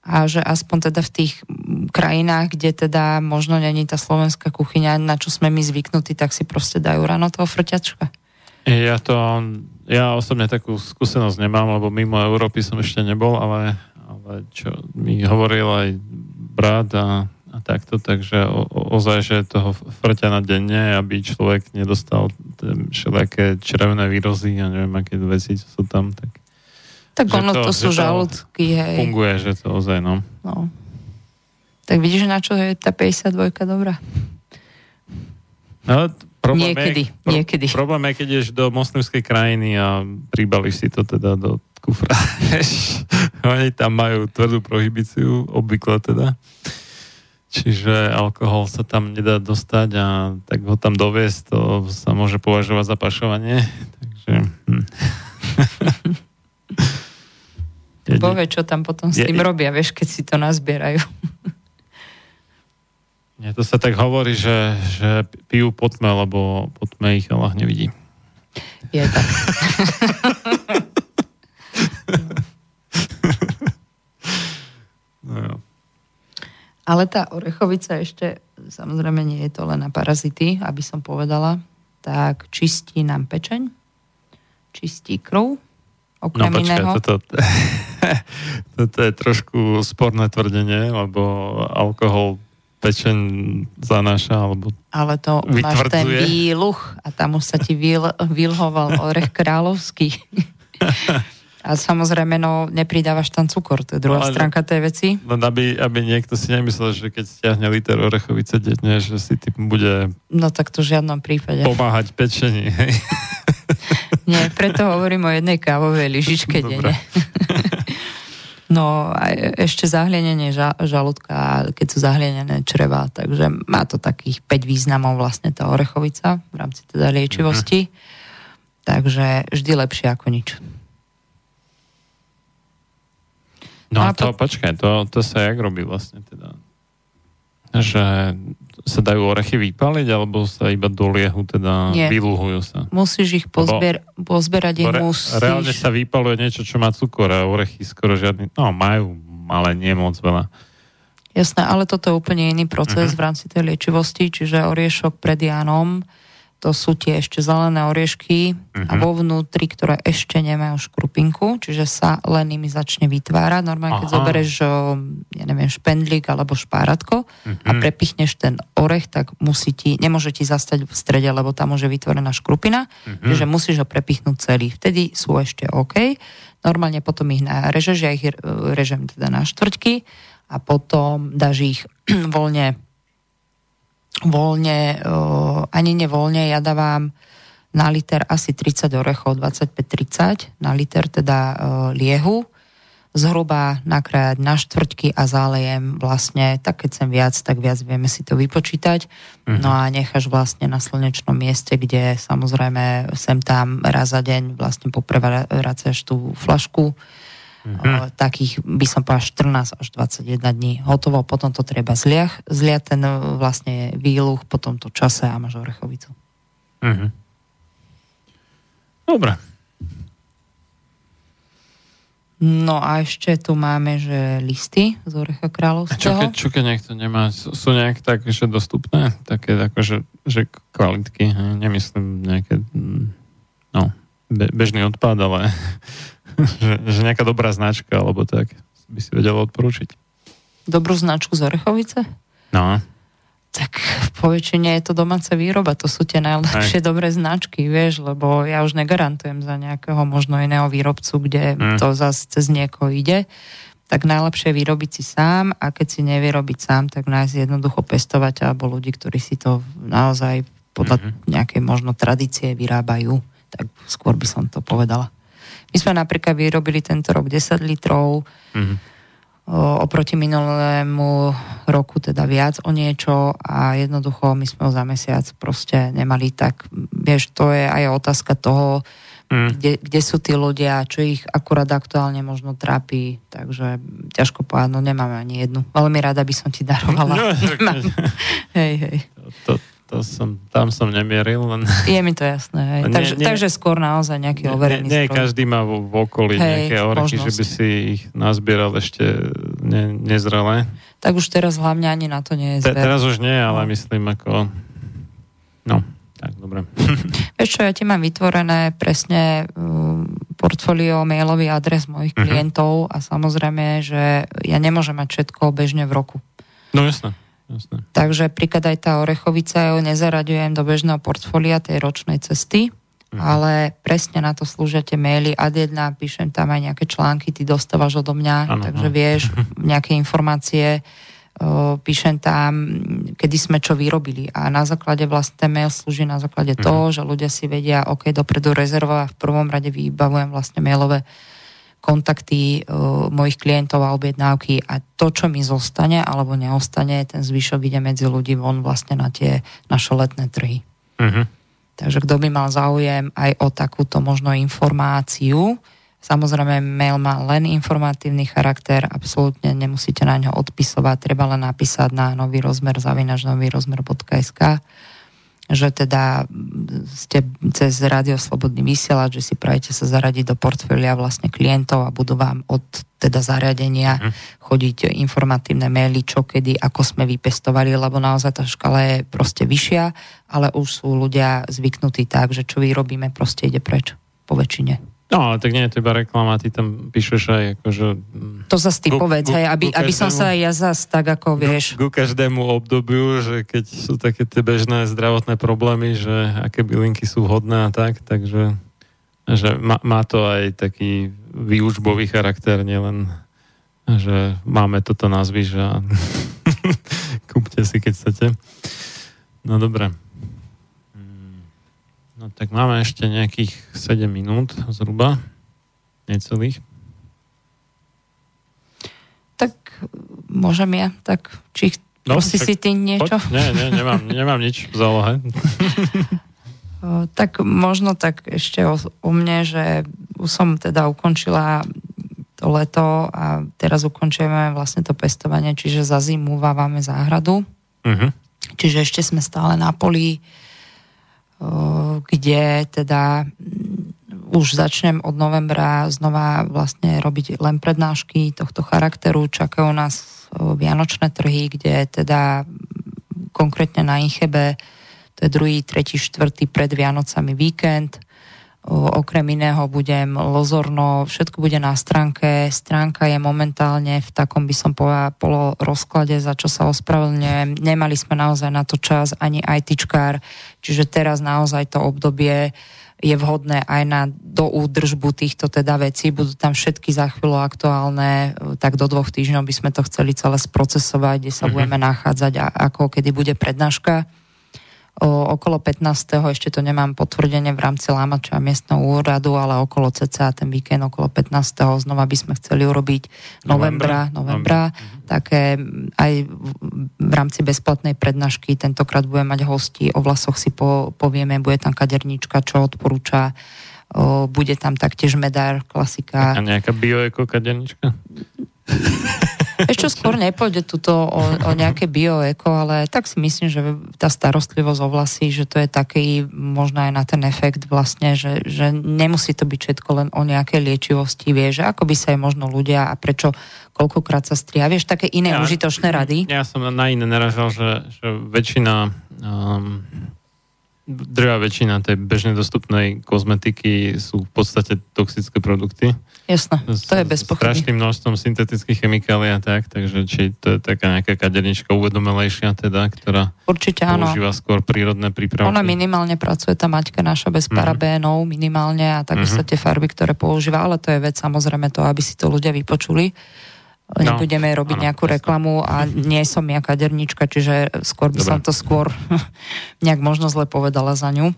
A že aspoň teda v tých krajinách, kde teda možno není tá slovenská kuchyňa, na čo sme my zvyknutí, tak si proste dajú ráno toho frťačka. Ja to, ja osobne takú skúsenosť nemám, lebo mimo Európy som ešte nebol, ale čo mi hovoril aj brat a, a takto, takže o, o, ozaj, že toho frťa na denne, aby človek nedostal všelijaké červené výrozy a neviem, aké veci sú tam, tak Tak ono, to- to, sú žalúdky, hej. funguje, že to ozaj, no. No. Tak vidíš, na čo je tá 52 dobrá? No, problém Niekedy, je, pro, niekedy. Problém je, keď ideš do moslimskej krajiny a pribališ si to teda do kufra. Oni tam majú tvrdú prohibíciu, obvykle teda. Čiže alkohol sa tam nedá dostať a tak ho tam doviesť, to sa môže považovať za pašovanie. Takže... Hm. Boh vie, čo tam potom s Je- tým robia, vieš, keď si to nazbierajú. Nie, to sa tak hovorí, že, že pijú potme, lebo potme ich Allah nevidí. Je tak. No, jo. Ale tá orechovica ešte, samozrejme nie je to len na parazity, aby som povedala, tak čistí nám pečeň, čistí krv, No okrem počkaj, iného. toto, toto je trošku sporné tvrdenie, lebo alkohol pečeň zanáša, alebo Ale to máš ten výluch a tam už sa ti vyl, vylhoval orech kráľovský. A samozrejme, no, nepridávaš tam cukor, to je druhá No, ale- stránka tej veci. len aby, aby niekto si nemyslel, že keď stiahne liter orechovice denne, že si tým bude No tak to v žiadnom prípade. pomáhať pečení. Hej. Nie, preto hovorím o jednej kávovej lyžičke denne. No a e- ešte zahlienenie ža- žalúdka, keď sú zahlinené čreva, takže má to takých 5 významov vlastne tá orechovica v rámci teda liečivosti. Takže vždy lepšie ako nič. No A a to, počkaj, to, to sa jak robí vlastne teda? Že sa dajú orechy vypaliť, alebo sa iba doliehu, teda Nie. vylúhujú sa? Musíš ich pozbier- pozberať, Re, musíš... reálne sa vypaluje niečo, čo má cukor a orechy skoro žiadny, no majú, ale nie moc veľa. Jasné, ale toto je úplne iný proces Mhm. v rámci tej liečivosti, čiže oriešok pred Jánom, to sú tie ešte zelené oriešky a Mhm. vo vnútri, ktoré ešte nemajú škrupinku, čiže sa len nimi začne vytvárať. Normálne, keď Aha. zoberieš, o, ja neviem, špendlík alebo špáratko a Mhm. prepichneš ten orech, tak musí ti, nemôže ti zastať v strede, lebo tam môže vytvorená škrupina, Mhm. čiže musíš ho prepichnúť celý. Vtedy sú ešte OK. Normálne potom ich narežeš, ja ich e, režem teda na štvrťky a potom dáš ich voľne voľne, uh, ani nevoľne, ja dávam na liter asi 30 orechov, 25-30 na liter teda uh, liehu. zhruba nakrájať na štvrťky a zálejem vlastne, tak keď sem viac, tak viac vieme si to vypočítať. Uh-huh. No a necháš vlastne na slnečnom mieste, kde samozrejme sem tam raz za deň vlastne poprevracaš tú flašku. Uh-huh. takých by som povedal 14 až 21 dní. Hotovo, potom to treba zliať, zliať ten vlastne výluch po tomto čase a máš orechovicu. Uh-huh. Dobre. No a ešte tu máme, že listy z Orecha kráľovského. Čo keď, čo keď niekto nemá, sú nejak tak, že dostupné? Také ako, že, že kvalitky, nemyslím nejaké, mm, no, be, bežný odpad, ale že, že nejaká dobrá značka, alebo tak by si vedel odporúčiť. Dobrú značku z Orechovice? No tak po väčšine je to domáca výroba, to sú tie najlepšie Aj. dobré značky, vieš, lebo ja už negarantujem za nejakého možno iného výrobcu, kde mm. to zase cez niekoho ide, tak najlepšie vyrobiť si sám a keď si nevie robiť sám, tak nájsť jednoducho pestovať alebo ľudí, ktorí si to naozaj podľa mm-hmm. nejakej možno tradície vyrábajú, tak skôr by som to povedala. My sme napríklad vyrobili tento rok 10 litrov, mm-hmm oproti minulému roku teda viac o niečo a jednoducho my sme ho za mesiac proste nemali tak, vieš, to je aj otázka toho, mm. kde, kde sú tí ľudia, čo ich akurát aktuálne možno trápi, takže ťažko povedať, no nemáme ani jednu. Veľmi rada by som ti darovala. No, hej, hej. To, to som, tam som nemieril. Len... Je mi to jasné. Hej. Nie, takže, nie, takže skôr naozaj nejaký nie, overený Nie, nie každý má v, v okolí hej, nejaké orechy, že by si ich nazbieral ešte ne, nezrelé. Tak už teraz hlavne ani na to nie je zver. Te, teraz už nie, ale no. myslím ako... No, tak, dobre. Vieš čo, ja ti mám vytvorené presne um, portfólio mailový adres mojich uh-huh. klientov a samozrejme, že ja nemôžem mať všetko bežne v roku. No jasné. Jasne. Takže príklad aj tá orechovica, ju nezaraďujem do bežného portfólia tej ročnej cesty, mhm. ale presne na to slúžia tie maily. Ad jedna, píšem tam aj nejaké články, ty dostávaš odo mňa, ano, takže ano. vieš nejaké informácie, píšem tam, kedy sme čo vyrobili. A na základe vlastne mail slúži na základe mhm. toho, že ľudia si vedia, OK, dopredu rezervovať, v prvom rade vybavujem vlastne mailové kontakty uh, mojich klientov a objednávky a to, čo mi zostane alebo neostane, ten zvyšok ide medzi ľudí von vlastne na tie naše letné trhy. Uh-huh. Takže kto by mal záujem aj o takúto možno informáciu, Samozrejme, mail má len informatívny charakter, absolútne nemusíte na ňo odpisovať, treba len napísať na nový rozmer zavinač nový rozmer.sk že teda ste cez Radio Slobodný vysielač, že si prajete sa zaradiť do portfólia vlastne klientov a budú vám od teda zariadenia mm. chodiť informatívne maily, čo kedy, ako sme vypestovali, lebo naozaj tá škala je proste vyššia, ale už sú ľudia zvyknutí tak, že čo vyrobíme, proste ide preč po väčšine. No, ale tak nie je to iba reklama, ty tam píšeš aj akože... To zase ty povedz, hej, aby, aby som sa aj ja zase tak ako vieš... Ku, ku každému obdobiu, že keď sú také tie bežné zdravotné problémy, že aké bylinky sú vhodné a tak, takže že má, má to aj taký výučbový charakter, nielen že máme toto názvy, že kúpte si, keď chcete. No dobre. No tak máme ešte nejakých 7 minút zhruba, necelých. Tak môžem ja, tak či no, si si ty niečo? Poď, nie, nie, nemám, nemám nič v zálohe. tak možno tak ešte o, o mne, že už som teda ukončila to leto a teraz ukončujeme vlastne to pestovanie, čiže za zimu vávame záhradu. Uh-huh. Čiže ešte sme stále na poli kde teda mm, už začnem od novembra znova vlastne robiť len prednášky tohto charakteru. Čakajú nás vianočné trhy, kde teda mm, konkrétne na Inchebe to je druhý, tretí, štvrtý pred Vianocami víkend Okrem iného budem lozorno, všetko bude na stránke. Stránka je momentálne v takom, by som povedala, polo rozklade, za čo sa ospravedlňujem. Nemali sme naozaj na to čas, ani ITčkár, čiže teraz naozaj to obdobie je vhodné aj na doúdržbu týchto teda vecí. Budú tam všetky za chvíľu aktuálne, tak do dvoch týždňov by sme to chceli celé sprocesovať, kde sa mm-hmm. budeme nachádzať a ako kedy bude prednáška o, okolo 15. ešte to nemám potvrdenie v rámci Lámača miestneho úradu, ale okolo cca ten víkend okolo 15. znova by sme chceli urobiť novembra, novembra, novembra také aj v rámci bezplatnej prednášky tentokrát budeme mať hosti, o vlasoch si po, povieme, bude tam kaderníčka, čo odporúča o, bude tam taktiež medár, klasika. A nejaká bioeko kadernička? Ešte skôr nepôjde tuto o, o nejaké bioeko, ale tak si myslím, že tá starostlivosť o vlasy, že to je taký možno aj na ten efekt vlastne, že, že nemusí to byť všetko len o nejakej liečivosti, vie, že ako by sa aj možno ľudia a prečo koľkokrát sa stria, vieš, také iné ja, užitočné rady. Ja som na iné naražal, že, že väčšina um, drvá väčšina tej bežne dostupnej kozmetiky sú v podstate toxické produkty. Jasné, to je bez pochyby. strašným množstvom syntetických chemikálií a tak, takže či to je taká nejaká kadernička uvedomelejšia teda, ktorá Určite, používa áno. skôr prírodné prípravky. Ona minimálne pracuje, tá Maťka naša bez mm-hmm. parabénov, minimálne a takisto mm-hmm. tie farby, ktoré používa, ale to je vec samozrejme to, aby si to ľudia vypočuli no, nebudeme robiť áno, nejakú reklamu a nie som ja kadernička, čiže skôr by Dobre. som to skôr nejak možno zle povedala za ňu.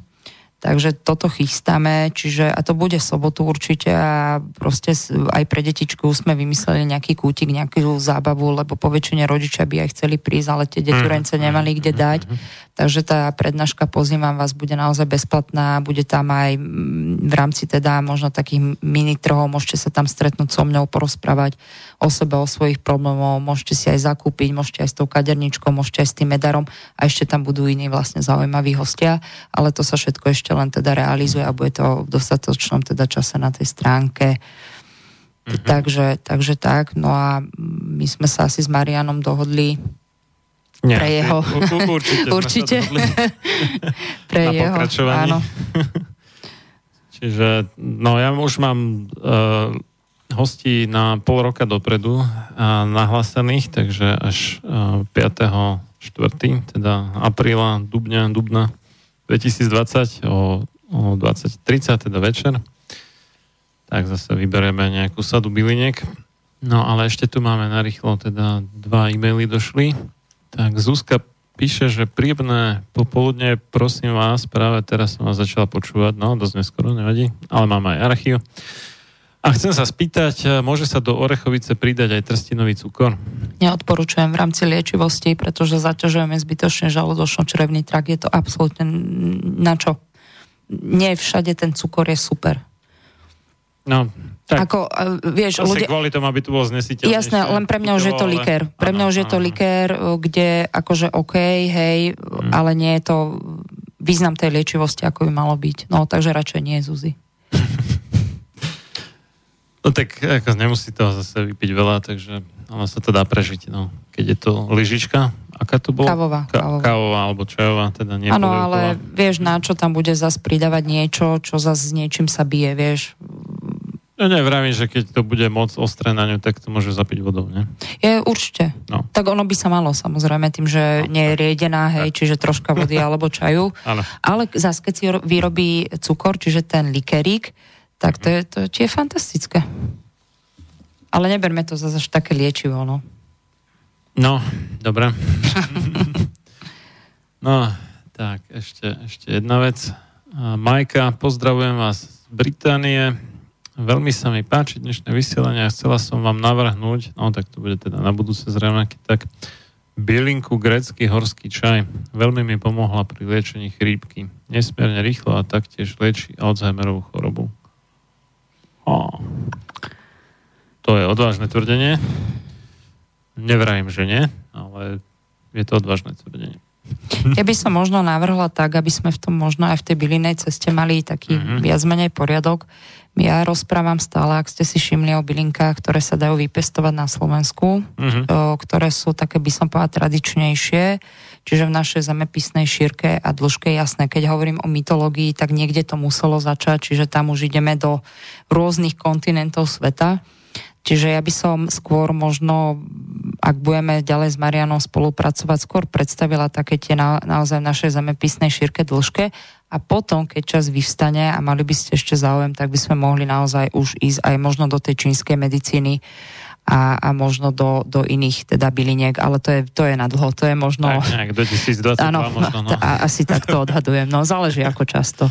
Takže toto chystáme, čiže a to bude sobotu určite a proste aj pre detičku sme vymysleli nejaký kútik, nejakú zábavu, lebo po väčšine rodičia by aj chceli prísť, ale tie deturence mhm. nemali kde dať. Takže tá prednáška, pozývam vás, bude naozaj bezplatná, bude tam aj v rámci teda možno takých mini trhov, môžete sa tam stretnúť so mňou, porozprávať o sebe, o svojich problémov, môžete si aj zakúpiť, môžete aj s tou kaderničkou, môžete aj s tým medarom. A ešte tam budú iní vlastne zaujímaví hostia, ale to sa všetko ešte len teda realizuje a bude to v dostatočnom teda čase na tej stránke. Mm-hmm. Takže, takže tak, no a my sme sa asi s Marianom dohodli nie, pre jeho... U, určite. určite. pre na jeho, áno. Čiže, no ja už mám uh, hostí na pol roka dopredu uh, nahlásených, takže až uh, 5. 4. teda apríla, dubňa, dubna 2020 o, o 20.30, teda večer. Tak zase vyberieme nejakú sadu byliniek. No ale ešte tu máme narýchlo, teda dva e-maily došli. Tak Zuzka píše, že príjemné popoludne, prosím vás, práve teraz som vás začala počúvať, no dosť neskoro, nevadí, ale mám aj archív. A chcem sa spýtať, môže sa do orechovice pridať aj trstinový cukor? Neodporúčujem v rámci liečivosti, pretože zaťažujeme zbytočne žalúdočno-črevný trak. Je to absolútne na čo? Nie všade ten cukor je super. No, tak, ako, vieš, ľudia... kvôli tomu, aby tu bol znesiteľnejšie. Jasné, len pre mňa už je to likér. Pre mňa už je to likér, kde akože OK, hej, hmm. ale nie je to význam tej liečivosti, ako by malo byť. No, takže radšej nie, Zuzi. no tak ako nemusí to zase vypiť veľa, takže ono sa to dá prežiť. No. Keď je to lyžička, aká to bola? Kávová. Ka- kávová. kávová alebo čajová, teda nie Áno, ale vieš, na čo tam bude zase pridávať niečo, čo zase s niečím sa bije, vieš No ne, vravím, že keď to bude moc ostré na ňu, tak to môže zapiť vodou, ne? Je, určite. No. Tak ono by sa malo, samozrejme, tým, že no, nie je riedená, hej, tak. čiže troška vody alebo čaju. Ano. Ale zase, keď si vyrobí cukor, čiže ten likerík, tak to je, to, je fantastické. Ale neberme to zase také liečivo, no. No, dobre. no, tak, ešte, ešte jedna vec. Majka, pozdravujem vás z Británie Veľmi sa mi páči dnešné vysielanie a chcela som vám navrhnúť, no tak to bude teda na budúce zrejme, tak bielinku grécky horský čaj. Veľmi mi pomohla pri liečení chrípky. Nesmierne rýchlo a taktiež lieči Alzheimerovú chorobu. Oh. To je odvážne tvrdenie. Nevrajím, že nie, ale je to odvážne tvrdenie. Ja by som možno navrhla tak, aby sme v tom možno aj v tej bylinej ceste mali taký mm-hmm. viac menej poriadok. Ja rozprávam stále, ak ste si všimli o bylinkách, ktoré sa dajú vypestovať na Slovensku, mm-hmm. o, ktoré sú také, by som povedala, tradičnejšie, čiže v našej zemepisnej šírke a dĺžke jasné. Keď hovorím o mytológii, tak niekde to muselo začať, čiže tam už ideme do rôznych kontinentov sveta. Čiže ja by som skôr možno, ak budeme ďalej s Marianom spolupracovať, skôr predstavila také tie na, naozaj v našej zemepisnej šírke dĺžke a potom, keď čas vyvstane a mali by ste ešte záujem, tak by sme mohli naozaj už ísť aj možno do tej čínskej medicíny a, a možno do, do iných teda byliniek, ale to je, to je na dlho, to je možno... Tak nejak 2022 áno, možno, no. A, asi tak to odhadujem, no záleží ako často.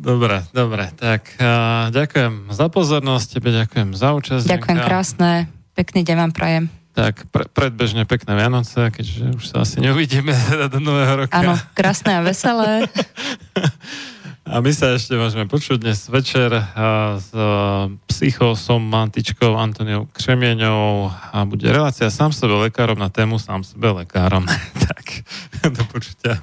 Dobre, dobre, tak uh, ďakujem za pozornosť, tebe ďakujem za účasť. Ďakujem krásne, pekný deň vám prajem. Tak, pre, predbežne pekné Vianoce, keďže už sa asi neuvidíme teda do nového roka. Áno, krásne a veselé. A my sa ešte môžeme počuť dnes večer s psychosomantičkou Antoniou Křemieňou a bude relácia sám sebe lekárom na tému sám sebe lekárom. tak, do počutia.